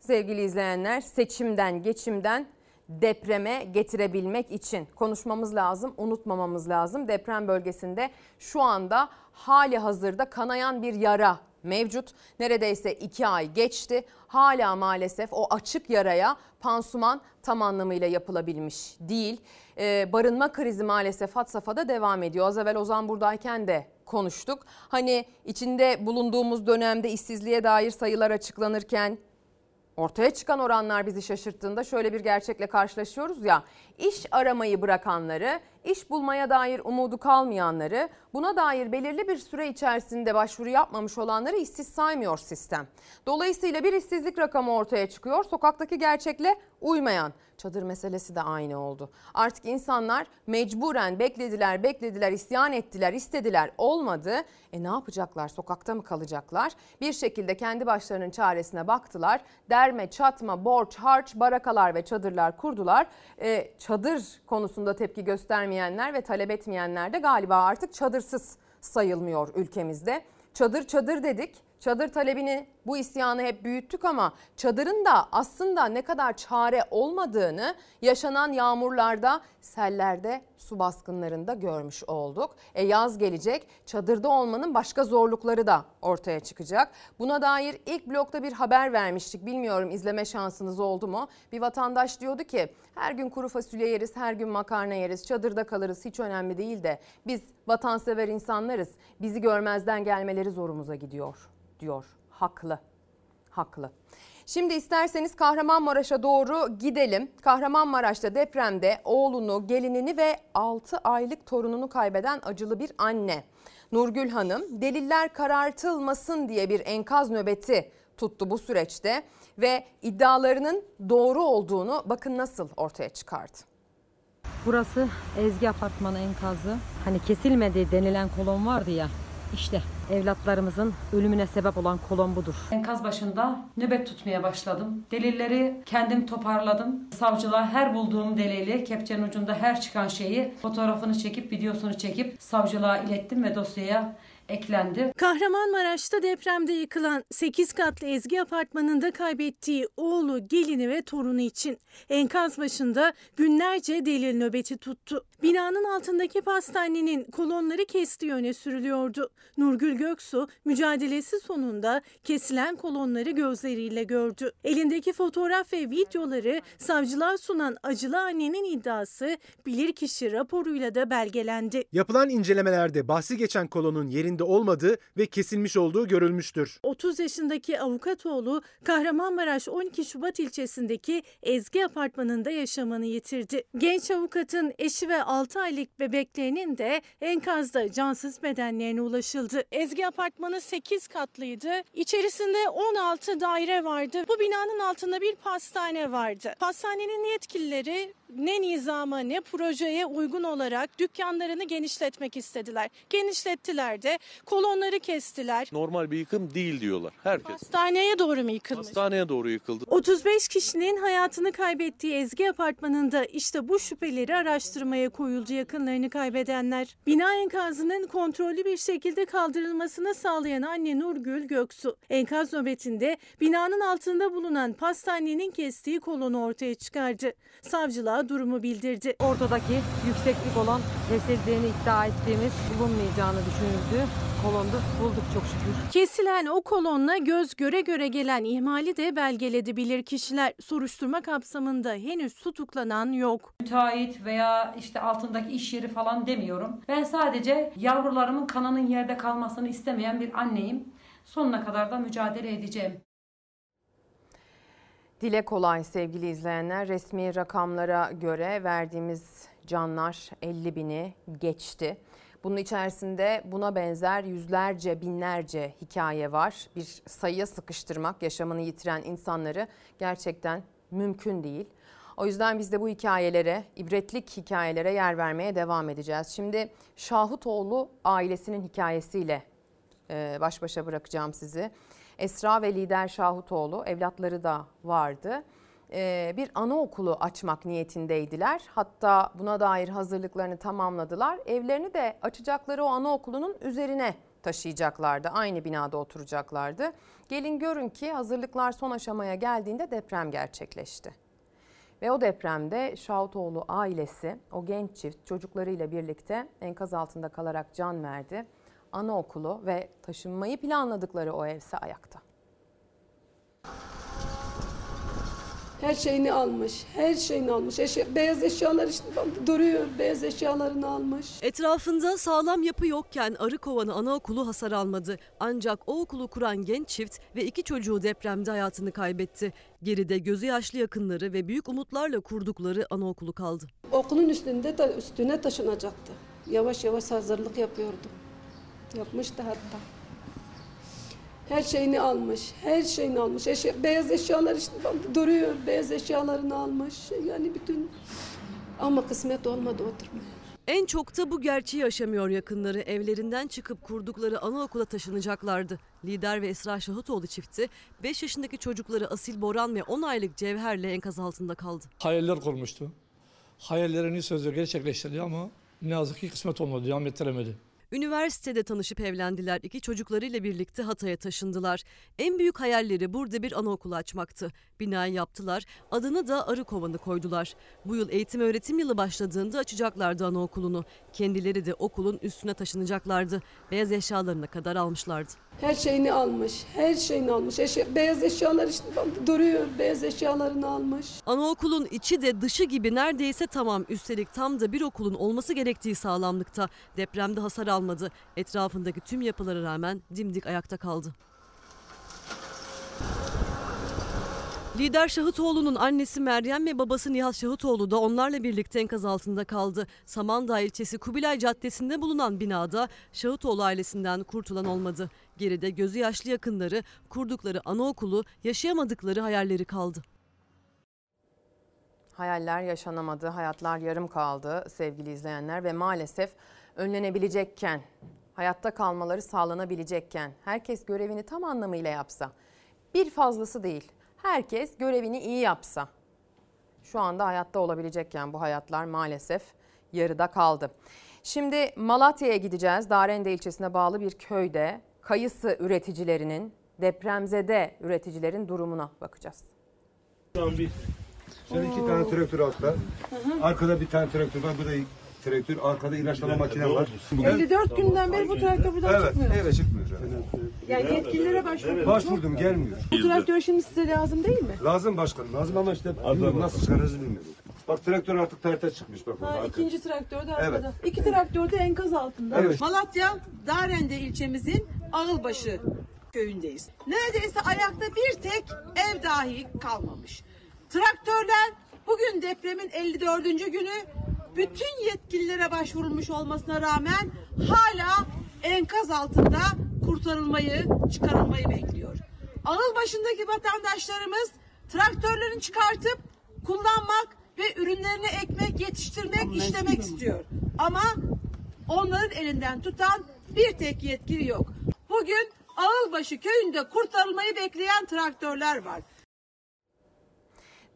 sevgili izleyenler seçimden geçimden depreme getirebilmek için konuşmamız lazım, unutmamamız lazım. Deprem bölgesinde şu anda hali hazırda kanayan bir yara mevcut. Neredeyse iki ay geçti. Hala maalesef o açık yaraya pansuman tam anlamıyla yapılabilmiş değil. Ee, barınma krizi maalesef had safhada devam ediyor. Az evvel Ozan buradayken de konuştuk. Hani içinde bulunduğumuz dönemde işsizliğe dair sayılar açıklanırken ortaya çıkan oranlar bizi şaşırttığında şöyle bir gerçekle karşılaşıyoruz ya. İş aramayı bırakanları, iş bulmaya dair umudu kalmayanları, buna dair belirli bir süre içerisinde başvuru yapmamış olanları işsiz saymıyor sistem. Dolayısıyla bir işsizlik rakamı ortaya çıkıyor. Sokaktaki gerçekle uymayan Çadır meselesi de aynı oldu. Artık insanlar mecburen beklediler, beklediler, isyan ettiler, istediler. Olmadı. E ne yapacaklar? Sokakta mı kalacaklar? Bir şekilde kendi başlarının çaresine baktılar. Derme, çatma, borç, harç, barakalar ve çadırlar kurdular. E, çadır konusunda tepki göstermeyenler ve talep etmeyenler de galiba artık çadırsız sayılmıyor ülkemizde. Çadır çadır dedik. Çadır talebini bu isyanı hep büyüttük ama çadırın da aslında ne kadar çare olmadığını yaşanan yağmurlarda, sellerde, su baskınlarında görmüş olduk. E yaz gelecek, çadırda olmanın başka zorlukları da ortaya çıkacak. Buna dair ilk blokta bir haber vermiştik. Bilmiyorum izleme şansınız oldu mu? Bir vatandaş diyordu ki her gün kuru fasulye yeriz, her gün makarna yeriz, çadırda kalırız hiç önemli değil de biz vatansever insanlarız. Bizi görmezden gelmeleri zorumuza gidiyor diyor. Haklı. Haklı. Şimdi isterseniz Kahramanmaraş'a doğru gidelim. Kahramanmaraş'ta depremde oğlunu, gelinini ve 6 aylık torununu kaybeden acılı bir anne. Nurgül Hanım deliller karartılmasın diye bir enkaz nöbeti tuttu bu süreçte ve iddialarının doğru olduğunu bakın nasıl ortaya çıkardı. Burası Ezgi Apartmanı enkazı. Hani kesilmedi denilen kolon vardı ya. İşte evlatlarımızın ölümüne sebep olan kolon budur. Enkaz başında nöbet tutmaya başladım. Delilleri kendim toparladım. Savcılığa her bulduğum delili, kepçenin ucunda her çıkan şeyi fotoğrafını çekip, videosunu çekip savcılığa ilettim ve dosyaya eklendi. Kahramanmaraş'ta depremde yıkılan 8 katlı Ezgi apartmanında kaybettiği oğlu, gelini ve torunu için enkaz başında günlerce delil nöbeti tuttu. Binanın altındaki pastanenin kolonları kestiği öne sürülüyordu. Nurgül Göksu mücadelesi sonunda kesilen kolonları gözleriyle gördü. Elindeki fotoğraf ve videoları savcılığa sunan acılı annenin iddiası bilirkişi raporuyla da belgelendi. Yapılan incelemelerde bahsi geçen kolonun yerinde olmadığı ve kesilmiş olduğu görülmüştür. 30 yaşındaki avukatoğlu Kahramanmaraş 12 Şubat ilçesindeki Ezgi apartmanında yaşamını yitirdi. Genç avukatın eşi ve 6 aylık bebeklerinin de enkazda cansız bedenlerine ulaşıldı. Ezgi apartmanı 8 katlıydı. İçerisinde 16 daire vardı. Bu binanın altında bir pastane vardı. Pastanenin yetkilileri ne nizama ne projeye uygun olarak dükkanlarını genişletmek istediler. Genişlettiler de kolonları kestiler. Normal bir yıkım değil diyorlar herkes. Hastaneye doğru mu yıkılmış? Hastaneye doğru yıkıldı. 35 kişinin hayatını kaybettiği Ezgi Apartmanı'nda işte bu şüpheleri araştırmaya koyuldu yakınlarını kaybedenler. Bina enkazının kontrollü bir şekilde kaldırılmasını sağlayan anne Nurgül Göksu, enkaz nöbetinde binanın altında bulunan pastanenin kestiği kolonu ortaya çıkardı. Savcılığa durumu bildirdi. Ortadaki yükseklik olan kesildiğini iddia ettiğimiz bulunmayacağını düşünüldü. Kolondu bulduk çok şükür. Kesilen o kolonla göz göre göre gelen ihmali de belgeledi bilir kişiler. Soruşturma kapsamında henüz tutuklanan yok. Müteahhit veya işte altındaki iş yeri falan demiyorum. Ben sadece yavrularımın kanının yerde kalmasını istemeyen bir anneyim. Sonuna kadar da mücadele edeceğim. Dile kolay sevgili izleyenler. Resmi rakamlara göre verdiğimiz canlar 50 bini geçti. Bunun içerisinde buna benzer yüzlerce, binlerce hikaye var. Bir sayıya sıkıştırmak yaşamını yitiren insanları gerçekten mümkün değil. O yüzden biz de bu hikayelere, ibretlik hikayelere yer vermeye devam edeceğiz. Şimdi Şahutoğlu ailesinin hikayesiyle e, baş başa bırakacağım sizi. Esra ve lider Şahutoğlu evlatları da vardı. Ee, bir anaokulu açmak niyetindeydiler. Hatta buna dair hazırlıklarını tamamladılar. Evlerini de açacakları o anaokulunun üzerine taşıyacaklardı. Aynı binada oturacaklardı. Gelin görün ki hazırlıklar son aşamaya geldiğinde deprem gerçekleşti. Ve o depremde Şahutoğlu ailesi, o genç çift çocuklarıyla birlikte enkaz altında kalarak can verdi anaokulu ve taşınmayı planladıkları o evse ayakta. Her şeyini almış, her şeyini almış. Eşya, beyaz eşyalar işte duruyor, beyaz eşyalarını almış. Etrafında sağlam yapı yokken Arıkovanı Anaokulu hasar almadı. Ancak o okulu kuran genç çift ve iki çocuğu depremde hayatını kaybetti. Geride gözü yaşlı yakınları ve büyük umutlarla kurdukları anaokulu kaldı. Okulun üstünde de üstüne taşınacaktı. Yavaş yavaş hazırlık yapıyordu. Yapmıştı hatta. Her şeyini almış. Her şeyini almış. Eşya, beyaz eşyalar işte duruyor. Beyaz eşyalarını almış. Yani bütün ama kısmet olmadı oturmaya. En çok da bu gerçeği yaşamıyor yakınları. Evlerinden çıkıp kurdukları anaokula taşınacaklardı. Lider ve Esra Şahutoğlu çifti 5 yaşındaki çocukları Asil Boran ve 10 aylık Cevher'le enkaz altında kaldı. Hayaller kurmuştu. Hayallerini sözü gerçekleştirdi ama ne yazık ki kısmet olmadı, devam ettiremedi. Üniversitede tanışıp evlendiler. İki çocuklarıyla birlikte Hatay'a taşındılar. En büyük hayalleri burada bir anaokulu açmaktı. Binayı yaptılar. Adını da Arıkovan'ı koydular. Bu yıl eğitim öğretim yılı başladığında açacaklardı anaokulunu. Kendileri de okulun üstüne taşınacaklardı. Beyaz eşyalarına kadar almışlardı. Her şeyini almış. Her şeyini almış. Eşya, beyaz eşyalar işte duruyor. Beyaz eşyalarını almış. Anaokulun içi de dışı gibi neredeyse tamam. Üstelik tam da bir okulun olması gerektiği sağlamlıkta. Depremde hasar almadı. Etrafındaki tüm yapılara rağmen dimdik ayakta kaldı. Lider Şahutoğlu'nun annesi Meryem ve babası Nihat Şahutoğlu da onlarla birlikte enkaz altında kaldı. Samandağ ilçesi Kubilay Caddesi'nde bulunan binada Şahutoğlu ailesinden kurtulan olmadı. Geride gözü yaşlı yakınları, kurdukları anaokulu, yaşayamadıkları hayalleri kaldı. Hayaller yaşanamadı, hayatlar yarım kaldı sevgili izleyenler ve maalesef önlenebilecekken, hayatta kalmaları sağlanabilecekken, herkes görevini tam anlamıyla yapsa, bir fazlası değil, herkes görevini iyi yapsa, şu anda hayatta olabilecekken bu hayatlar maalesef yarıda kaldı. Şimdi Malatya'ya gideceğiz. Darende ilçesine bağlı bir köyde kayısı üreticilerinin, depremzede üreticilerin durumuna bakacağız. Tamam bir. Şöyle iki tane traktör altta. Arkada bir tane traktör var. Bu da traktör. Arkada ilaçlama makine var. 54 günden beri bu traktör buradan Evet, çıkmıyor. evet çıkmıyor. Yani yetkililere başvurdunuz mu? Başvurdum gelmiyor. Bu traktör şimdi size lazım değil mi? Lazım başkanım. Lazım ama işte bilmiyorum nasıl çıkarırız bilmiyorum. Bak traktör artık tarihte çıkmış bak. Ha, arkada. ikinci traktör de Evet. arkada. İki traktör de enkaz altında. Evet. Malatya Darende ilçemizin Ağılbaşı köyündeyiz. Neredeyse ayakta bir tek ev dahi kalmamış. Traktörler bugün depremin 54. günü bütün yetkililere başvurulmuş olmasına rağmen hala enkaz altında kurtarılmayı, çıkarılmayı bekliyor. Ağıl başındaki vatandaşlarımız traktörlerini çıkartıp kullanmak ve ürünlerini ekmek, yetiştirmek, işlemek istiyor. Ama onların elinden tutan bir tek yetkili yok. Bugün Ağılbaşı köyünde kurtarılmayı bekleyen traktörler var.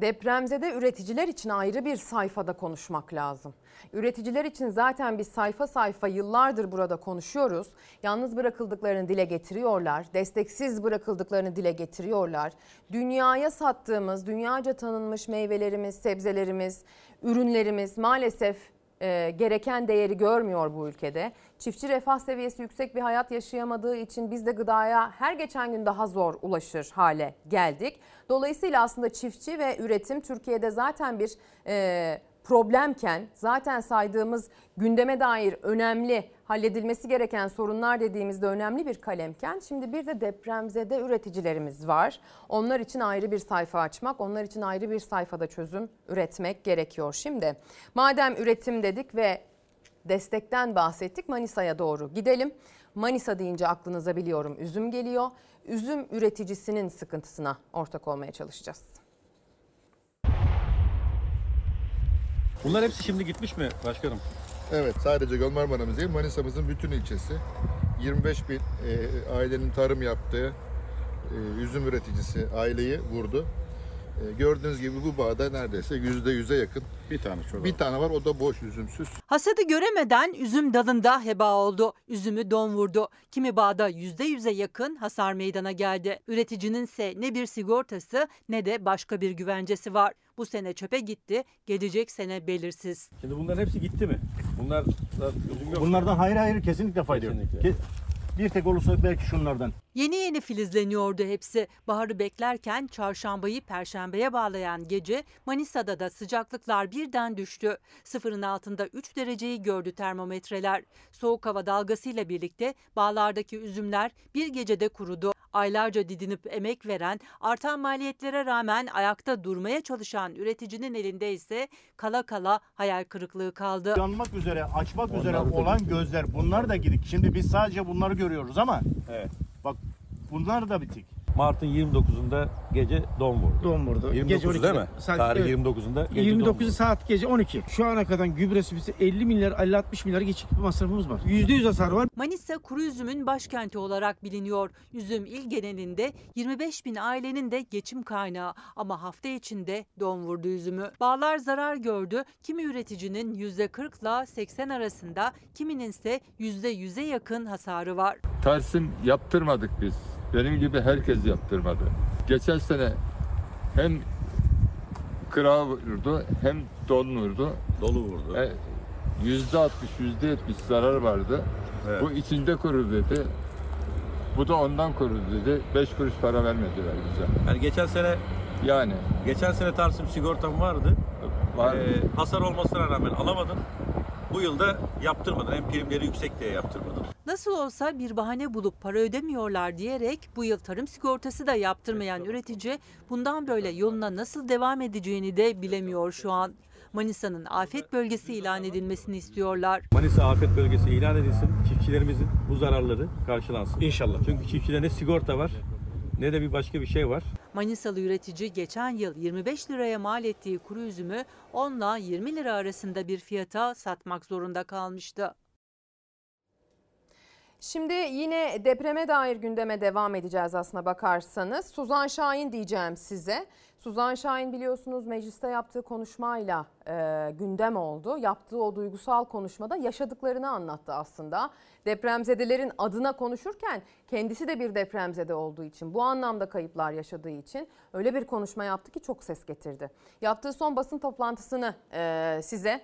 Depremzede üreticiler için ayrı bir sayfada konuşmak lazım. Üreticiler için zaten biz sayfa sayfa yıllardır burada konuşuyoruz. Yalnız bırakıldıklarını dile getiriyorlar. Desteksiz bırakıldıklarını dile getiriyorlar. Dünyaya sattığımız, dünyaca tanınmış meyvelerimiz, sebzelerimiz, ürünlerimiz maalesef e, gereken değeri görmüyor bu ülkede. Çiftçi refah seviyesi yüksek bir hayat yaşayamadığı için biz de gıdaya her geçen gün daha zor ulaşır hale geldik. Dolayısıyla aslında çiftçi ve üretim Türkiye'de zaten bir e, problemken zaten saydığımız gündeme dair önemli halledilmesi gereken sorunlar dediğimizde önemli bir kalemken şimdi bir de depremzede üreticilerimiz var. Onlar için ayrı bir sayfa açmak, onlar için ayrı bir sayfada çözüm üretmek gerekiyor. Şimdi madem üretim dedik ve destekten bahsettik Manisa'ya doğru gidelim. Manisa deyince aklınıza biliyorum üzüm geliyor. Üzüm üreticisinin sıkıntısına ortak olmaya çalışacağız. Bunlar hepsi şimdi gitmiş mi başkanım? Evet sadece Gölmarmara'mız değil Manisa'mızın bütün ilçesi 25 bin e, ailenin tarım yaptığı e, üzüm üreticisi aileyi vurdu. E, gördüğünüz gibi bu bağda neredeyse yüzde yüze yakın. Bir tane şurada. Bir tane var o da boş üzümsüz. Hasadı göremeden üzüm dalında heba oldu. Üzümü don vurdu. Kimi bağda %100'e yakın hasar meydana geldi. Üreticinin ise ne bir sigortası ne de başka bir güvencesi var. Bu sene çöpe gitti, gelecek sene belirsiz. Şimdi bunların hepsi gitti mi? Bunlar. Bunlardan hayır hayır kesinlikle fayda yok. Kesinlikle. Ke- Bir tek olursa belki şunlardan. Yeni yeni filizleniyordu hepsi. Baharı beklerken çarşambayı perşembeye bağlayan gece Manisa'da da sıcaklıklar birden düştü. Sıfırın altında 3 dereceyi gördü termometreler. Soğuk hava dalgasıyla birlikte bağlardaki üzümler bir gecede kurudu. Aylarca didinip emek veren, artan maliyetlere rağmen ayakta durmaya çalışan üreticinin elinde ise kala kala hayal kırıklığı kaldı. Yanmak üzere, açmak üzere olan gözler bunlar da gidik. Şimdi biz sadece bunları görüyoruz ama Evet. bak Bunlar da bitik. Mart'ın 29'unda gece don vurdu. Don vurdu. 29 Gece değil 12'de. mi? Saat- Tarih evet. 29'unda gece don 29 vurdu. saat gece 12. Şu ana kadar gübresi bize 50 milyar 50-60 milyar geçik bir masrafımız var. %100 hasar var. Manisa kuru üzümün başkenti olarak biliniyor. Üzüm il genelinde 25 bin ailenin de geçim kaynağı ama hafta içinde don vurdu üzümü. Bağlar zarar gördü. Kimi üreticinin %40 ile 80 arasında, kiminin ise %100'e yakın hasarı var. Tersim yaptırmadık biz. Benim gibi herkes yaptırmadı. Geçen sene hem kıra vurdu hem don vurdu. Dolu vurdu. E, Yüzde altmış, yüzde yetmiş zarar vardı. Evet. Bu içinde kuru dedi. Bu da ondan kuru dedi. Beş kuruş para vermediler bize. Yani geçen sene Yani geçen sene Tarsim sigortam vardı. Var. Ee, hasar olmasına rağmen alamadım. Bu yılda yaptırmadım. Hem primleri yüksek diye yaptırmadım. Nasıl olsa bir bahane bulup para ödemiyorlar diyerek bu yıl tarım sigortası da yaptırmayan üretici bundan böyle yoluna nasıl devam edeceğini de bilemiyor şu an. Manisa'nın afet bölgesi ilan edilmesini istiyorlar. Manisa afet bölgesi ilan edilsin. Çiftçilerimizin bu zararları karşılansın. İnşallah. Çünkü çiftçide ne sigorta var ne de bir başka bir şey var. Manisalı üretici geçen yıl 25 liraya mal ettiği kuru üzümü 10 ile 20 lira arasında bir fiyata satmak zorunda kalmıştı. Şimdi yine depreme dair gündeme devam edeceğiz aslına bakarsanız. Suzan Şahin diyeceğim size. Suzan Şahin biliyorsunuz mecliste yaptığı konuşmayla e, gündem oldu. Yaptığı o duygusal konuşmada yaşadıklarını anlattı aslında. Depremzedelerin adına konuşurken kendisi de bir depremzede olduğu için bu anlamda kayıplar yaşadığı için öyle bir konuşma yaptı ki çok ses getirdi. Yaptığı son basın toplantısını e, size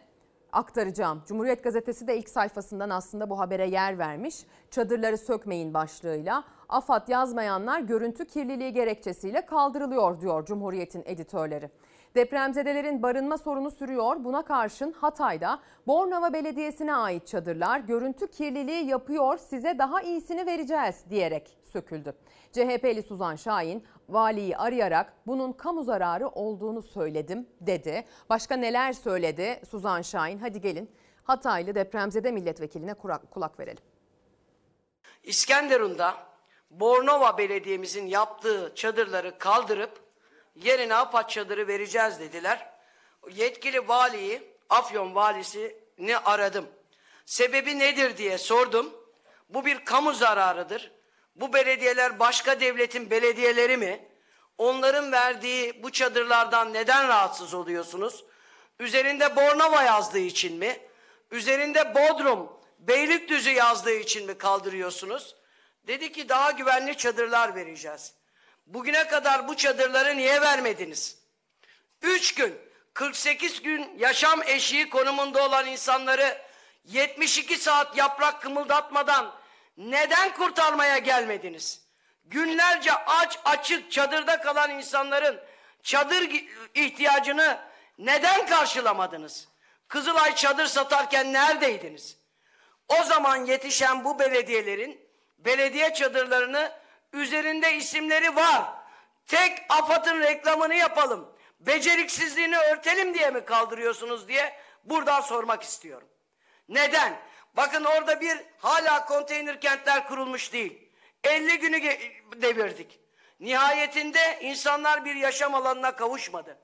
aktaracağım. Cumhuriyet Gazetesi de ilk sayfasından aslında bu habere yer vermiş. Çadırları sökmeyin başlığıyla. AFAD yazmayanlar görüntü kirliliği gerekçesiyle kaldırılıyor diyor Cumhuriyet'in editörleri. Depremzedelerin barınma sorunu sürüyor. Buna karşın Hatay'da Bornova Belediyesi'ne ait çadırlar görüntü kirliliği yapıyor size daha iyisini vereceğiz diyerek söküldü. CHP'li Suzan Şahin valiyi arayarak bunun kamu zararı olduğunu söyledim dedi. Başka neler söyledi Suzan Şahin? Hadi gelin Hataylı depremzede milletvekiline kulak, verelim. İskenderun'da Bornova Belediye'mizin yaptığı çadırları kaldırıp yerine AFAD çadırı vereceğiz dediler. Yetkili valiyi, Afyon valisini aradım. Sebebi nedir diye sordum. Bu bir kamu zararıdır. Bu belediyeler başka devletin belediyeleri mi? Onların verdiği bu çadırlardan neden rahatsız oluyorsunuz? Üzerinde Bornova yazdığı için mi? Üzerinde Bodrum, Beylikdüzü yazdığı için mi kaldırıyorsunuz? Dedi ki daha güvenli çadırlar vereceğiz. Bugüne kadar bu çadırları niye vermediniz? 3 gün, 48 gün yaşam eşiği konumunda olan insanları 72 saat yaprak kımıldatmadan neden kurtarmaya gelmediniz? Günlerce aç açık çadırda kalan insanların çadır ihtiyacını neden karşılamadınız? Kızılay çadır satarken neredeydiniz? O zaman yetişen bu belediyelerin belediye çadırlarını üzerinde isimleri var. Tek AFAD'ın reklamını yapalım. Beceriksizliğini örtelim diye mi kaldırıyorsunuz diye buradan sormak istiyorum. Neden? Bakın orada bir hala konteyner kentler kurulmuş değil. 50 günü devirdik. Nihayetinde insanlar bir yaşam alanına kavuşmadı.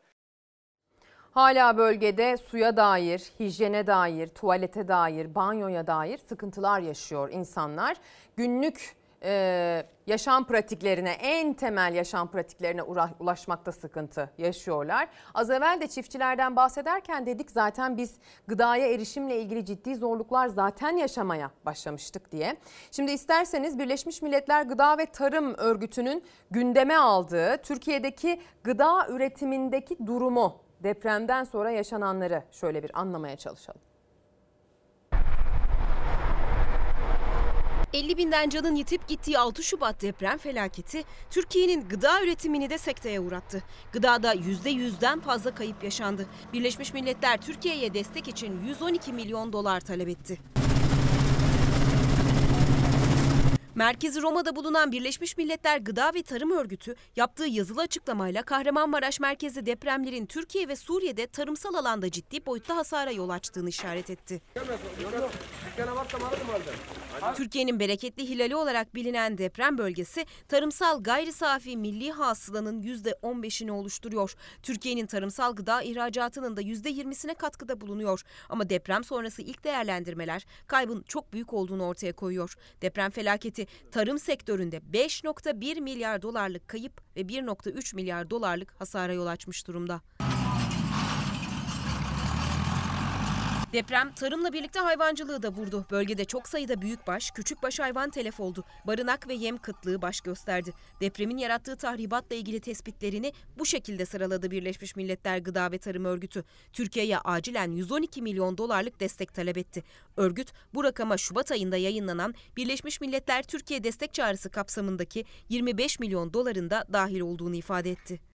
Hala bölgede suya dair, hijyene dair, tuvalete dair, banyoya dair sıkıntılar yaşıyor insanlar. Günlük e, yaşam pratiklerine, en temel yaşam pratiklerine ulaşmakta sıkıntı yaşıyorlar. Az evvel de çiftçilerden bahsederken dedik zaten biz gıdaya erişimle ilgili ciddi zorluklar zaten yaşamaya başlamıştık diye. Şimdi isterseniz Birleşmiş Milletler Gıda ve Tarım Örgütü'nün gündeme aldığı Türkiye'deki gıda üretimindeki durumu, depremden sonra yaşananları şöyle bir anlamaya çalışalım. 50 binden canın yitip gittiği 6 Şubat deprem felaketi Türkiye'nin gıda üretimini de sekteye uğrattı. Gıdada %100'den fazla kayıp yaşandı. Birleşmiş Milletler Türkiye'ye destek için 112 milyon dolar talep etti. Merkezi Roma'da bulunan Birleşmiş Milletler Gıda ve Tarım Örgütü yaptığı yazılı açıklamayla Kahramanmaraş merkezli depremlerin Türkiye ve Suriye'de tarımsal alanda ciddi boyutta hasara yol açtığını işaret etti. Türkiye'nin bereketli hilali olarak bilinen deprem bölgesi tarımsal gayri safi milli hasılanın %15'ini oluşturuyor. Türkiye'nin tarımsal gıda ihracatının da %20'sine katkıda bulunuyor. Ama deprem sonrası ilk değerlendirmeler kaybın çok büyük olduğunu ortaya koyuyor. Deprem felaketi tarım sektöründe 5.1 milyar dolarlık kayıp ve 1.3 milyar dolarlık hasara yol açmış durumda. Deprem tarımla birlikte hayvancılığı da vurdu. Bölgede çok sayıda büyükbaş, küçükbaş hayvan telef oldu. Barınak ve yem kıtlığı baş gösterdi. Depremin yarattığı tahribatla ilgili tespitlerini bu şekilde sıraladı Birleşmiş Milletler Gıda ve Tarım Örgütü. Türkiye'ye acilen 112 milyon dolarlık destek talep etti. Örgüt bu rakama Şubat ayında yayınlanan Birleşmiş Milletler Türkiye Destek Çağrısı kapsamındaki 25 milyon doların da dahil olduğunu ifade etti.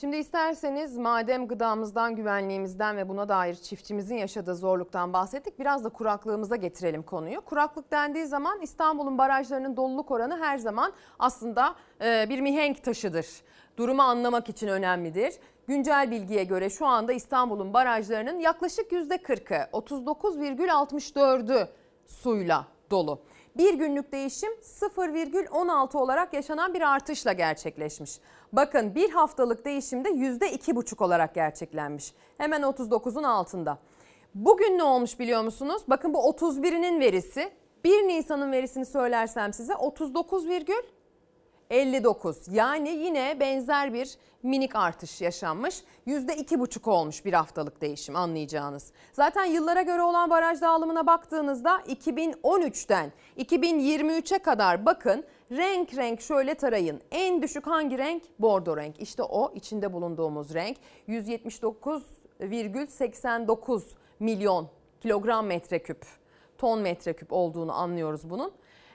Şimdi isterseniz madem gıdamızdan, güvenliğimizden ve buna dair çiftçimizin yaşadığı zorluktan bahsettik. Biraz da kuraklığımıza getirelim konuyu. Kuraklık dendiği zaman İstanbul'un barajlarının doluluk oranı her zaman aslında e, bir mihenk taşıdır. Durumu anlamak için önemlidir. Güncel bilgiye göre şu anda İstanbul'un barajlarının yaklaşık %40'ı 39,64'ü suyla dolu. Bir günlük değişim 0,16 olarak yaşanan bir artışla gerçekleşmiş. Bakın bir haftalık değişimde %2,5 olarak gerçeklenmiş. Hemen 39'un altında. Bugün ne olmuş biliyor musunuz? Bakın bu 31'inin verisi. 1 Nisan'ın verisini söylersem size 39,59. Yani yine benzer bir minik artış yaşanmış. %2,5 olmuş bir haftalık değişim anlayacağınız. Zaten yıllara göre olan baraj dağılımına baktığınızda 2013'ten 2023'e kadar bakın renk renk şöyle tarayın. En düşük hangi renk? Bordo renk. İşte o içinde bulunduğumuz renk 179,89 milyon kilogram metreküp ton metreküp olduğunu anlıyoruz bunun.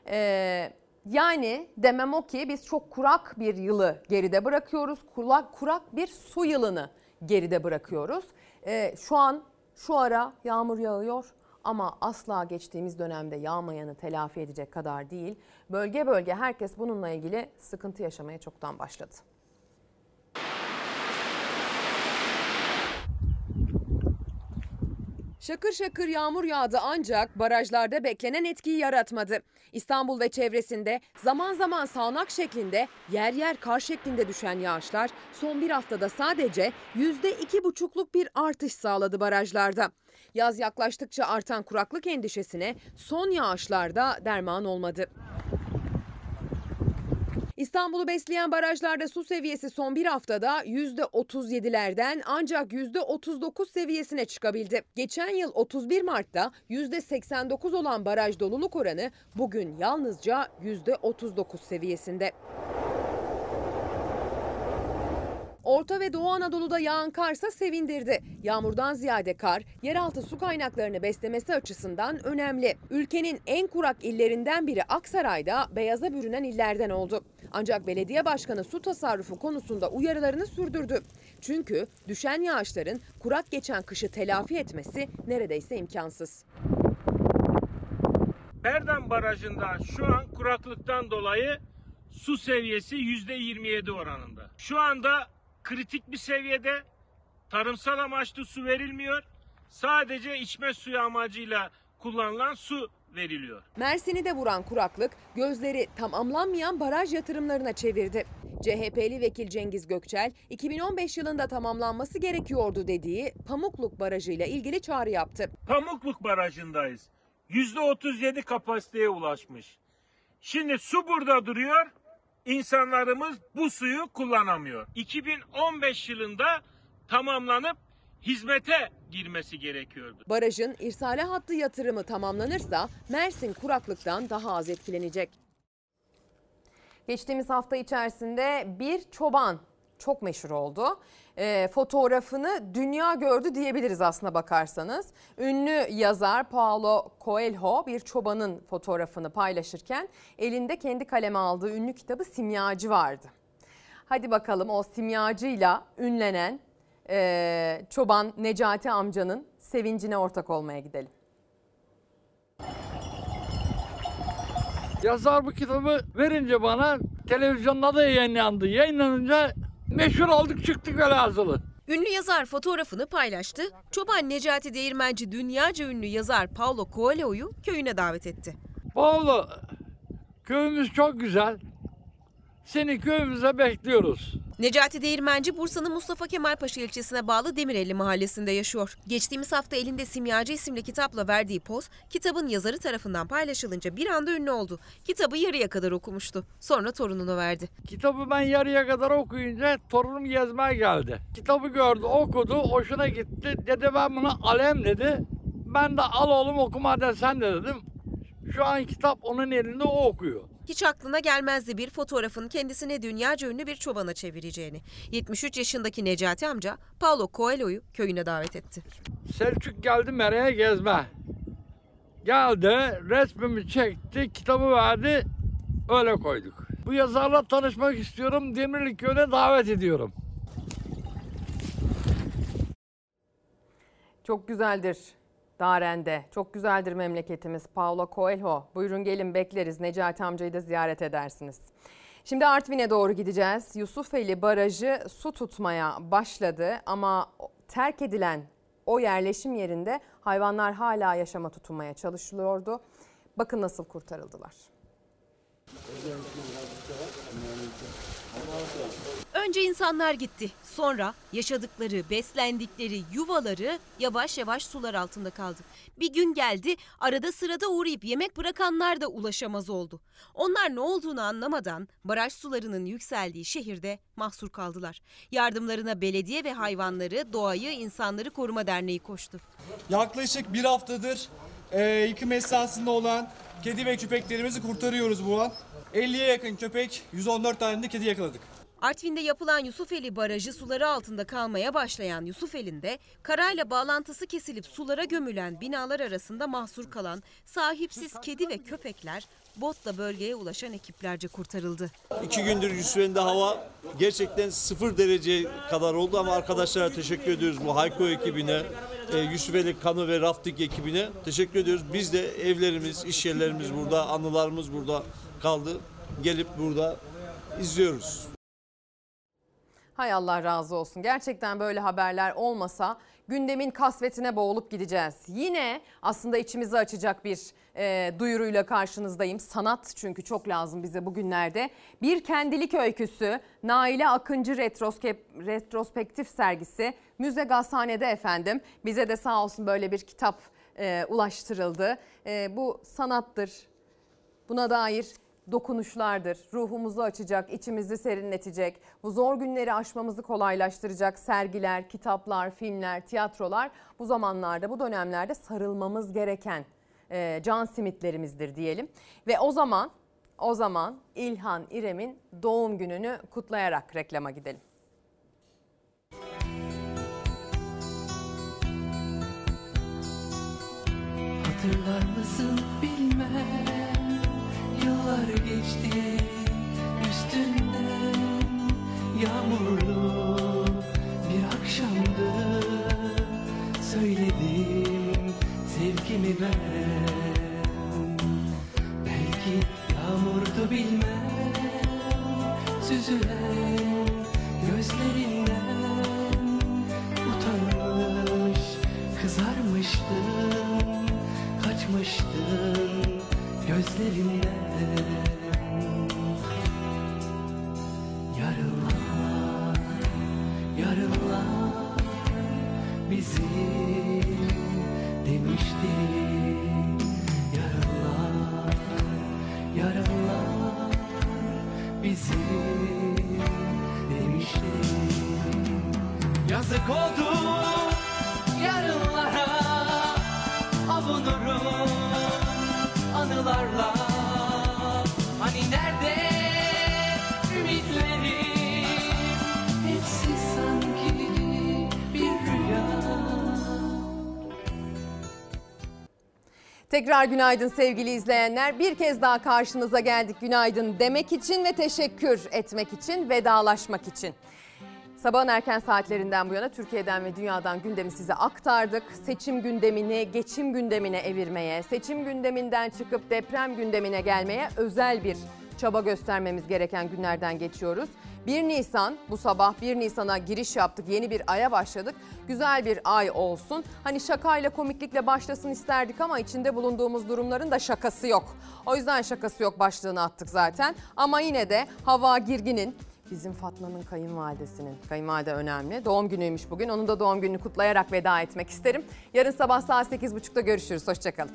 Ee, yani demem o ki biz çok kurak bir yılı geride bırakıyoruz. Kurak, kurak bir su yılını geride bırakıyoruz. Ee, şu an şu ara yağmur yağıyor ama asla geçtiğimiz dönemde yağmayanı telafi edecek kadar değil. Bölge bölge herkes bununla ilgili sıkıntı yaşamaya çoktan başladı. Şakır şakır yağmur yağdı ancak barajlarda beklenen etkiyi yaratmadı. İstanbul ve çevresinde zaman zaman sağanak şeklinde yer yer kar şeklinde düşen yağışlar son bir haftada sadece %2,5'luk bir artış sağladı barajlarda. Yaz yaklaştıkça artan kuraklık endişesine son yağışlarda derman olmadı. İstanbul'u besleyen barajlarda su seviyesi son bir haftada %37'lerden ancak %39 seviyesine çıkabildi. Geçen yıl 31 Mart'ta %89 olan baraj doluluk oranı bugün yalnızca %39 seviyesinde. Orta ve Doğu Anadolu'da yağan karsa sevindirdi. Yağmurdan ziyade kar, yeraltı su kaynaklarını beslemesi açısından önemli. Ülkenin en kurak illerinden biri Aksaray'da beyaza bürünen illerden oldu. Ancak belediye başkanı su tasarrufu konusunda uyarılarını sürdürdü. Çünkü düşen yağışların kurak geçen kışı telafi etmesi neredeyse imkansız. Berdan Barajı'nda şu an kuraklıktan dolayı su seviyesi %27 oranında. Şu anda kritik bir seviyede tarımsal amaçlı su verilmiyor. Sadece içme suyu amacıyla kullanılan su veriliyor. Mersin'i de vuran kuraklık gözleri tamamlanmayan baraj yatırımlarına çevirdi. CHP'li vekil Cengiz Gökçel 2015 yılında tamamlanması gerekiyordu dediği Pamukluk Barajı ile ilgili çağrı yaptı. Pamukluk Barajı'ndayız. %37 kapasiteye ulaşmış. Şimdi su burada duruyor. İnsanlarımız bu suyu kullanamıyor. 2015 yılında tamamlanıp hizmete girmesi gerekiyordu. Barajın irsale hattı yatırımı tamamlanırsa Mersin kuraklıktan daha az etkilenecek. Geçtiğimiz hafta içerisinde bir çoban çok meşhur oldu. E, fotoğrafını dünya gördü diyebiliriz aslına bakarsanız. Ünlü yazar Paulo Coelho bir çobanın fotoğrafını paylaşırken elinde kendi kaleme aldığı ünlü kitabı Simyacı vardı. Hadi bakalım o simyacıyla ünlenen e, çoban Necati amcanın sevincine ortak olmaya gidelim. Yazar bu kitabı verince bana televizyonda da yayınlandı. Yayınlanınca meşhur olduk çıktık velhasılı. Ünlü yazar fotoğrafını paylaştı. Çoban Necati Değirmenci dünyaca ünlü yazar Paulo Coelho'yu köyüne davet etti. Paolo köyümüz çok güzel. Seni köyümüze bekliyoruz. Necati Değirmenci Bursa'nın Mustafa Kemal Paşa ilçesine bağlı Demirelli mahallesinde yaşıyor. Geçtiğimiz hafta elinde Simyacı isimli kitapla verdiği poz kitabın yazarı tarafından paylaşılınca bir anda ünlü oldu. Kitabı yarıya kadar okumuştu. Sonra torununa verdi. Kitabı ben yarıya kadar okuyunca torunum gezmeye geldi. Kitabı gördü, okudu, hoşuna gitti. Dedi ben bunu alem dedi. Ben de al oğlum okuma desen de dedim. Şu an kitap onun elinde o okuyor. Hiç aklına gelmezdi bir fotoğrafın kendisine dünyaca ünlü bir çobana çevireceğini. 73 yaşındaki Necati amca Paulo Coelho'yu köyüne davet etti. Selçuk geldi Mere'ye gezme. Geldi, resmimi çekti, kitabı verdi, öyle koyduk. Bu yazarla tanışmak istiyorum, Demirli Köyü'ne davet ediyorum. Çok güzeldir Daren'de. Çok güzeldir memleketimiz. Paulo Coelho. Buyurun gelin bekleriz. Necati amcayı da ziyaret edersiniz. Şimdi Artvin'e doğru gideceğiz. Yusufeli Barajı su tutmaya başladı ama terk edilen o yerleşim yerinde hayvanlar hala yaşama tutunmaya çalışılıyordu. Bakın nasıl kurtarıldılar. Önce insanlar gitti. Sonra yaşadıkları, beslendikleri yuvaları yavaş yavaş sular altında kaldı. Bir gün geldi, arada sırada uğrayıp yemek bırakanlar da ulaşamaz oldu. Onlar ne olduğunu anlamadan baraj sularının yükseldiği şehirde mahsur kaldılar. Yardımlarına belediye ve hayvanları, doğayı, insanları koruma derneği koştu. Yaklaşık bir haftadır e, yıkım esnasında olan kedi ve köpeklerimizi kurtarıyoruz bu an. 50'ye yakın köpek, 114 tane de kedi yakaladık. Artvin'de yapılan Yusufeli Barajı suları altında kalmaya başlayan Yusufeli'nde karayla bağlantısı kesilip sulara gömülen binalar arasında mahsur kalan sahipsiz kedi ve köpekler botla bölgeye ulaşan ekiplerce kurtarıldı. İki gündür Yusufeli'nde hava gerçekten sıfır derece kadar oldu ama arkadaşlara teşekkür ediyoruz bu Hayko ekibine, e, Yusufeli Kano ve Rafting ekibine teşekkür ediyoruz. Biz de evlerimiz, iş yerlerimiz burada, anılarımız burada kaldı. Gelip burada izliyoruz. Hay Allah razı olsun. Gerçekten böyle haberler olmasa gündemin kasvetine boğulup gideceğiz. Yine aslında içimizi açacak bir e, duyuruyla karşınızdayım. Sanat çünkü çok lazım bize bugünlerde. Bir kendilik öyküsü Naile Akıncı retroskep, retrospektif sergisi Müze Gazhane'de efendim. Bize de sağ olsun böyle bir kitap e, ulaştırıldı. E, bu sanattır. Buna dair dokunuşlardır. Ruhumuzu açacak, içimizi serinletecek, bu zor günleri aşmamızı kolaylaştıracak sergiler, kitaplar, filmler, tiyatrolar bu zamanlarda, bu dönemlerde sarılmamız gereken e, can simitlerimizdir diyelim. Ve o zaman, o zaman İlhan İrem'in doğum gününü kutlayarak reklama gidelim. Hatırlar mısın bilmem Yıllar geçti üstünden Yağmurlu bir akşamdı. Söyledim sevgimi ben. Belki yağmurdu bilmem Süzülen gözlerinden Utanmış kızarmıştın Kaçmıştın gözlerinden Yarınlar, yarınlar bizim demiştin Yarınlar, yarınlar bizim demiştin Yazık oldu Tekrar günaydın sevgili izleyenler. Bir kez daha karşınıza geldik günaydın demek için ve teşekkür etmek için, vedalaşmak için. Sabahın erken saatlerinden bu yana Türkiye'den ve dünyadan gündemi size aktardık. Seçim gündemini geçim gündemine evirmeye, seçim gündeminden çıkıp deprem gündemine gelmeye özel bir çaba göstermemiz gereken günlerden geçiyoruz. 1 Nisan bu sabah 1 Nisan'a giriş yaptık. Yeni bir aya başladık. Güzel bir ay olsun. Hani şakayla komiklikle başlasın isterdik ama içinde bulunduğumuz durumların da şakası yok. O yüzden şakası yok başlığını attık zaten. Ama yine de Hava Girgin'in bizim Fatma'nın kayınvalidesinin, kayınvalide önemli. Doğum günüymüş bugün. Onun da doğum gününü kutlayarak veda etmek isterim. Yarın sabah saat 8.30'da görüşürüz. Hoşçakalın.